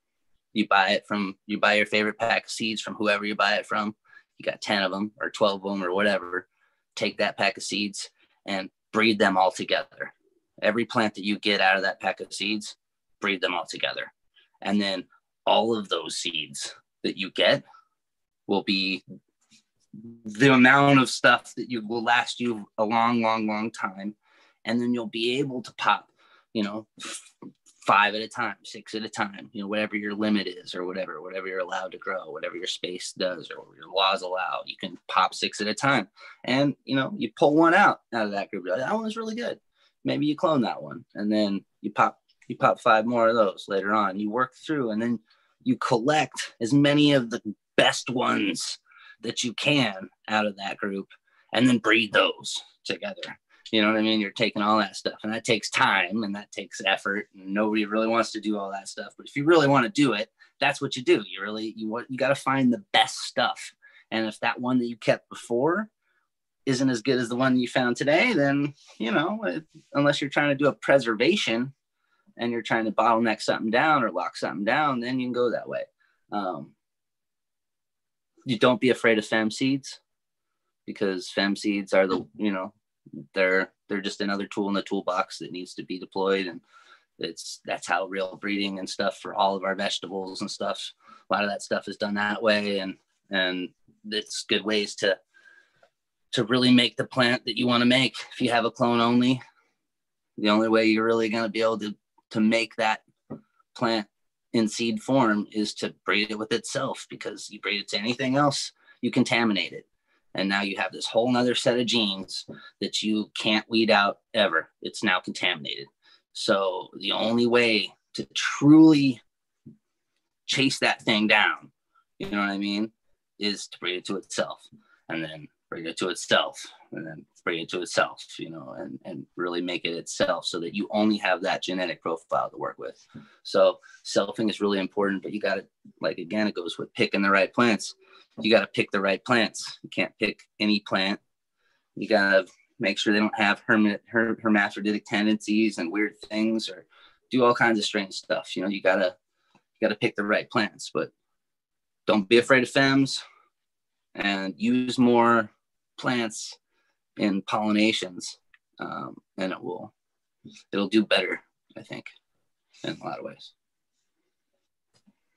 B: you buy it from you buy your favorite pack of seeds from whoever you buy it from. You got 10 of them or 12 of them or whatever. Take that pack of seeds and breed them all together. Every plant that you get out of that pack of seeds breed them all together. And then all of those seeds that you get will be the amount of stuff that you will last you a long long long time. And then you'll be able to pop you know five at a time, six at a time, you know, whatever your limit is or whatever, whatever you're allowed to grow, whatever your space does or your laws allow, you can pop six at a time. And, you know, you pull one out out of that group. Like, that one was really good. Maybe you clone that one and then you pop, you pop five more of those later on. You work through and then you collect as many of the best ones that you can out of that group and then breed those together you know what I mean? You're taking all that stuff, and that takes time and that takes effort. And nobody really wants to do all that stuff. But if you really want to do it, that's what you do. You really you want you got to find the best stuff And if that one that you kept before isn't as good as the one you found today, then, you know, unless you're trying to do a preservation and you're trying to bottleneck something down or lock something down, then you can go that way. Um, you don't be afraid of fem seeds because fem seeds are the, you know, they're, they're just another tool in the toolbox that needs to be deployed. And it's, that's how real breeding and stuff for all of our vegetables and stuff. A lot of that stuff is done that way. And, and it's good ways to, to really make the plant that you want to make. If you have a clone only, the only way you're really going to be able to to make that plant in seed form is to breed it with itself because you breed it to anything else, you contaminate it. And now you have this whole nother set of genes that you can't weed out ever. It's now contaminated. So the only way to truly chase that thing down, you know what I mean, is to breed it to itself. And then bring it to itself and then bring it to itself, you know, and, and really make it itself so that you only have that genetic profile to work with. So selfing is really important, but you got to, like, again, it goes with picking the right plants. You got to pick the right plants. You can't pick any plant. You got to make sure they don't have herm- her- hermaphroditic tendencies and weird things or do all kinds of strange stuff. You know, you got to, you got to pick the right plants, but don't be afraid of fems and use more plants in pollinations, um, and it will it'll do better, I think, in a lot of ways.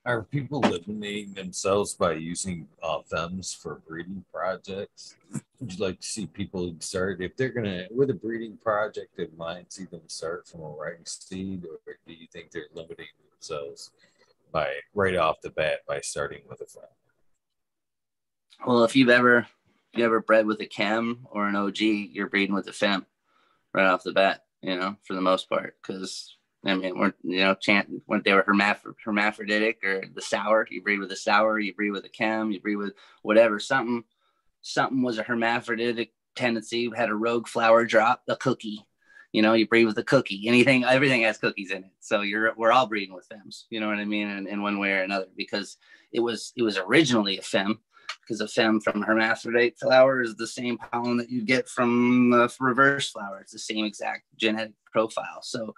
A: Are people limiting themselves by using uh, FEMS for breeding projects? Would you like to see people start if they're gonna with a breeding project in mind, see them start from a right seed, or do you think they're limiting themselves by right off the bat by starting with a FEM?
B: Well, if you've ever you ever bred with a chem or an OG, you're breeding with a fem right off the bat, you know, for the most part. Because I mean, we're you know, chant when they were hermaph- hermaphroditic or the sour, you breed with a sour, you breed with a chem, you breed with whatever. Something, something was a hermaphroditic tendency, had a rogue flower drop, a cookie. You know, you breed with a cookie. Anything, everything has cookies in it. So you're we're all breeding with fems. You know what I mean? In, in one way or another, because it was it was originally a fem because a fem from hermaphrodite flower is the same pollen that you get from the reverse flower. It's the same exact genetic profile. So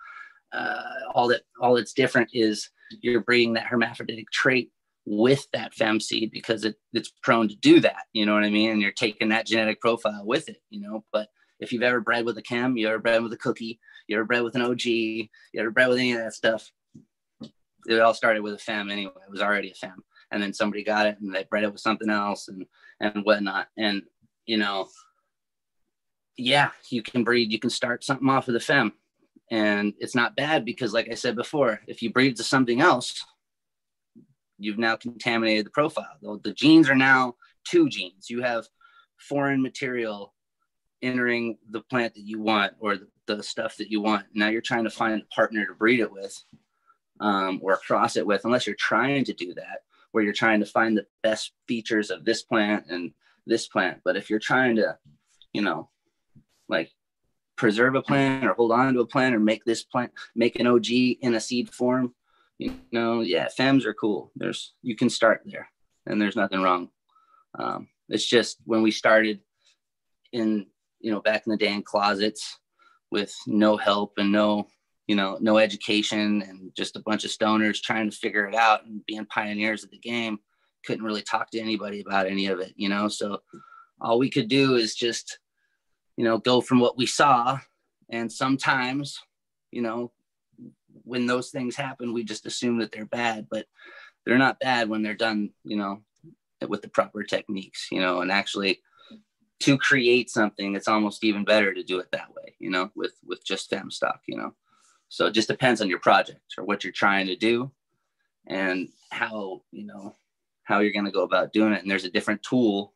B: uh, all that all that's different is you're bringing that hermaphroditic trait with that fem seed because it, it's prone to do that. You know what I mean? And you're taking that genetic profile with it. You know, but if you've ever bred with a chem, you ever bred with a cookie, you ever bred with an OG, you ever bred with any of that stuff, it all started with a fem anyway. It was already a fem and then somebody got it and they bred it with something else and and whatnot and you know yeah you can breed you can start something off with a fem and it's not bad because like i said before if you breed to something else you've now contaminated the profile. The, genes are now two genes. You have foreign material entering the plant that you want or the, the stuff that you want. Now you're trying to find a partner to breed it with um, or cross it with unless you're trying to do that where you're trying to find the best features of this plant and this plant. But if you're trying to, you know, like preserve a plant or hold on to a plant or make this plant, make an OG in a seed form, you know, yeah, FEMs are cool. There's, you can start there and there's nothing wrong. Um, it's just when we started in, you know, back in the day in closets with no help and no you know, no education and just a bunch of stoners trying to figure it out and being pioneers of the game. Couldn't really talk to anybody about any of it, you know. So all we could do is just, you know, go from what we saw. And sometimes, you know, when those things happen, we just assume that they're bad, but they're not bad when they're done, you know, with the proper techniques, you know, and actually to create something, it's almost even better to do it that way, you know, with with just fem stock, you know. So it just depends on your project or what you're trying to do and how, you know, how you're going to go about doing it. And there's a different tool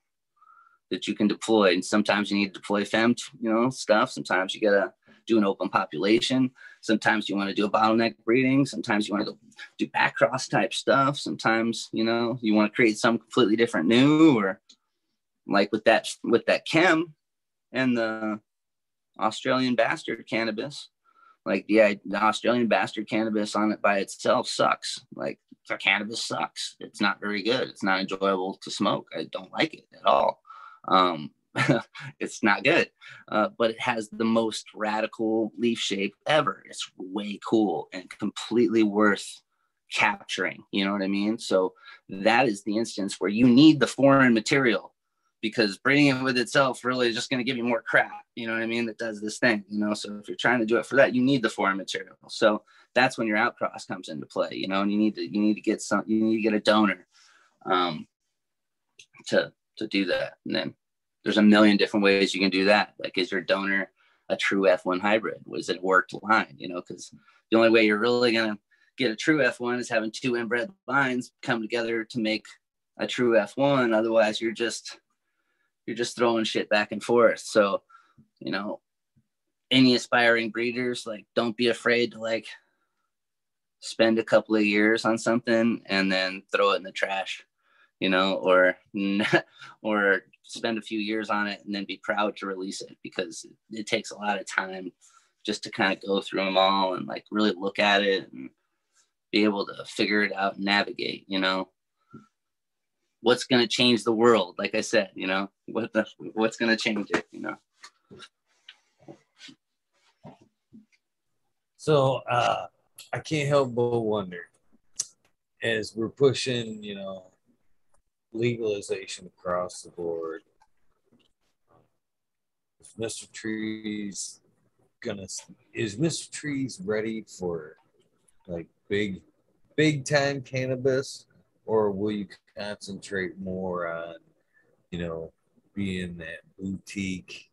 B: that you can deploy. And sometimes you need to deploy fem, you know, stuff. Sometimes you got to do an open population. Sometimes you want to do a bottleneck breeding. Sometimes you want to do back cross type stuff. Sometimes, you know, you want to create some completely different new or like with that, with that chem and the Australian bastard cannabis like yeah the australian bastard cannabis on it by itself sucks like the cannabis sucks. It's not very good. It's not enjoyable to smoke. I don't like it at all. Um, (laughs) it's not good, uh, but it has the most radical leaf shape ever. It's way cool and completely worth capturing. You know what I mean? So that is the instance where you need the foreign material because breeding it with itself really is just going to give you more crap. You know what I mean? That does this thing. You know, so if you're trying to do it for that, you need the foreign material. So that's when your outcross comes into play. You know, and you need to you need to get some you need to get a donor um, to to do that, and then there's a million different ways you can do that. Like, is your donor a true F1 hybrid? Was it worked line? You know, because the only way you're really gonna get a true F1 is having two inbred lines come together to make a true F1. Otherwise, you're just you're just throwing shit back and forth. So, you know, any aspiring breeders, like, don't be afraid to like spend a couple of years on something and then throw it in the trash, you know, or (laughs) or spend a few years on it and then be proud to release it because it takes a lot of time just to kind of go through them all and like really look at it and be able to figure it out and navigate, you know. What's going to change the world? Like I said, you know, what the, what's going to change it, you know.
A: So uh, I can't help but wonder as we're pushing, you know, legalization across the board. Is Mr. Trees gonna is Mr. Trees ready for like big big time cannabis or will you concentrate more on you know being that boutique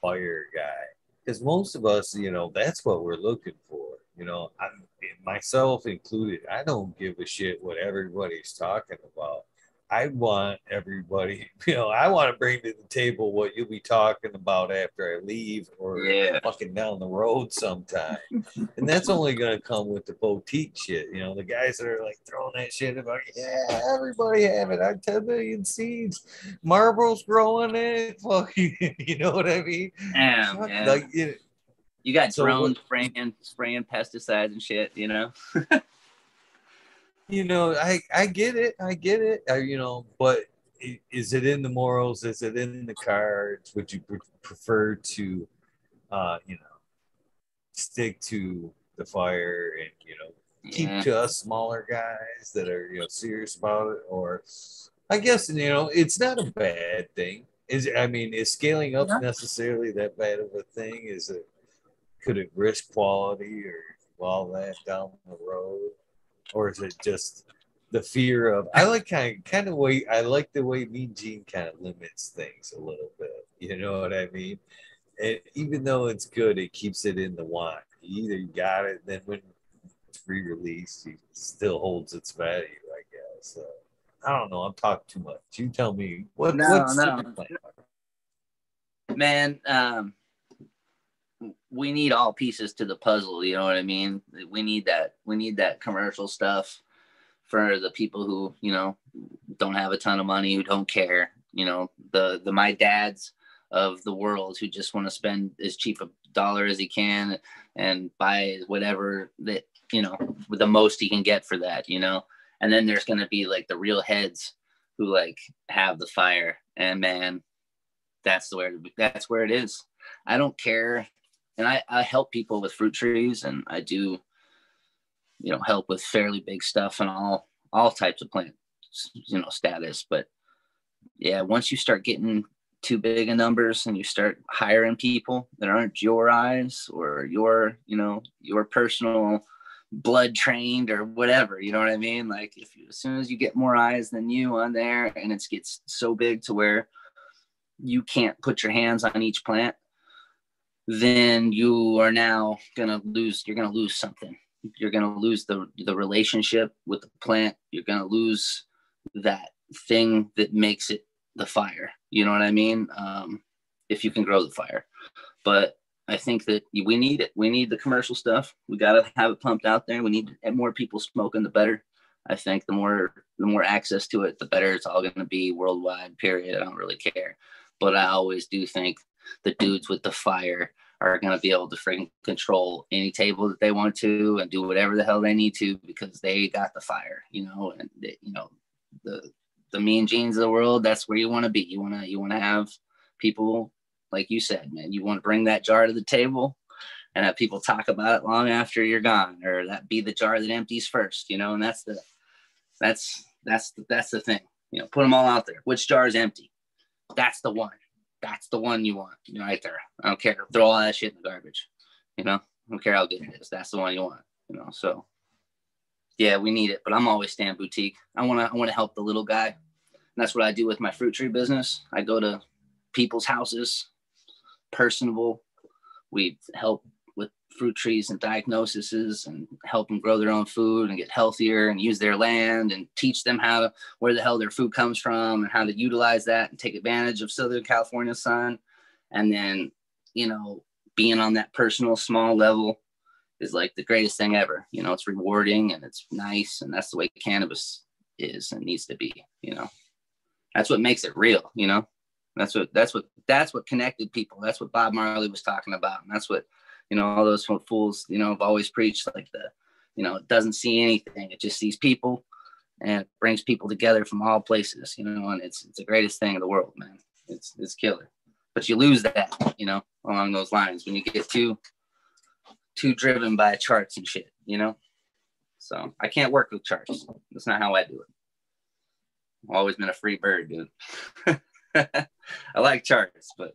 A: fire guy because most of us you know that's what we're looking for you know I'm myself included I don't give a shit what everybody's talking about I want everybody, (laughs) you know, I want to bring to the table what you'll be talking about after I leave or yeah. fucking down the road sometime. and that's only going to come with the boutique shit. You know, the guys that are like throwing that shit about, yeah, everybody have it. I 10 million seeds. Marlboro's growing it. (laughs) Fucking, you know what I mean?
B: Damn, yeah. Like, you, you got so drones what, spraying, spraying pesticides and shit, you know? (laughs)
A: you know, I I get it, I get it, I, you know, but is it in the morals? Is it in the cards? Would you prefer to, uh, you know, stick to the fire and you know keep yeah. to us smaller guys that are you know serious about it, or I guess you know it's not a bad thing. Is I mean, is scaling up yeah. necessarily that bad of a thing? Is it could it risk quality or all that down the road? or is it just the fear of I like kind of kind of way I like the way Mean Gene kind of limits things a little bit. You know what I mean? And even though it's good, it keeps it in the wine. Either you either got it, then when it's re-released, it still holds its value, I guess. So, I don't know. I'm talking too much. You tell me what. No, what's no.
B: Man, um, we need all pieces to the puzzle you know what i mean? We need that we need that commercial stuff for the people who you know don't have a ton of money who don't care you know? The the my dads of the world who just want to spend as cheap a dollar as he can and buy whatever that you know the most he can get for that you know? And then there's to be like the real heads who like have the fire. And man that's the where that's where it is. I don't care and I, I help people with fruit trees and I do, you know, help with fairly big stuff and all, all types of plants, you know, status. But yeah, once you start getting too big in numbers and you start hiring people that aren't your eyes or your, you know, your personal blood trained or whatever, you know what I mean? Like if you, as soon as you get more eyes than you on there and it gets so big to where you can't put your hands on each plant then you are now to lose you're to lose something. You're to lose the the relationship with the plant. You're to lose that thing that makes it the fire. You know what i mean? Um, if you can grow the fire. But i think that we need it. We need the commercial stuff. We got to have it pumped out there. We need more people smoking the better. I think the more the more access to it the better it's all going to be worldwide period. I don't really care. But i always do think the dudes with the fire are going to be able to freaking control any table that they want to and do whatever the hell they need to because they got the fire, you know, and they, you know, the, the mean genes of the world, that's where you want to be. You want to, you want to have people, like you said, man, you want to bring that jar to the table and have people talk about it long after you're gone or that be the jar that empties first, you know, and that's the, that's, that's, that's the thing, you know, put them all out there. Which jar is empty? That's the one that's the one you want, you know, right there. I don't care. Throw all that shit in the garbage. You know, I don't care how good it is. That's the one you want. You know, so yeah, we need it. But I'm always staying boutique. I wanna I wanna help the little guy. And that's what I do with my fruit tree business. I go to people's houses, personable. We help fruit trees and diagnoses and help them grow their own food and get healthier and use their land and teach them how to, where the hell their food comes from and how to utilize that and take advantage of Southern California sun. And then, you know, being on that personal small level is like the greatest thing ever. You know, it's rewarding and it's nice. And that's the way cannabis is and needs to be, you know. That's what makes it real, you know. That's what that's what that's what connected people. That's what Bob Marley was talking about. And that's what you know, all those fools, you know, have always preached like the, you know, it doesn't see anything. It just sees people and it brings people together from all places, you know, and it's, it's the greatest thing in the world, man. It's, it's killer. But you lose that, you know, along those lines when you get too, too driven by charts and shit, you know? So I can't work with charts. That's not how I do it. I've always been a free bird, dude. (laughs) I like charts, but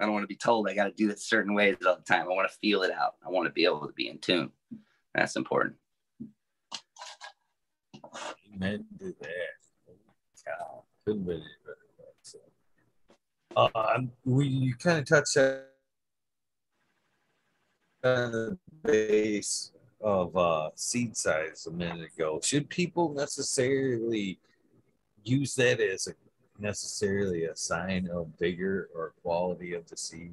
B: I don't want to be told I got to do it certain ways all the time. I want to feel it out. I want to be able to be in tune. That's important.
A: Amen to that. Couldn't believe it. So, uh, we you kind of touched on the base of uh, seed size a minute ago. Should people necessarily use that as a necessarily a sign of vigor or quality of the seed.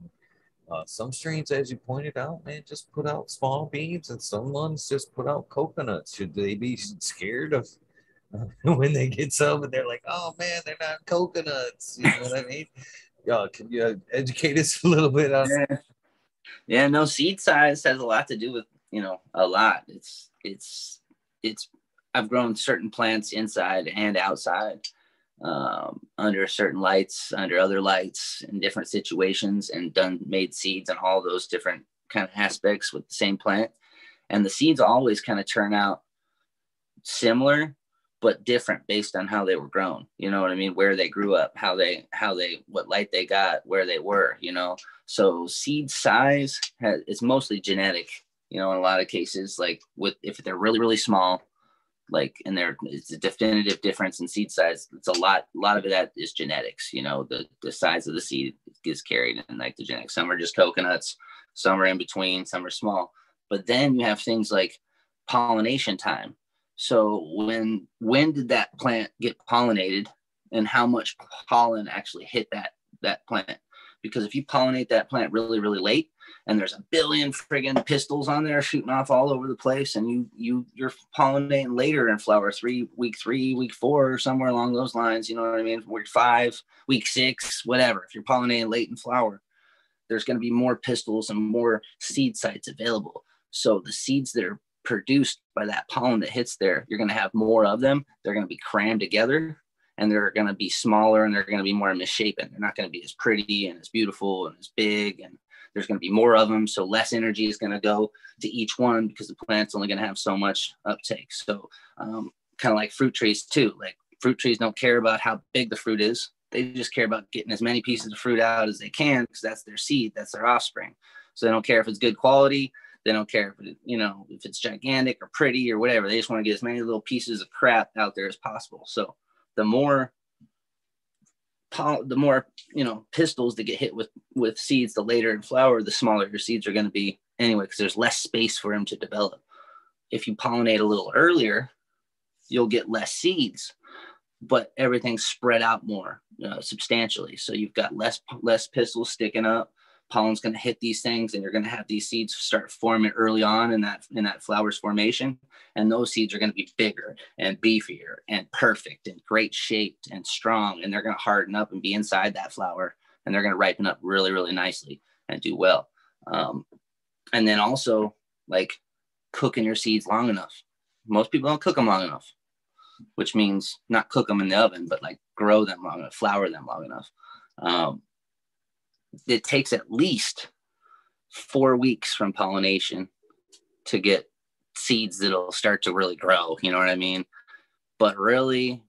A: Uh, some strains, as you pointed out, man, just put out small beans, and some ones just put out coconuts. Should they be scared of uh, (laughs) when they get some and they're like, "Oh man, they're not coconuts"? You know what I mean? (laughs) Uh, can you educate us a little bit on?
B: Yeah. yeah, no, seed size has a lot to do with you know a lot. It's it's it's. I've grown certain plants inside and outside um, under certain lights, under other lights, in different situations, and done made seeds and all those different kind of aspects with the same plant. And the seeds always kind of turn out similar, but different based on how they were grown. You know what I mean? Where they grew up, how they, how they, what light they got, where they were. You know, so seed size has, it's mostly genetic. You know, in a lot of cases, like with if they're really really small, like and there it's a definitive difference in seed size. It's a lot a lot of that is genetics you know the the size of the seed is carried in like the genetics. Some are just coconuts some are in between some are small. But then you have things like pollination time. So when when did that plant get pollinated and how much pollen actually hit that that plant? Because if you pollinate that plant really really late and there's a billion friggin' pistils on there shooting off all over the place and you you you're pollinating later in flower three week three week four or somewhere along those lines you know what i mean? Week five week six whatever. If you're pollinating late in flower there's going to be more pistils and more seed sites available. So the seeds that are produced by that pollen that hits there you're going to have more of them. They're going to be crammed together and they're going to be smaller and they're going to be more misshapen. They're not going to be as pretty and as beautiful and as big and there's going to be more of them, so less energy is going to go to each one because the plant's only going to have so much uptake. So, um, kind of like fruit trees too. Like fruit trees don't care about how big the fruit is; they just care about getting as many pieces of fruit out as they can because that's their seed, that's their offspring. So they don't care if it's good quality. They don't care if it, you know if it's gigantic or pretty or whatever. They just want to get as many little pieces of crap out there as possible. So the more the more you know pistils that get hit with with seeds the later in flower the smaller your seeds are going to be anyway because there's less space for them to develop. If you pollinate a little earlier you'll get less seeds but everything's spread out more uh, substantially. So you've got less less pistils sticking up pollen's going to hit these things and you're going to have these seeds start forming early on in that in that flowers formation and those seeds are going to be bigger and beefier and perfect and great shaped and strong and they're going to harden up and be inside that flower and they're going to ripen up really really nicely and do well. Um, and then also like cooking your seeds long enough. Most people don't cook them long enough, which means not cook them in the oven, but like grow them long enough, flower them long enough. Um, it takes at least four weeks from pollination to get seeds that'll start to really grow. You know what I mean? But really,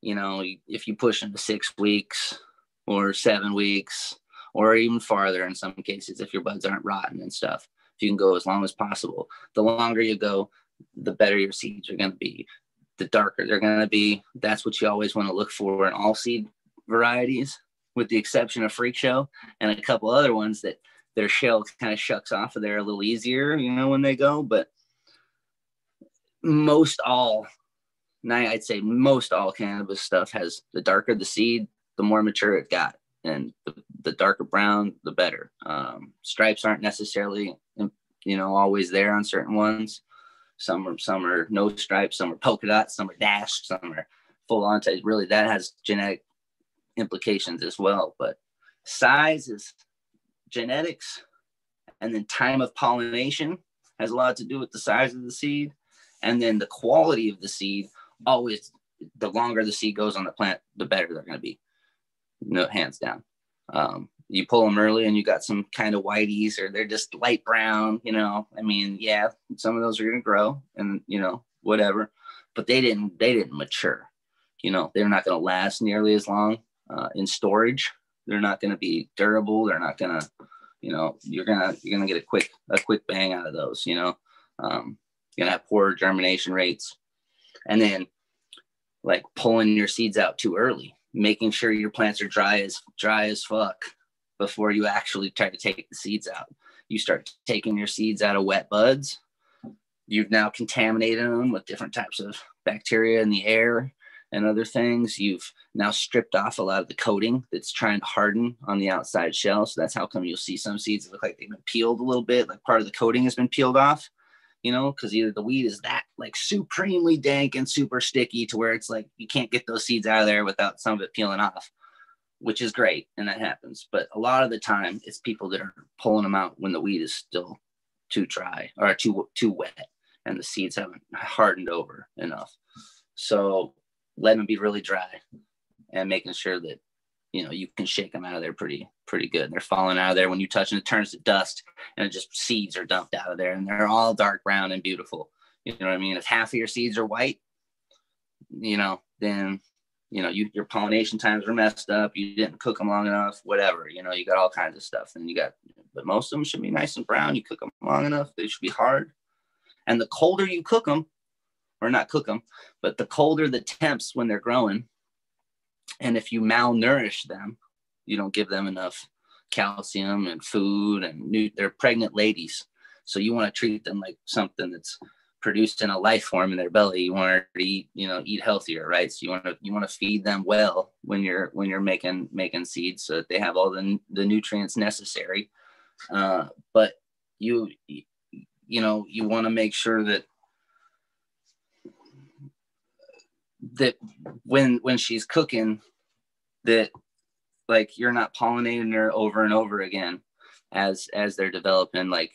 B: you know, if you push into six weeks or seven weeks or even farther in some cases, if your buds aren't rotten and stuff, if you can go as long as possible, the longer you go, the better your seeds are going to be. The darker they're going to be. That's what you always want to look for in all seed varieties, with the exception of Freak Show and a couple other ones that their shell kind of shucks off of there a little easier, you know, when they go. But most all, I'd say most all cannabis stuff has the darker the seed, the more mature it got, and the, the darker brown, the better. Um, stripes aren't necessarily, you know, always there on certain ones. Some are some are no stripes, some are polka dots, some are dashed, some are full on. Really, that has genetic implications as well. But size is genetics, and then time of pollination has a lot to do with the size of the seed, and then the quality of the seed. Always, the longer the seed goes on the plant, the better they're going to be. No, hands down. Um, you pull them early and you got some kind of whiteys or they're just light brown, you know. I mean, yeah, some of those are gonna grow and you know, whatever. But they didn't they didn't mature. You know, they're not gonna last nearly as long uh, in storage. They're not gonna be durable, they're not gonna, you know, you're gonna you're gonna get a quick a quick bang out of those, you know. Um, you're gonna have poor germination rates. And then like pulling your seeds out too early, making sure your plants are dry as dry as fuck before you actually try to take the seeds out. You start taking your seeds out of wet buds. You've now contaminated them with different types of bacteria in the air and other things. You've now stripped off a lot of the coating that's trying to harden on the outside shell. So that's how come you'll see some seeds that look like they've been peeled a little bit, like part of the coating has been peeled off, you know, because either the weed is that like supremely dank and super sticky to where it's like you can't get those seeds out of there without some of it peeling off which is great and that happens but a lot of the time it's people that are pulling them out when the weed is still too dry or too too wet and the seeds haven't hardened over enough so let them be really dry and making sure that you know you can shake them out of there pretty pretty good they're falling out of there when you touch and it turns to dust and it just seeds are dumped out of there and they're all dark brown and beautiful you know what i mean if half of your seeds are white you know then you know, you, your pollination times are messed up. You didn't cook them long enough, whatever, you know, you got all kinds of stuff. And you got, but most of them should be nice and brown. You cook them long enough, they should be hard. And the colder you cook them, or not cook them, but the colder the temps when they're growing. And if you malnourish them, you don't give them enough calcium and food and new, they're pregnant ladies. So you want to treat them like something that's produced in a life form in their belly you want to eat you know eat healthier right so you want to you want to feed them well when you're when you're making making seeds so that they have all the, the nutrients necessary uh, but you you know you want to make sure that that when when she's cooking that like you're not pollinating her over and over again as as they're developing like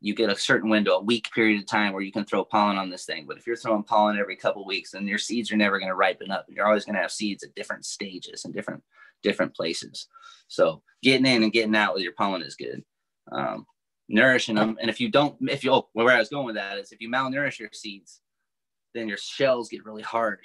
B: you get a certain window, a week period of time where you can throw pollen on this thing. But if you're throwing pollen every couple weeks, then your seeds are never going to ripen up. You're always going to have seeds at different stages and different different places. So getting in and getting out with your pollen is good. Um, nourishing them, and if you don't, if you oh, where I was going with that is if you malnourish your seeds, then your shells get really hard,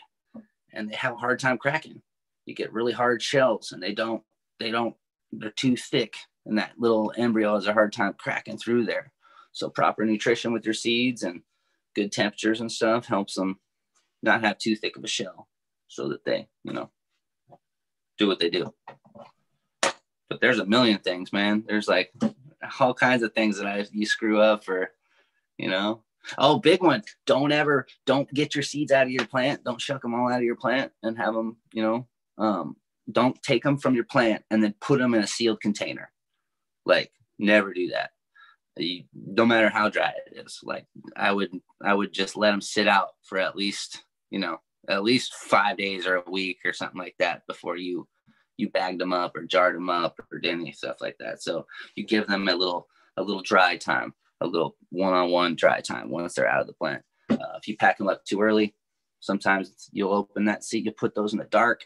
B: and they have a hard time cracking. You get really hard shells, and they don't they don't they're too thick and that little embryo has a hard time cracking through there. So proper nutrition with your seeds and good temperatures and stuff helps them not have too thick of a shell so that they, you know, do what they do. But there's a million things, man. There's like all kinds of things that I you screw up or, you know. Oh, big one. Don't ever don't get your seeds out of your plant. Don't shuck them all out of your plant and have them, you know, um, don't take them from your plant and then put them in a sealed container. Like never do that. You, no matter how dry it is. Like I would, I would just let them sit out for at least, you know, at least five days or a week or something like that before you, you bagged them up or jarred them up or did any stuff like that. So you give them a little a little dry time, a little one-on-one dry time once they're out of the plant. Uh, if you pack them up too early, sometimes you'll open that seat, you put those in the dark.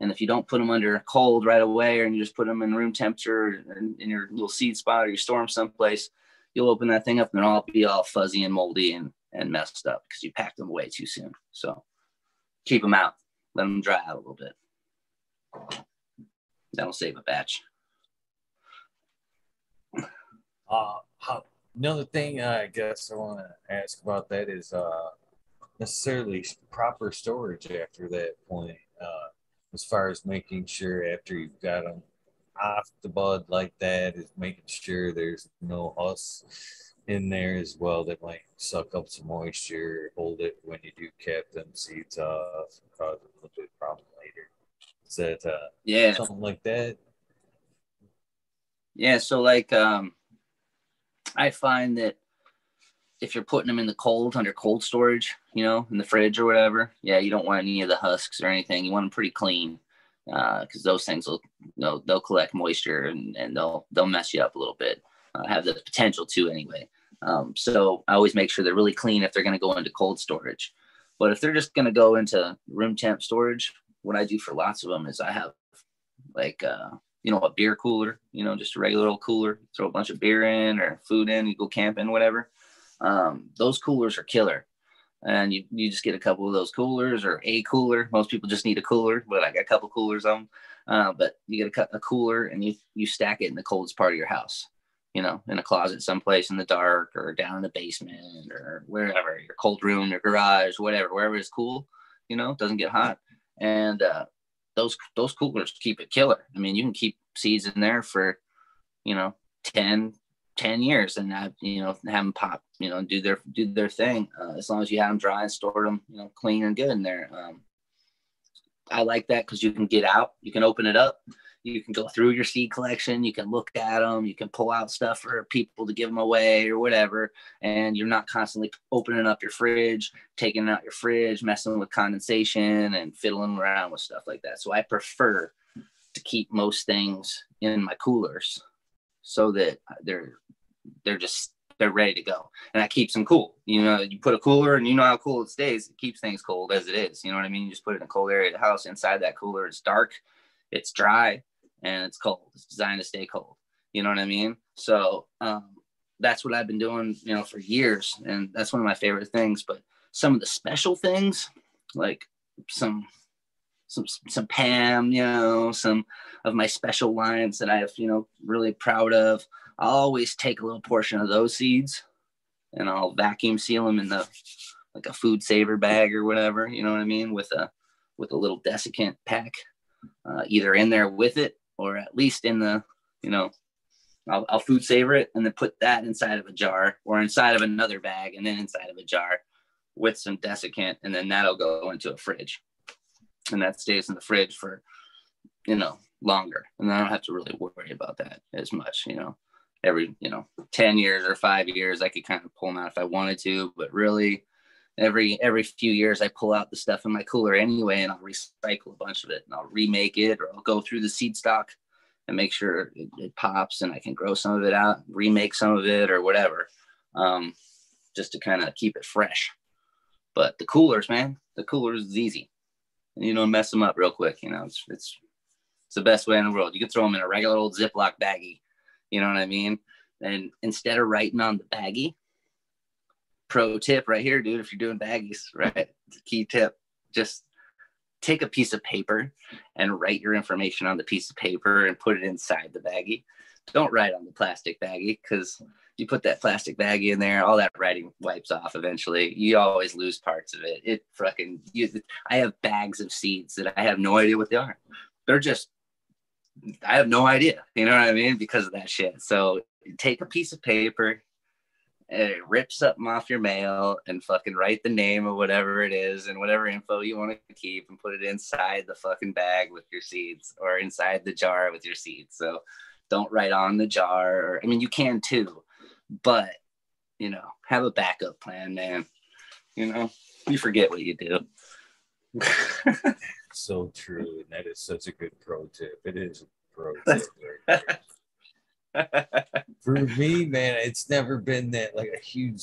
B: And if you don't put them under cold right away, or you just put them in room temperature in, in your little seed spot, or you store them someplace, you'll open that thing up and they'll be all fuzzy and moldy and, and messed up because you packed them away too soon. So keep them out, let them dry out a little bit. That'll save a batch.
A: Uh, how, another thing I guess I want to ask about that is uh, necessarily proper storage after that point. Uh, as far as making sure after you've got them off the bud like that is making sure there's no husk in there as well that might suck up some moisture, hold it when you do cap them seeds off, cause a little bit of problem later. Is that uh,
B: yeah
A: something like that?
B: Yeah, so like um I find that if you're putting them in the cold under cold storage, you know, in the fridge or whatever, yeah, you don't want any of the husks or anything. You want them pretty clean because uh, those things will they'll, they'll collect moisture and, and they'll they'll mess you up a little bit. Uh, have the potential to anyway. Um, so I always make sure they're really clean if they're going to go into cold storage. But if they're just going to go into room temp storage, what I do for lots of them is I have like uh, you know a beer cooler, you know, just a regular old cooler. Throw a bunch of beer in or food in. You go camping, whatever. Um, those coolers are killer and you, you just get a couple of those coolers or a cooler. Most people just need a cooler, but I got a couple coolers on. Uh, but you get a, a cooler and you you stack it in the coldest part of your house, you know, in a closet someplace in the dark or down in the basement or wherever your cold room, your garage, whatever, wherever is cool, you know, doesn't get hot. And uh, those those coolers keep it killer. I mean, you can keep seeds in there for, you know, 10, 10 years and have you know have them pop you know do their do their thing uh, as long as you have them dry and store them you know clean and good in there um, i like that because you can get out you can open it up you can go through your seed collection you can look at them you can pull out stuff for people to give them away or whatever and you're not constantly opening up your fridge taking out your fridge messing with condensation and fiddling around with stuff like that. So i prefer to keep most things in my coolers so that they're they're just they're ready to go. And that keeps them cool. You know you put a cooler and you know how cool it stays it keeps things cold as it is. You know what i mean? You just put it in a cold area of the house. Inside that cooler it's dark it's dry and it's cold it's designed to stay cold you know what i mean so um, that's what i've been doing you know for years and that's one of my favorite things but some of the special things like some some some Pam, you know, some of my special lines that I have, you know, really proud of. I'll always take a little portion of those seeds and I'll vacuum seal them in the like a food saver bag or whatever, you know what I mean, with a with a little desiccant pack, uh, either in there with it or at least in the, you know, I'll, I'll food saver it and then put that inside of a jar or inside of another bag and then inside of a jar with some desiccant and then that'll go into a fridge. And that stays in the fridge for you know longer. And i don't have to really worry about that as much you know. Every you know 10 years or five years i could kind of pull them out if i wanted to but really every every few years i pull out the stuff in my cooler anyway and i'll recycle a bunch of it and i'll remake it or i'll go through the seed stock and make sure it, it pops and i can grow some of it out remake some of it or whatever um, just to kind of keep it fresh but the coolers man the coolers is easy you don't mess them up real quick you know it's it's it's the best way in the world. You could throw them in a regular old Ziploc baggie. You know what I mean? And instead of writing on the baggie, pro tip right here, dude, if you're doing baggies, right? Key tip, just take a piece of paper and write your information on the piece of paper and put it inside the baggie. Don't write on the plastic baggie because you put that plastic baggie in there, all that writing wipes off eventually. You always lose parts of it. It fucking, you, I have bags of seeds that I have no idea what they are. They're just I have no idea. You know what I mean? Because of that shit. So take a piece of paper, and rip something off your mail, and fucking write the name of whatever it is and whatever info you want to keep, and put it inside the fucking bag with your seeds or inside the jar with your seeds. So don't write on the jar. Or, I mean, you can too, but you know, have a backup plan, man. You know, you forget what you do. (laughs)
A: so true. And that is such a good pro tip. It is a pro (laughs) tip. For me, man, it's never been that like a huge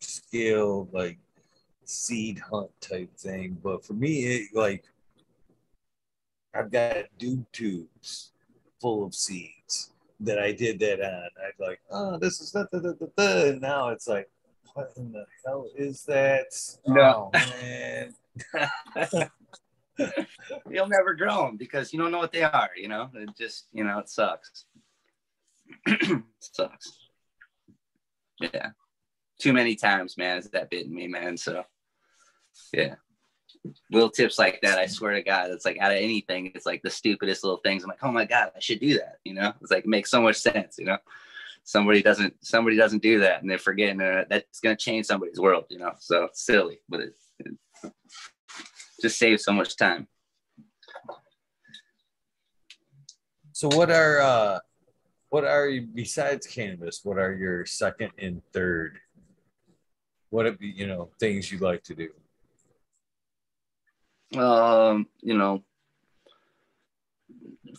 A: scale, like seed hunt type thing. But for me, it like I've got dude tubes full of seeds that I did that on. I'd like, oh, this is da, da, da, da, da. and now it's like, what in the hell is that?
B: No.
A: Oh, man. (laughs)
B: You'll never grow them because you don't know what they are. You know, it just you know it sucks. (clears throat) sucks. Yeah, too many times, man, has that bitten me, man. So, yeah, little tips like that. I swear to God, it's like out of anything, it's like the stupidest little things. I'm like, oh my God, I should do that. You know, it's like it makes so much sense. You know, somebody doesn't somebody doesn't do that, and they're forgetting uh, that's gonna change somebody's world. You know, so silly, but it, it just saves so much time.
A: So what are uh what are you besides cannabis, what are your second and third? What it be, you know, things you like to do?
B: Um, you know,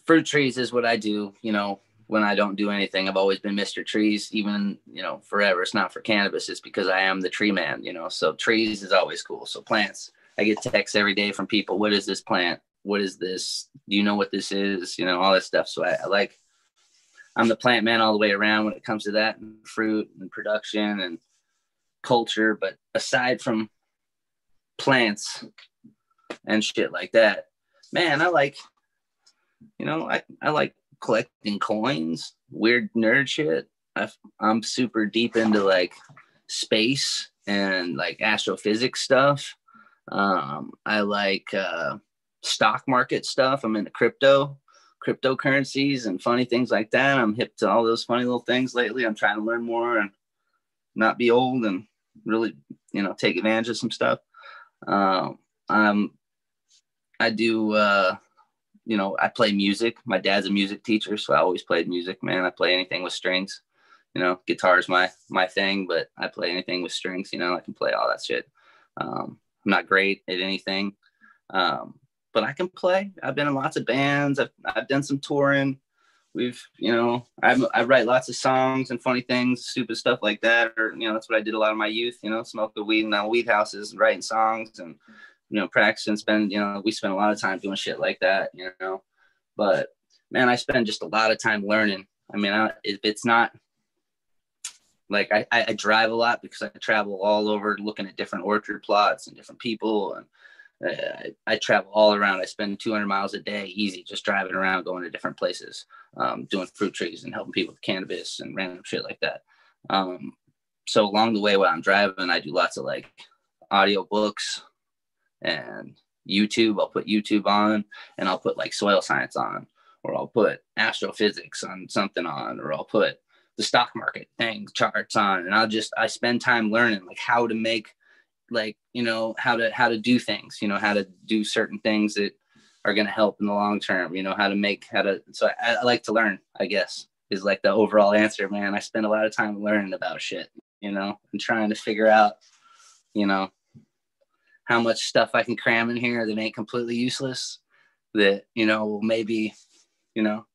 B: fruit trees is what I do, you know, when I don't do anything. I've always been Mr. Trees, even, you know, forever. It's not for cannabis, it's because I am the tree man, you know. So trees is always cool. So plants. I get texts every day from people. What is this plant? What is this? Do you know what this is? You know, all that stuff. So I, I like I'm the plant man all the way around when it comes to that and fruit and production and culture. But aside from plants and shit like that, man, I like, you know, I, I like collecting coins, weird nerd shit. i I'm super deep into like space and like astrophysics stuff. Um, I like uh, stock market stuff. I'm into crypto cryptocurrencies and funny things like that. I'm hip to all those funny little things lately. I'm trying to learn more and not be old and really, you know, take advantage of some stuff. Um, I'm, I do, uh, you know, I play music. My dad's a music teacher, so I always played music, man. I play anything with strings. You know, guitar is my my thing, but I play anything with strings. You know, I can play all that shit. Um, I'm not great at anything, um, but I can play. I've been in lots of bands. I've, I've done some touring. We've, you know, I, I write lots of songs and funny things, stupid stuff like that. Or, you know, that's what I did a lot of my youth, you know, smoke the weed in the weed houses, writing songs and, you know, practicing, spend, you know, we spend a lot of time doing shit like that, you know, but man, I spend just a lot of time learning. I mean, I, if it's not like I, I drive a lot because I travel all over looking at different orchard plots and different people and I, I, travel all around. I spend 200 miles a day, easy, just driving around, going to different places, um, doing fruit trees and helping people with cannabis and random shit like that. Um, so along the way, while I'm driving, I do lots of like audio books and YouTube. I'll put YouTube on, and I'll put like soil science on, or I'll put astrophysics on something on, or I'll put the stock market thing charts on, and I'll just I spend time learning like how to make like you know how to how to do things you know how to do certain things that are going to help in the long term you know how to make how to so I, I, like to learn i guess is like the overall answer man. I spend a lot of time learning about shit you know and trying to figure out you know how much stuff i can cram in here that ain't completely useless that you know maybe you know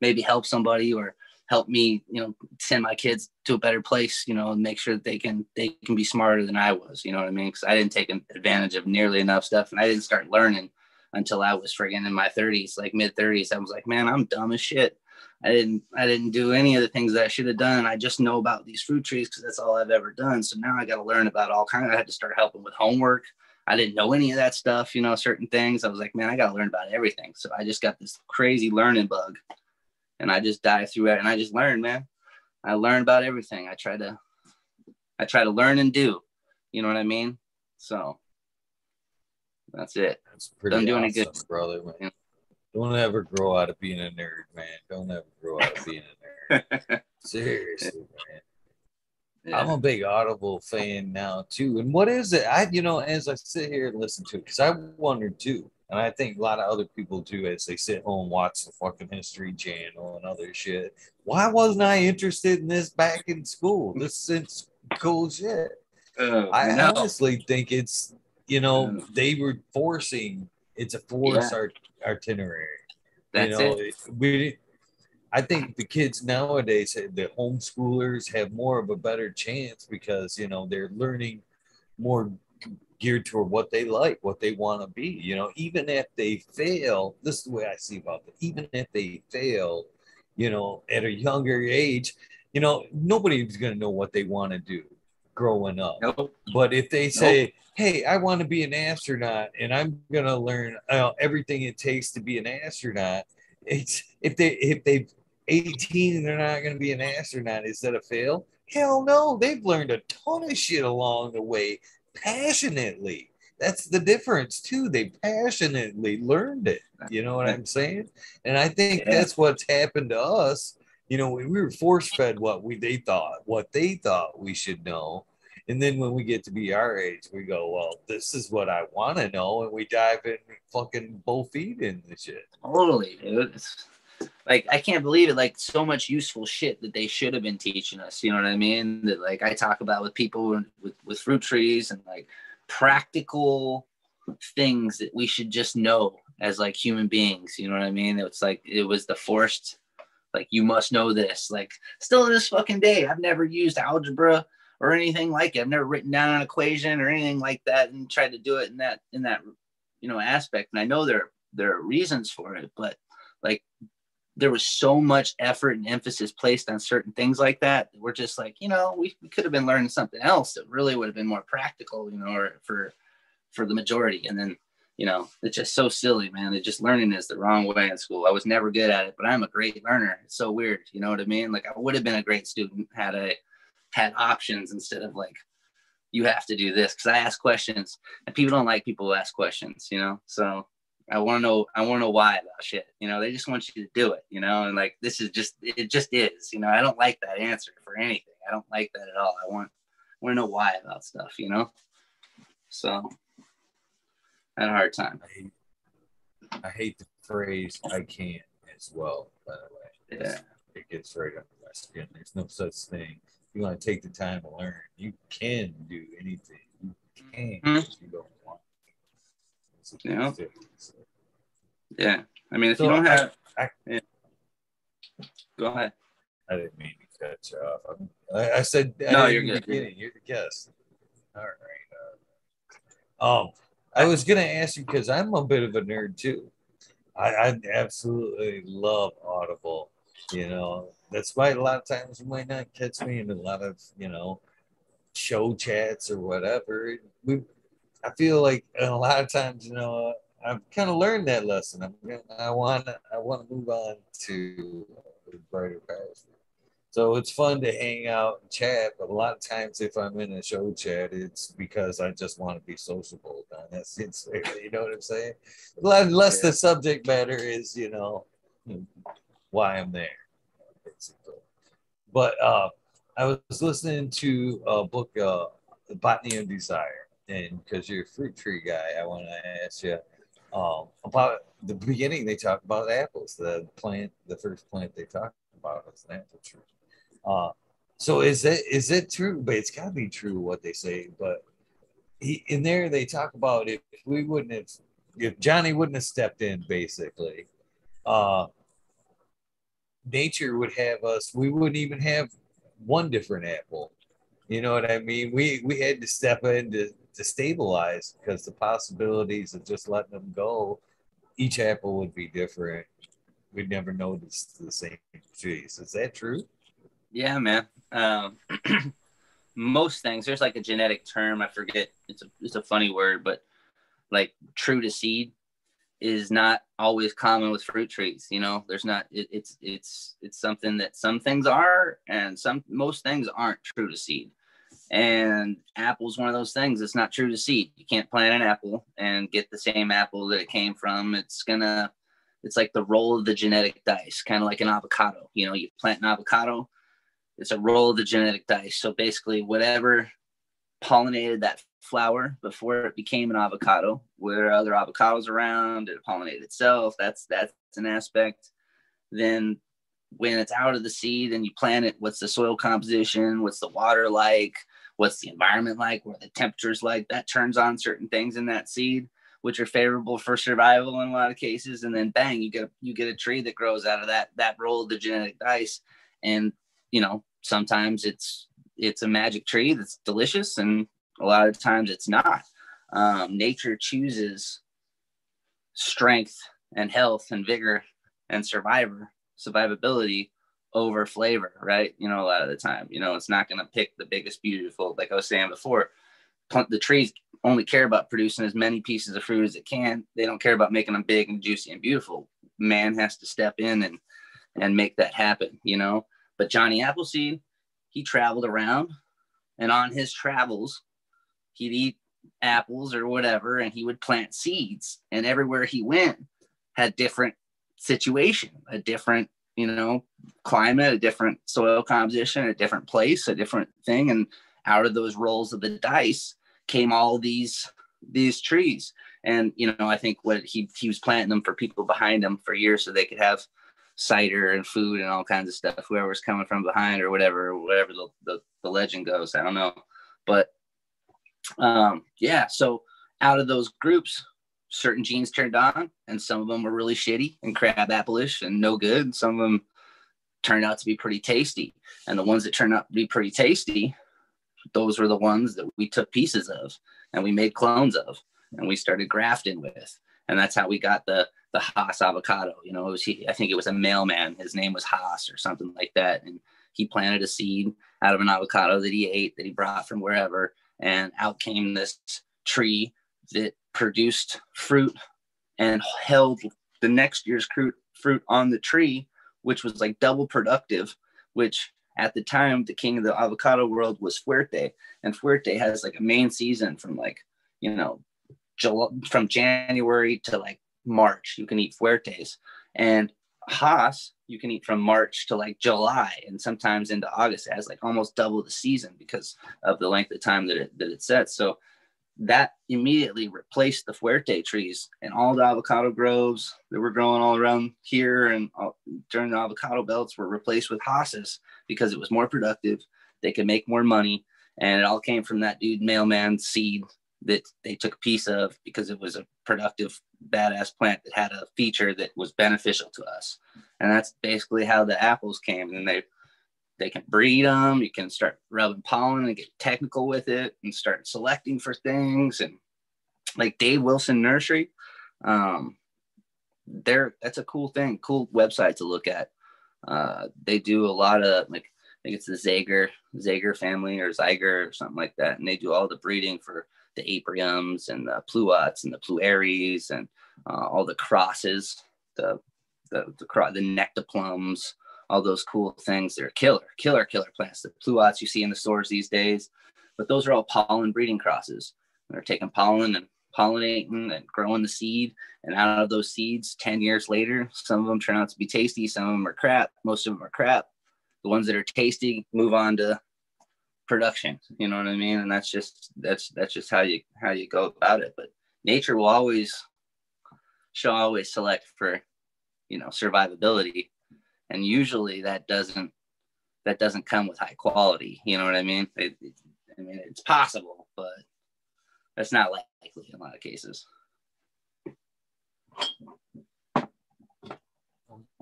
B: maybe help somebody or help me, you know, send my kids to a better place, you know, and make sure that they can they can be smarter than I was. You know what I mean? Because I didn't take advantage of nearly enough stuff, and I didn't start learning until I was friggin' in my 30s, like mid 30s. I was like, man, I'm dumb as shit. I didn't I didn't do any of the things that I should have done. I just know about these fruit trees because that's all I've ever done. So now I got to learn about all kind of. I had to start helping with homework. I didn't know any of that stuff, you know, certain things. I was like, man, I got to learn about everything. So I just got this crazy learning bug and I just dive through it and I just learn, man. I learn about everything. I try to I try to learn and do. You know what I mean? So that's it.
A: That's pretty I'm doing awesome, good. brother. Man. Don't ever grow out of being a nerd, man. Don't ever grow out of being a nerd. (laughs) Seriously, man. Yeah. I'm a big Audible fan now too. And what is it? I, you know, as I sit here and listen to it, because I wondered too, and I think a lot of other people do as they sit home watch the fucking History Channel and other shit. Why wasn't I interested in this back in school? This is cool shit. Uh, I no. honestly think it's you know they were forcing It's a forced
B: Yeah.
A: art, itinerary.
B: That's
A: you know,
B: it.
A: we I think the kids nowadays, the homeschoolers have more of a better chance because you know they're learning more geared toward what they like, what they want to be. You know, even if they fail, this is the way I see about it. Even if they fail, you know, at a younger age, you know, nobody's gonna know what they want to do growing up.
B: Nope.
A: But if they say, "Hey, I want to be an astronaut, and I'm gonna learn uh, everything it takes to be an astronaut," it's if they if they 18 and they're not gonna be an astronaut, is that a fail? Hell no, they've learned a ton of shit along the way passionately. That's the difference too. They passionately learned it. You know what I'm saying? And I think
B: Yeah.
A: that's what's happened to us. You know, we we were force fed what we they thought, what they thought we should know. And then when we get to be our age, we go, well, this is what I want to know, and we dive in, fucking both feet in the shit.
B: Totally, dude. It's, like I can't believe it. Like so much useful shit that they should have been teaching us. You know what I mean? That like I talk about with people with with fruit trees and like practical things that we should just know as like human beings. You know what I mean? It's like it was the forced. Like you must know this. Like still to this fucking day, I've never used algebra or anything like it. I've never written down an equation or anything like that and tried to do it in that in that you know aspect. And I know there there are reasons for it, but there was so much effort and emphasis placed on certain things like that. We're just like, you know, we, we could have been learning something else that really would have been more practical, you know, or for for the majority. And then, you know, it's just so silly, man. It just learning is the wrong way in school. I was never good at it, but I'm a great learner. It's so weird, you know what I mean? Like I would have been a great student had I had options instead of like you have to do this because I ask questions and people don't like people who ask questions, you know. So I want to know. I want to know why about shit. You know, they just want you to do it. You know, and like this is just it just is. You know, I don't like that answer for anything. I don't like that at all. I want want to know why about stuff. You know, so I had a hard time.
A: I hate, I hate the phrase "I can't" as well. By the way,
B: Yeah.
A: it gets right under my skin. There's no such thing. If you want to take the time to learn, you can do anything. You can
B: Mhm.
A: if you don't want. A big
B: Yeah. Yeah. I mean, if
A: So
B: you don't
A: I-
B: have,
A: I-
B: Yeah. go ahead.
A: I didn't mean to cut you off. I, I said
B: No, you're
A: the
B: good.
A: Beginning. You're the guest. All right. Uh, um, I was gonna ask you because I'm a bit of a nerd too. I, I absolutely love Audible. You know, that's why a lot of times you might not catch me in a lot of you know show chats or whatever. We, I feel like a lot of times, you know, I've kind of learned that lesson. I'm, gonna- I want, I want to move on to a brighter past. So it's fun to hang out and chat, but a lot of times if I'm in a show chat, it's because I just want to be sociable. That's sincere. (laughs) You know what I'm saying? Unless the subject matter is, you know, why I'm there, basically. But uh, I was listening to a book, uh, Botany of Desire, and because you're a fruit tree guy, I want to ask you um, about the beginning. They talk about apples. The plant, the first plant they talk about is an apple tree. Uh, so is it is it true? But it's got to be true what they say. But he, in there they talk about if we wouldn't have, if Johnny wouldn't have stepped in, basically, uh, nature would have us. We wouldn't even have one different apple. You know what I mean? We we had to step in to, to stabilize because the possibilities of just letting them go, each apple would be different. We'd never notice the same trees. Is that true?
B: Yeah, man. Um, (clears throat) most things there's like a genetic term. I forget. It's a it's a funny word, but like true to seed is not always common with fruit trees. You know, there's not. It, it's it's it's something that some things are, and some most things aren't true to seed. And apple's one of those things. It's not true to seed. You can't plant an apple and get the same apple that it came from. It's gonna. It's like the roll of the genetic dice, kind of like an avocado. You know, you plant an avocado it's a roll of the genetic dice. So basically, whatever pollinated that flower before it became an avocado, where other avocados around, did it pollinate itself? That's that's an aspect. Then when it's out of the seed and you plant it, what's the soil composition? What's the water like? What's the environment like? What are the temperatures like? That turns on certain things in that seed, which are favorable for survival in a lot of cases, and then bang, you get you get a tree that grows out of that that roll of the genetic dice, and you know sometimes it's it's a magic tree that's delicious, and a lot of times it's not. Um, nature chooses strength and health and vigor and survivor survivability over flavor, right? You know, a lot of the time, you know, it's not going to pick the biggest, beautiful, like I was saying before. The trees only care about producing as many pieces of fruit as it can. They don't care about making them big and juicy and beautiful. Man has to step in and and make that happen, you know. But Johnny Appleseed, he traveled around, and on his travels, he'd eat apples or whatever, and he would plant seeds. And everywhere he went had different situation, a different you know climate, a different soil composition, a different place, a different thing, and out of those rolls of the dice came all these these trees. And you know, I think what he he was planting them for people behind him for years so they could have cider and food and all kinds of stuff. Whoever's coming from behind or whatever, whatever the, the, the legend goes, I don't know. But um, yeah, so out of those groups, certain genes turned on, and some of them were really shitty and crab appleish and no good. Some of them turned out to be pretty tasty, and the ones that turned out to be pretty tasty those were the ones that we took pieces of and we made clones of and we started grafting with. And that's how we got the the Hass avocado. You know, it was he, I think it was a mailman. His name was Hass or something like that. And he planted a seed out of an avocado that he ate that he brought from wherever. And out came this tree that produced fruit and held the next year's fruit fruit on the tree, which was like double productive, which at the time the king of the avocado world was Fuerte, and Fuerte has like a main season from like you know July, from January to like March. You can eat Fuertes, and Hass you can eat from March to like July, and sometimes into August. It has like almost double the season because of the length of time that it that it sets. So that immediately replaced the fuerte trees and all the avocado groves that were growing all around here and all, during the avocado belts were replaced with hosses because it was more productive. They could make more money. And it all came from that dude mailman seed that they took a piece of because it was a productive badass plant that had a feature that was beneficial to us. And that's basically how the apples came. And they they can breed them. You can start rubbing pollen and get technical with it and start selecting for things. And like Dave Wilson Nursery, um, there that's a cool thing, cool website to look at. Uh, they do a lot of like I think it's the Zaiger Zaiger family or Zyger or something like that, and they do all the breeding for the apriums and the pluots and the pluaries and uh, all the crosses, the the the, the nectaplums, all those cool things. They're killer, killer, killer plants. The pluots you see in the stores these days, but those are all pollen breeding crosses. They're taking pollen and pollinating and growing the seed. And out of those seeds, 10 years later, some of them turn out to be tasty, some of them are crap, most of them are crap. The ones that are tasty move on to production. You know what I mean? And that's just that's that's just how you how you go about it. But nature will always she'll always select for you know survivability and usually that doesn't that doesn't come with high quality you know what i mean? It, it, i mean it's possible but that's not likely in a lot of cases.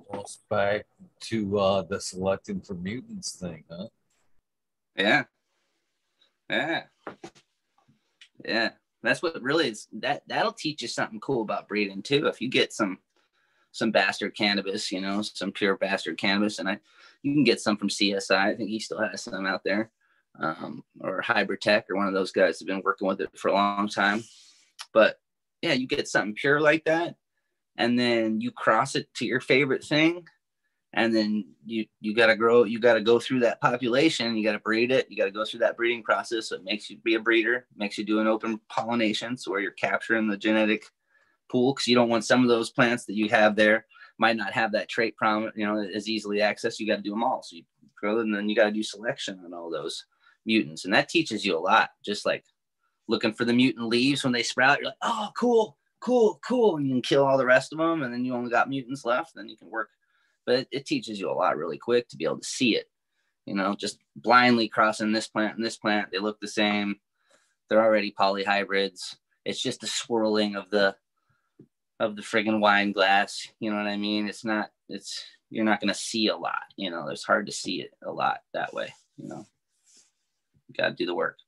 A: Almost back to uh the selecting for mutants thing huh?
B: Yeah. Yeah. Yeah. That's what really is that that'll teach you something cool about breeding too. If you get some some bastard cannabis, you know, some pure bastard cannabis. And I, you can get some from CSI. I think he still has some out there, um, or Hybrid Tech, or one of those guys have been working with it for a long time. But yeah, you get something pure like that, and then you cross it to your favorite thing, and then you you got to grow. You got to go through that population. You got to breed it. You got to go through that breeding process. So it makes you be a breeder. Makes you do an open pollination, so where you're capturing the genetic pool because you don't want some of those plants that you have there might not have that trait prominent, you know, as easily accessed. You got to do them all. So you grow them, and then you got to do selection on all those mutants, and that teaches you a lot. Just like looking for the mutant leaves when they sprout, you're like, oh, cool, cool, cool, and you can kill all the rest of them, and then you only got mutants left. Then you can work, but it, it teaches you a lot really quick to be able to see it. You know, just blindly crossing this plant and this plant, they look the same. They're already polyhybrids it's just the swirling of the of the friggin' wine glass. You know what I mean? It's not. It's you're not gonna see a lot. You know, it's hard to see it a lot that way. You know, you got to do the work.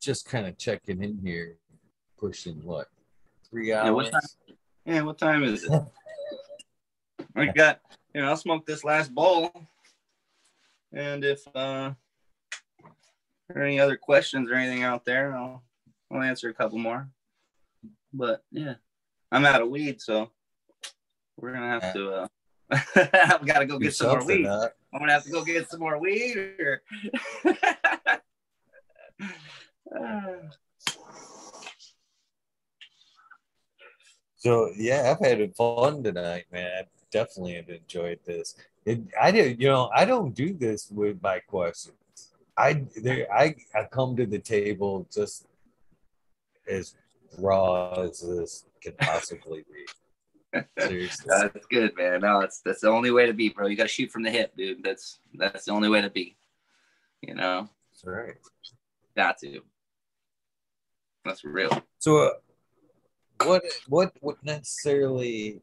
A: Just kind of checking in here, pushing what three hours.
B: Yeah, what time, yeah, what time is it? (laughs) I got, you know, I'll smoke this last bowl. And if uh, there are any other questions or anything out there, I'll, I'll answer a couple more. But yeah, I'm out of weed, so we're gonna have to. Uh, (laughs) I've got to go get some more weed. Up. I'm gonna have to go get some more weed. Or... (laughs)
A: so yeah, I've had fun tonight, man. I definitely have enjoyed this. It, I did, you know, I don't do this with my questions. I there, I I come to the table just as raw as this can possibly be.
B: Seriously. That's good, man. No, that's that's the only way to be, bro. You got to shoot from the hip, dude. That's that's the only way to be. You know.
A: That's right.
B: Got to. That's real.
A: So, uh, what what what necessarily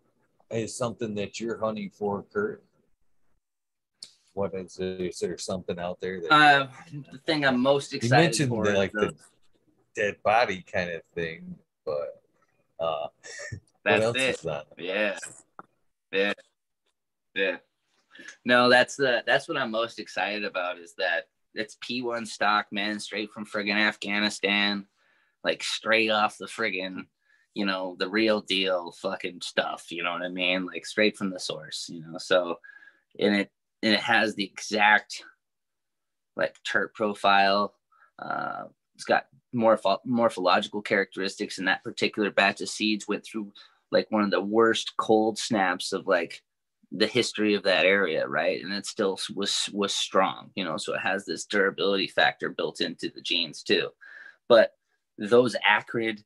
A: is something that you're hunting for, Kurt? What is Is there something out there that
B: uh, the thing I'm most excited you mentioned
A: for? The, like the dead body kind of thing, but uh, (laughs)
B: that's it. Yeah, yeah, yeah. No, that's the that's what I'm most excited about is that it's P1 stock, man, straight from friggin' Afghanistan, like straight off the friggin' you know, the real deal fucking stuff, you know what I mean? Like straight from the source, you know. So and it and it has the exact like terp profile. Uh, it's got morpho- morphological characteristics, and that particular batch of seeds went through like one of the worst cold snaps of like the history of that area, right? And it still was was strong, you know. So it has this durability factor built into the genes too. But those acrid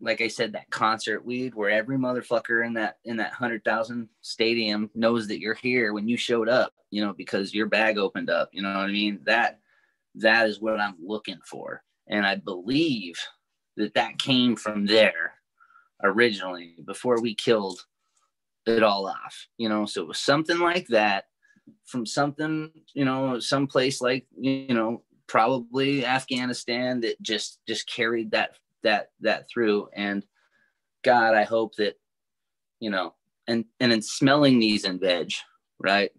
B: like I said, that concert weed where every motherfucker in that in that hundred thousand stadium knows that you're here when you showed up, you know, because your bag opened up. You know what I mean? That that is what I'm looking for, and I believe that that came from there originally before we killed it all off. You know, so it was something like that from something, you know, someplace like you know probably Afghanistan that just just carried that that that through. And god i hope that you know and and in smelling these in veg right?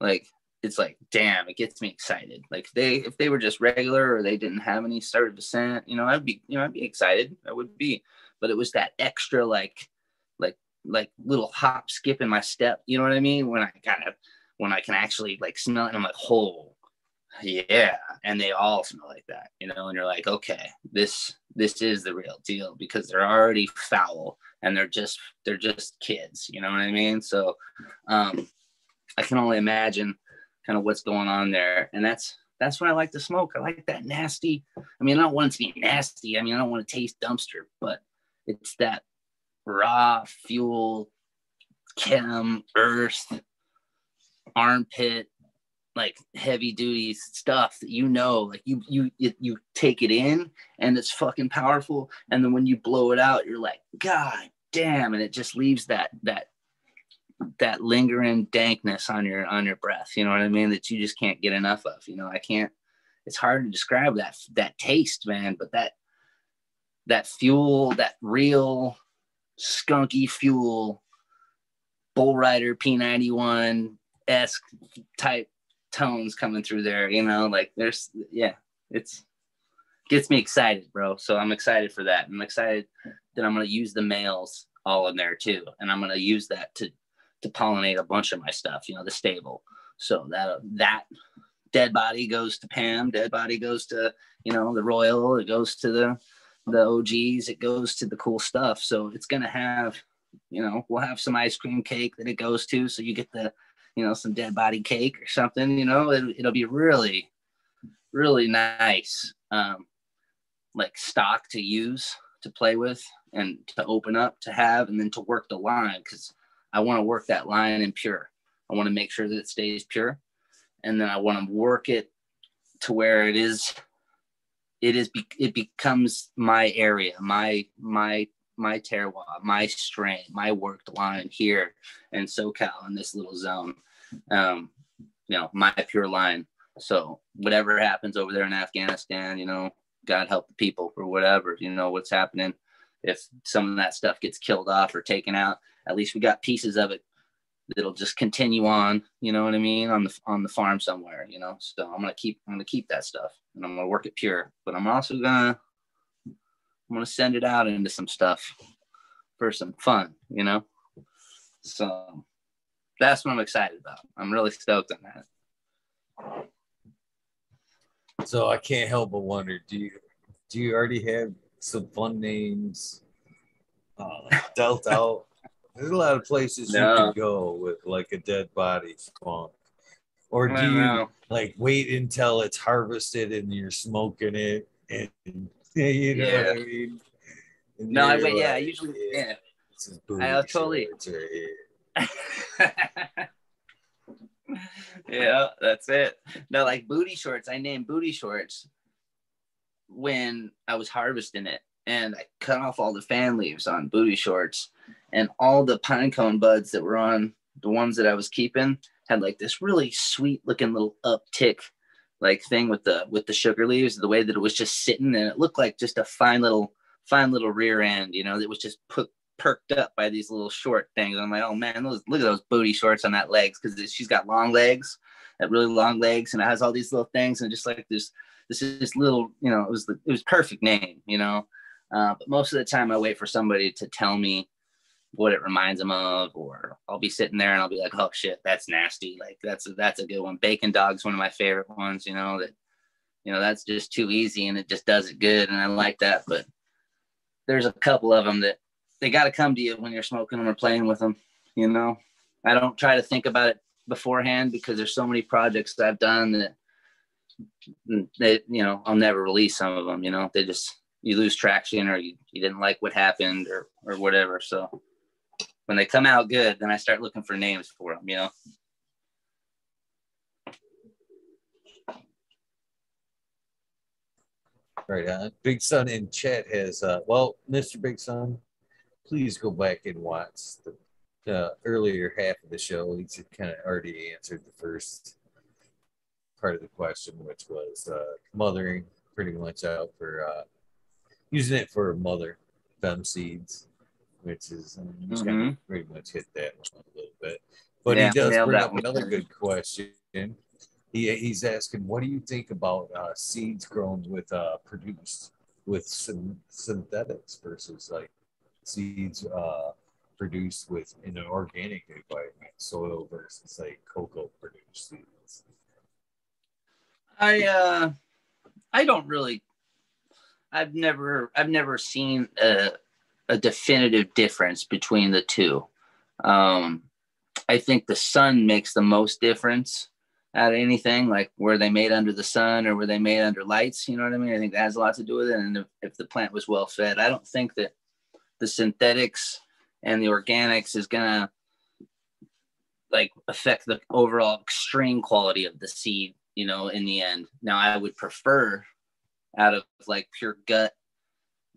B: Like it's like damn it gets me excited. Like they if they were just regular or they didn't have any start descent you know i'd be you know i'd be excited. I would be. But it was that extra like like like little hop skip in my step. You know what i mean? When i kind of when i can actually like smell it and i'm like oh yeah and they all smell like that you know and you're like okay this this is the real deal because they're already foul and they're just they're just kids you know what i mean? So um i can only imagine kind of what's going on there and that's that's what i like to smoke. I like that nasty i mean i don't want it to be nasty i mean i don't want to taste dumpster but it's that raw fuel chem earth armpit like heavy duty stuff that you know like you you you take it in and it's fucking powerful. And then when you blow it out you're like god damn. And it just leaves that that that lingering dankness on your on your breath. You know what i mean? That you just can't get enough of you know? I can't it's hard to describe that that taste man but that that fuel that real skunky fuel bull rider p91 esque type tones coming through there, you know, like there's yeah, it's gets me excited, bro. So I'm excited for that. I'm excited that I'm gonna use the males all in there too. And I'm gonna use that to to pollinate a bunch of my stuff, you know, the stable. So that that dead body goes to Pam, dead body goes to, you know, the royal, it goes to the the OGs, it goes to the cool stuff. So it's gonna have, you know, we'll have some ice cream cake that it goes to. So you get the you know, some dead body cake or something, you know, it, will be really, really nice, um, like stock to use to play with and to open up to have, and then to work the line because I want to work that line in pure. I want to make sure that it stays pure. and then I want to work it to where it is it is it becomes my area, my my my terroir, my strain, my worked line here in SoCal in this little zone. Um, you know, my pure line. So whatever happens over there in Afghanistan, you know, God help the people or whatever, you know, what's happening. If some of that stuff gets killed off or taken out, at least we got pieces of it that'll just continue on, you know what I mean, on the on the farm somewhere, you know. So I'm gonna keep I'm gonna keep that stuff and I'm gonna work it pure, but I'm also gonna I'm gonna send it out into some stuff for some fun, you know. So that's what I'm excited about. I'm really stoked on that.
A: So I can't help but wonder, do you do you already have some fun names uh, dealt (laughs) out? There's a lot of places no. you can go with like a dead body skunk. Or do you like wait until it's harvested and you're smoking it and (laughs) you know yeah. what I mean?
B: And no, I wait, like, yeah, I usually yeah. I totally (laughs) yeah, that's it. No, like booty shorts. I named booty shorts when I was harvesting it, and I cut off all the fan leaves on booty shorts, and all the pine cone buds that were on the ones that I was keeping had like this really sweet looking little uptick like thing with the with the sugar leaves the way that it was just sitting and it looked like just a fine little fine little rear end you know that was just put perked up by these little short things. I'm like, oh man, those, look at those booty shorts on that legs because she's got long legs, that really long legs, and it has all these little things and just like this, this is this little, you know, it was the it was perfect name, you know. Uh, but most of the time, I wait for somebody to tell me what it reminds them of, or I'll be sitting there and I'll be like, oh shit, that's nasty. Like that's a, that's a good one. Bacon dog's one of my favorite ones. You know that, you know that's just too easy and it just does it good, and I like that. But there's a couple of them that they got to come to you when you're smoking them or playing with them. You know, I don't try to think about it beforehand because there's so many projects that I've done that they, you know, I'll never release some of them. You know, they just you lose traction or you, you didn't like what happened or or whatever. So when they come out good, then I start looking for names for them. You know.
A: Right on. Big Sun in chat has uh well, Mr. Big Sun, please go back and watch the uh, earlier half of the show. He's kind of already answered the first part of the question, which was uh, mothering pretty much out for uh, using it for mother fem seeds, which is um, just mm-hmm. kind of pretty much hit that a little bit. But yeah, he does bring up another good question. He, he's asking, what do you think about uh, seeds grown with uh, produced with some synthetics versus like seeds uh, produced with in an organic environment soil versus like coco produced seeds?
B: I uh, I don't really. I've never I've never seen a, a definitive difference between the two. Um, I think the sun makes the most difference out of anything, like were they made under the sun or were they made under lights? You know what I mean? I think that has a lot to do with it. And if, if the plant was well fed, I don't think that the synthetics and the organics is gonna like affect the overall extreme quality of the seed you know in the end. Now i would prefer out of like pure gut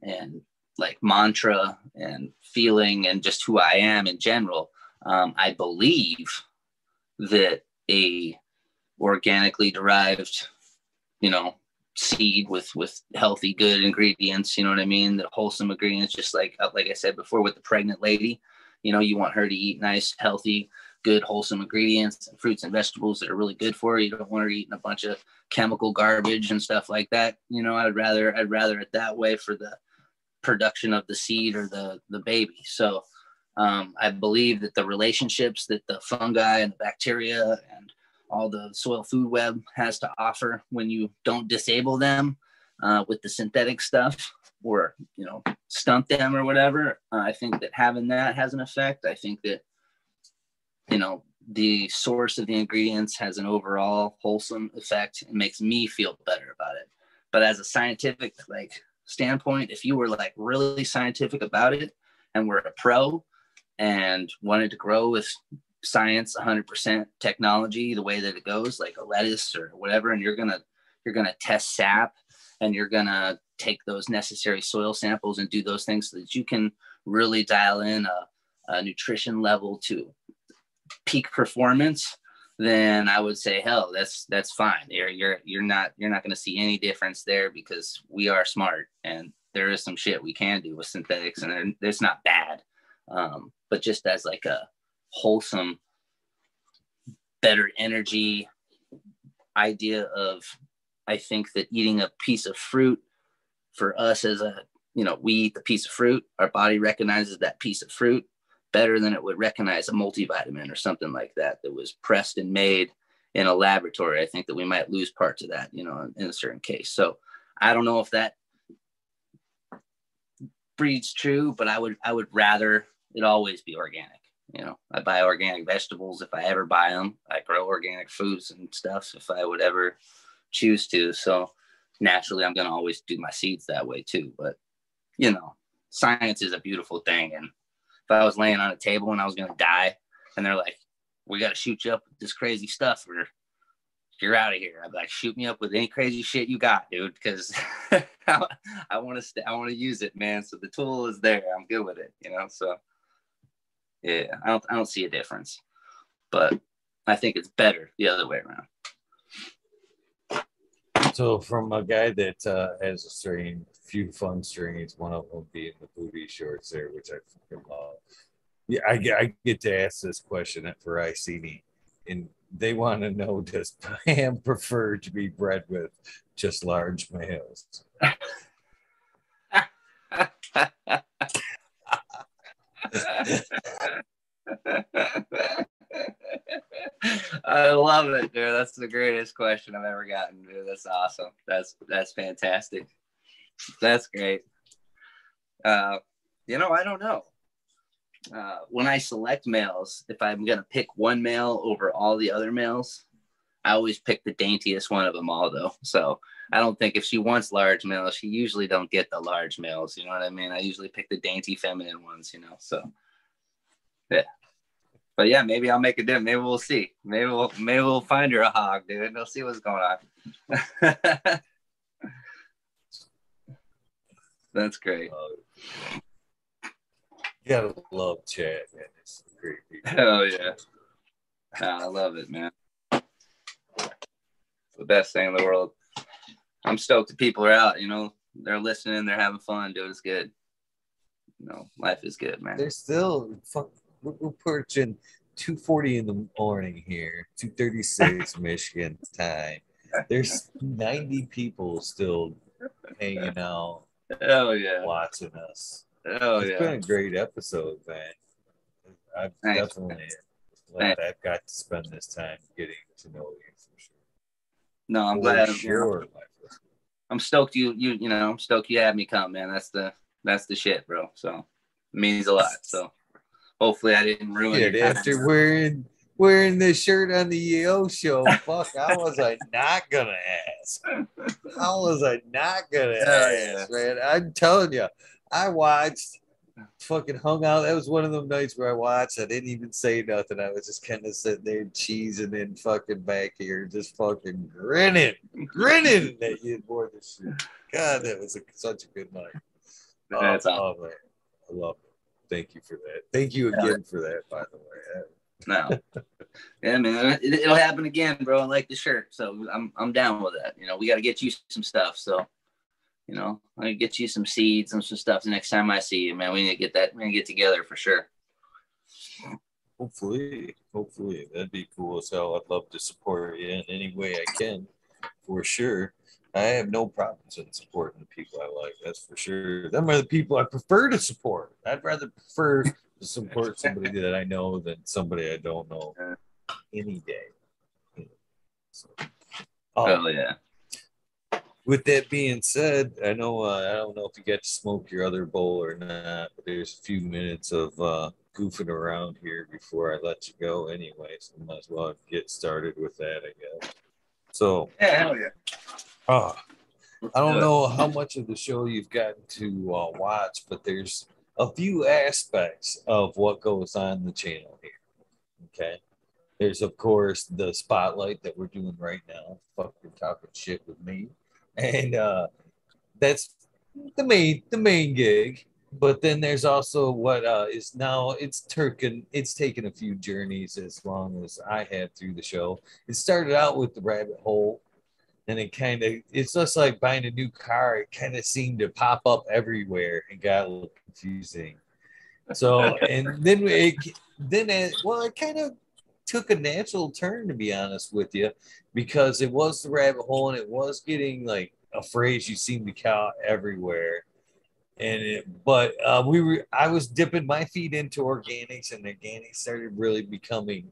B: and like mantra and feeling and just who i am in general um, i believe that a organically derived you know seed with with healthy good ingredients you know what i mean? The wholesome ingredients just like uh, like i said before with the pregnant lady you know you want her to eat nice healthy good wholesome ingredients and fruits and vegetables that are really good for her. You don't want her eating a bunch of chemical garbage and stuff like that. You know i'd rather i'd rather it that way for the production of the seed or the the baby. So um, i believe that the relationships that the fungi and the bacteria and all the soil food web has to offer when you don't disable them uh, with the synthetic stuff or you know stunt them or whatever. Uh, i think that having that has an effect. I think that you know the source of the ingredients has an overall wholesome effect. And makes me feel better about it. But as a scientific like standpoint if you were like really scientific about it and were a pro and wanted to grow with science 100% technology the way that it goes like a lettuce or whatever and you're gonna you're gonna test sap and you're gonna take those necessary soil samples and do those things so that you can really dial in a, a nutrition level to peak performance then I would say, hell, that's that's fine. You're you're you're not you're not going to see any difference there because we are smart and there is some shit we can do with synthetics and it's not bad. Um, but just as like a wholesome, better energy idea of, I think that eating a piece of fruit for us as a you know we eat the piece of fruit, our body recognizes that piece of fruit better than it would recognize a multivitamin or something like that that was pressed and made in a laboratory. I think that we might lose parts of that, you know, in, a certain case. So I don't know if that breeds true, but I would I would rather it always be organic. You know, I buy organic vegetables if I ever buy them. I grow organic foods and stuff if I would ever choose to. So naturally, I'm going to always do my seeds that way too. But you know, science is a beautiful thing, and if I was laying on a table and I was gonna die, and they're like, "We got to shoot you up with this crazy stuff," or "You're out of here," I'd be like, "Shoot me up with any crazy shit you got, dude," because (laughs) I want to st- I want to use it, man. So the tool is there. I'm good with it, you know. So yeah, I don't I don't see a difference, but I think it's better the other way around.
A: So from a guy that uh, has a strain, few fun strings, one of them being the booty shorts there, which I fucking love. Yeah, I, I get to ask this question at for ICD, and they want to know does Pam prefer to be bred with just large males? (laughs) (laughs)
B: I love it, dude. That's the greatest question I've ever gotten, dude. That's awesome. That's that's fantastic. That's great. Uh, you know, I don't know. Uh, when I select males, if I'm gonna pick one male over all the other males, I always pick the daintiest one of them all, though. So I don't think if she wants large males, she usually don't get the large males. You know what I mean? I usually pick the dainty feminine ones. You know, so yeah but yeah, maybe I'll make a dip. Maybe we'll see. Maybe we'll maybe we'll find her a hog, dude. We'll see what's going on. (laughs) That's great. Uh,
A: you gotta love Chad, man. It's great.
B: People. Hell (laughs) yeah. I love it, man. It's the best thing in the world. I'm stoked the people are out, you know, they're listening, they're having fun, dude. It's good. You know, life is good, man.
A: They're still fuck we're perching 240 in the morning here, 236 (laughs) Michigan time. There's 90 people still hanging out.
B: Hell yeah.
A: Watching us.
B: Oh
A: it's
B: yeah.
A: It's been a great episode, man. I've Thanks, definitely glad I've got to spend this time getting to know you for sure.
B: No, I'm for glad. Sure. I'm stoked you you you know, I'm stoked you had me come, man. That's the that's the shit, bro. So it means a lot. So hopefully I didn't ruin
A: it. After wearing wearing this shirt on the EO show, fuck, how was I (laughs) not gonna ask? How was I not gonna ask, man? I'm telling you, I watched fucking hung out. That was one of them nights where I watched. I didn't even say nothing. I was just kind of sitting there cheesing in fucking back here, just fucking grinning, grinning that you wore this shit. God, that was a, such a good night.
B: That's oh, awesome.
A: I love it thank you for that. Thank you again for that, by the way.
B: No, yeah, man, it, will happen again, bro. I like the shirt, so I'm I'm down with that. You know, we got to get you some stuff. So, you know, I get you some seeds and some stuff the next time I see you, man. We need to get that. We need to get together for sure.
A: Hopefully, hopefully that'd be cool as hell. I'd love to support you in any way I can, for sure. I have no problems in supporting the people I like. That's for sure. Them are the people I prefer to support. I'd rather prefer to support somebody (laughs) that I know than somebody I don't know any day.
B: So, oh yeah.
A: With that being said, I know uh, I don't know if you got to smoke your other bowl or not, but there's a few minutes of uh, goofing around here before I let you go. Anyway, so might as well get started with that, I guess. So
B: yeah, hell yeah.
A: Oh, I don't know how much of the show you've gotten to uh, watch, but there's a few aspects of what goes on the channel here. Okay. There's of course the spotlight that we're doing right now. Fuck you're talking shit with me. And uh that's the main the main gig. But then there's also what uh is now it's taken it's taken a few journeys as long as I have through the show. It started out with the rabbit hole and it kind of it's just like buying a new car it kind of seemed to pop up everywhere and got a little confusing so and then it then it well it kind of took a natural turn to be honest with you because it was the rabbit hole and it was getting like a phrase you seem to count everywhere and it, but uh, we were i was dipping my feet into organics and organics started really becoming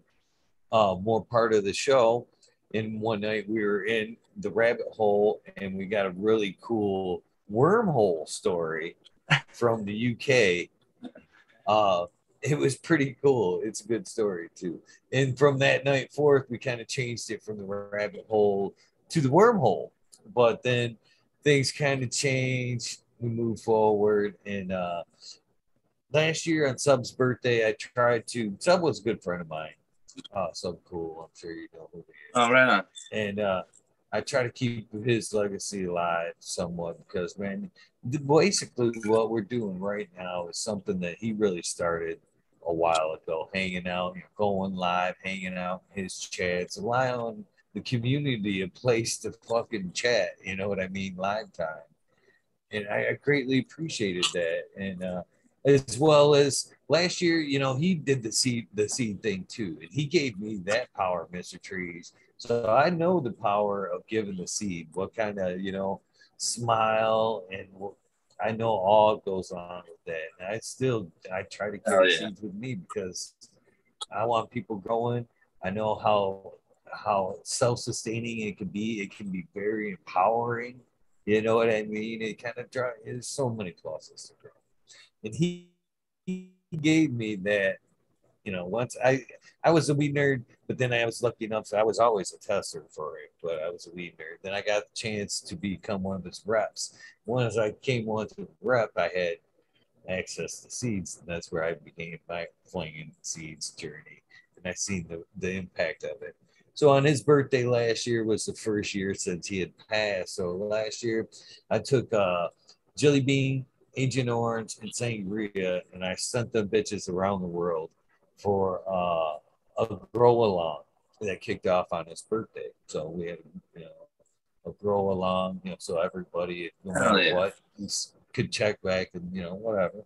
A: uh, more part of the show and one night we were in the rabbit hole and we got a really cool wormhole story from the UK. Uh, it was pretty cool. It's a good story too. And from that night forth, we kind of changed it from the rabbit hole to the wormhole. But then things kind of changed. We moved forward. And uh, last year on Sub's birthday, I tried to. Sub was a good friend of mine. Uh, Sub Cool. I'm sure you know who he is.
B: Oh, right on.
A: And uh, I try to keep his legacy alive somewhat because, man, basically what we're doing right now is something that he really started a while ago, hanging out, you know, going live, hanging out his chats, allowing the community a place to fucking chat. You know what I mean? Live time. And I, I greatly appreciated that. And uh, as well as last year, you know, he did the seed the seed thing too, and he gave me that power, Mr. Trees. So I know the power of giving the seed. What kind of you know smile and I know all goes on with that. And I still I try to carry oh, yeah. seeds with me because I want people growing. I know how how self-sustaining it can be. It can be very empowering. You know what I mean? It kind of drives. There's so many pluses to grow, and he, he gave me that you know, once I I was a weed nerd, but then I was lucky enough, so I was always a tester for it, but I was a weed nerd. Then I got the chance to become one of his reps. Once I came on to rep, I had access to seeds, and that's where I began my flinging seeds journey, and I seen the the impact of it. So on his birthday last year was the first year since he had passed. So last year, I took uh, Jelly Bean, Agent Orange, and Sangria, and I sent them bitches around the world for uh, a grow along that kicked off on his birthday. So we had, you know, a grow along, you know, so everybody, no matter yeah. what, could check back and, you know, whatever.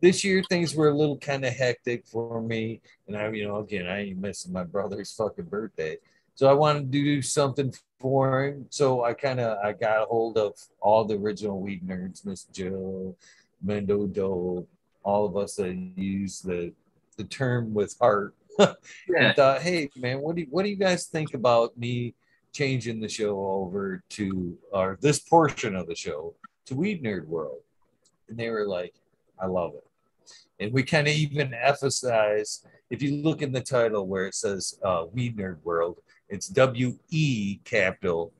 A: This year things were a little kind of hectic for me. And I, you know, again, I ain't missing my brother's fucking birthday. So I wanted to do something for him. So I kind of I got a hold of all the original weed nerds, Miss Jill, Mendo Doe, all of us that use the the term with heart (laughs) yeah. and thought, hey man, what do you, what do you guys think about me changing the show over to or this portion of the show to Weed Nerd World? And they were like, I love it. And we kind of even emphasize if you look in the title where it says uh, Weed Nerd World, it's W E capital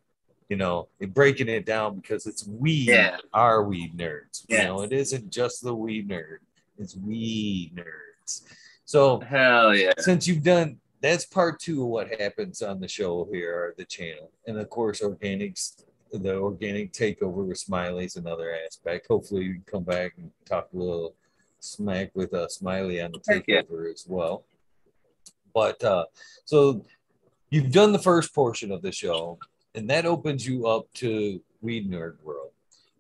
A: you know, breaking it down because it's we yeah. are weed nerds. You know, it isn't just the weed nerd, it's we nerds. So
B: hell yeah.
A: Since you've done that's part two of what happens on the show here or the channel. And of course organics the organic takeover with Smiley is another aspect. Hopefully you can come back and talk a little smack with uh, Smiley on the takeover yeah. as well. But uh, so you've done the first portion of the show, and that opens you up to Weed Nerd World.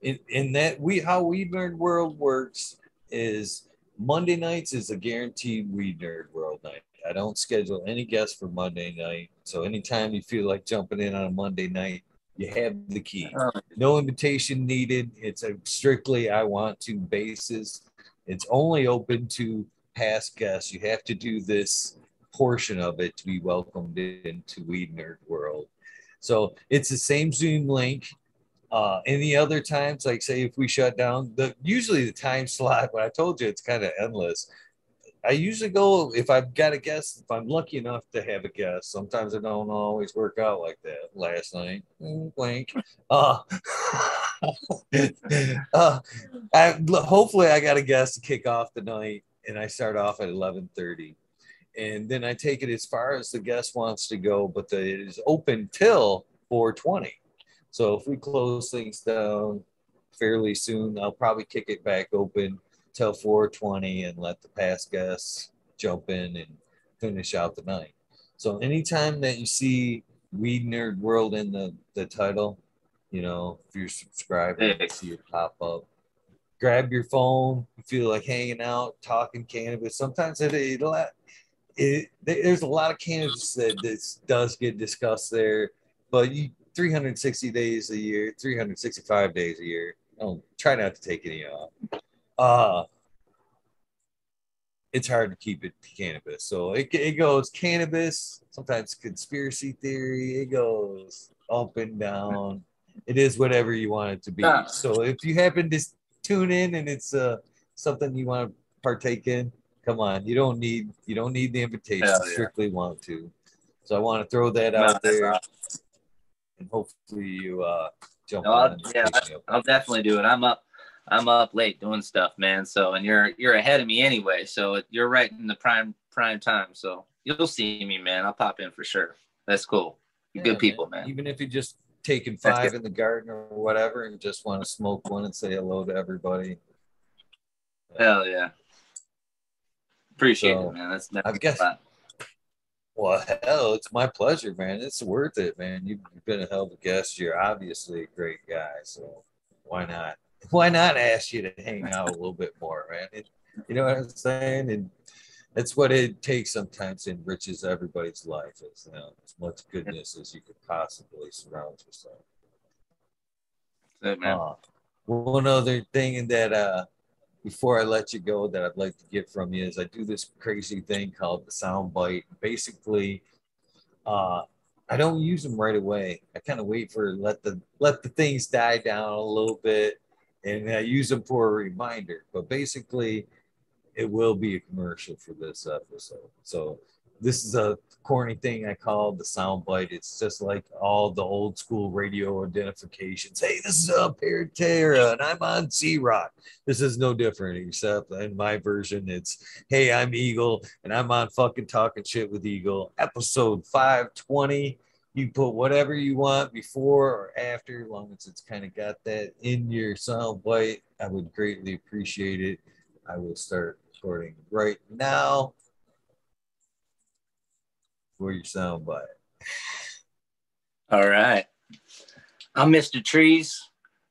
A: In, in that we how Weed Nerd World works is Monday nights is a guaranteed Weed Nerd World night. I don't schedule any guests for Monday night. So anytime you feel like jumping in on a Monday night, you have the key. No invitation needed. It's a strictly I want to basis. It's only open to past guests. You have to do this portion of it to be welcomed into Weed Nerd World. So it's the same Zoom link. Uh, any other times, like say if we shut down, the usually the time (laughs) slot, but I told you it's kind of endless. I usually go if I've got a guest, if I'm lucky enough to have a guest. Sometimes it don't always work out like that. Last night, blank. (laughs) Uh, (laughs) uh, I, hopefully I got a guest to kick off the night, and I start off at eleven thirty. and then I take it as far as the guest wants to go, but the, it is open till 420. So if we close things down fairly soon, I'll probably kick it back open till 420 and let the past guests jump in and finish out the night. So anytime that you see Weed Nerd World in the, the title, you know, if you're subscribed, you see it pop up. Grab your phone, you feel like hanging out, talking cannabis. Sometimes it, it'll, it, there's a lot of cannabis that this does get discussed there, but you 360 days a year, 365 days a year. Oh, try not to take any off. Uh it's hard to keep it cannabis. So it, it goes cannabis, sometimes conspiracy theory, it goes up and down. It is whatever you want it to be. So if you happen to tune in and it's uh, something you want to partake in, come on. You don't need you don't need the invitation. Yeah. Strictly want to. So I want to throw that no, out there, awesome. And hopefully you uh, jump no,
B: I'll, yeah, I'll definitely do it. I'm up. I'm up late doing stuff, man. So and you're you're ahead of me anyway. So you're right in the prime prime time. So you'll see me, man. I'll pop in for sure. That's cool. Yeah, good people, man. man.
A: Even if you just taking five in the garden or whatever and just want to smoke one and say hello to everybody.
B: Hell yeah. Appreciate so, it, man. That's, that's I guess.
A: Well, hell, it's my pleasure, man. It's worth it, man. You've been a hell of a guest. You're obviously a great guy, so why not? (laughs) Why not ask you to hang out a little bit more, man? It, you know what I'm saying? And that's what it takes sometimes enriches everybody's life is you know, as much goodness as you could possibly surround yourself.
B: That man. Uh,
A: one other thing that uh before I let you go that I'd like to get from you is I do this crazy thing called the sound bite. Basically, uh, I don't use them right away. I kind of wait for let the let the things die down a little bit, and I use them for a reminder. But basically, it will be a commercial for this episode. So this is a corny thing I call the sound bite. It's just like all the old school radio identifications. Hey, this is a Paratera and I'm on C Rock. This is no different, except in my version, it's hey, I'm Eagle and I'm on fucking talking shit with Eagle, episode 520. You put whatever you want before or after, as long as it's kind of got that in your sound bite. I would greatly appreciate it. I will start recording right now for your soundbite.
B: All right. I'm Mr. Trees,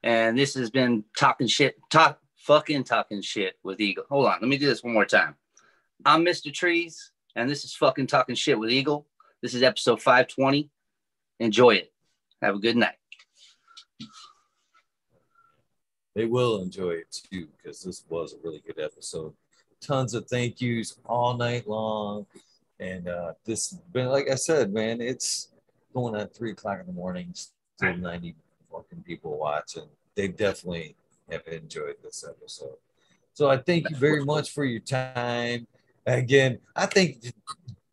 B: and this has been talking shit, talk fucking talking shit with Eagle. Hold on, let me do this one more time. I'm Mr. Trees, and this is fucking talking shit with Eagle. This is episode 520. Enjoy it. Have a good night.
A: They will enjoy it too, because this was a really good episode. Tons of thank yous all night long. And uh, this, but like I said, man, it's going at three o'clock in the morning. Still ninety fucking people watching. They definitely have enjoyed this episode. So I thank you very much for your time. Again, I think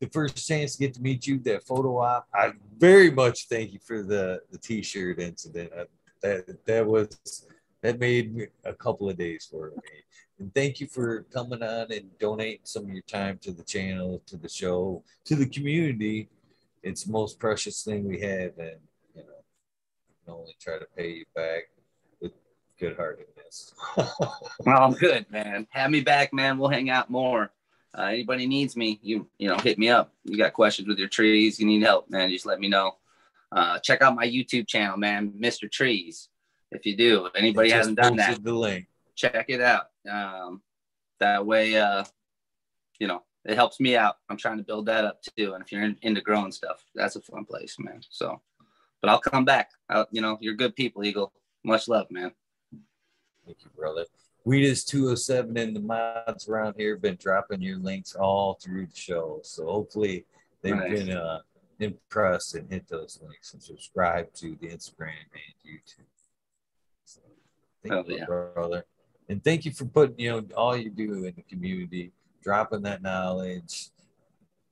A: the first chance to get to meet you, that photo op, I very much thank you for the the t-shirt incident. I, that that was that made a couple of days for me. And thank you for coming on and donating some of your time to the channel, to the show, to the community. It's the most precious thing we have. And, you know, I can only try to pay you back with good heartedness. (laughs)
B: well, I'm good, man. Have me back, man. We'll hang out more. Uh, anybody needs me, you you know, hit me up. You got questions with your trees, you need help, man, just let me know. Uh, check out my YouTube channel, man, Mr. Trees. If you do, if anybody hasn't done that,
A: the link.
B: Check it out. Um, that way, uh, you know, it helps me out. I'm trying to build that up too. And if you're in, into growing stuff, that's a fun place, man. So, but I'll come back. I'll, you know, you're good people, Eagle. Much love, man.
A: Thank you, brother. Weed is 207 and the mods around here have been dropping your links all through the show. So hopefully they've nice. been uh, impressed and hit those links and subscribe to the Instagram and YouTube. So, thank you, yeah. brother. And thank you for putting, you know, all you do in the community, dropping that knowledge,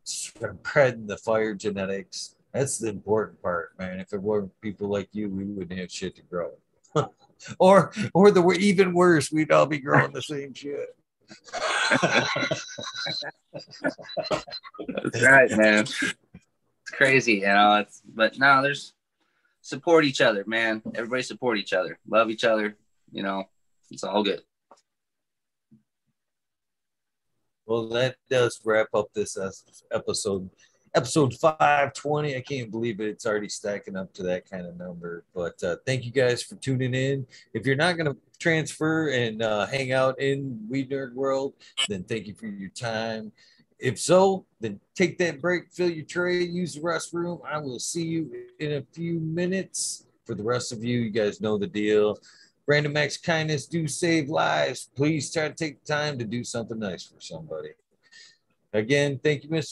A: spreading the fire genetics. That's the important part, man. If it weren't people like you, we wouldn't have shit to grow. (laughs) or or the even worse, we'd all be growing the same shit.
B: That's right, man. It's crazy, you know. It's but no, there's support each other, man. Everybody support each other, love each other. You know, it's all good.
A: Well, that does wrap up this episode. Episode 520. I can't believe it. It's already stacking up to that kind of number. But uh, thank you guys for tuning in. If you're not going to transfer and uh, hang out in Weed Nerd World, then thank you for your time. If so, then take that break, fill your tray, use the restroom. I will see you in a few minutes. For the rest of you, you guys know the deal. Random acts kindness do save lives. Please try to take time to do something nice for somebody. Again, thank you, Mr.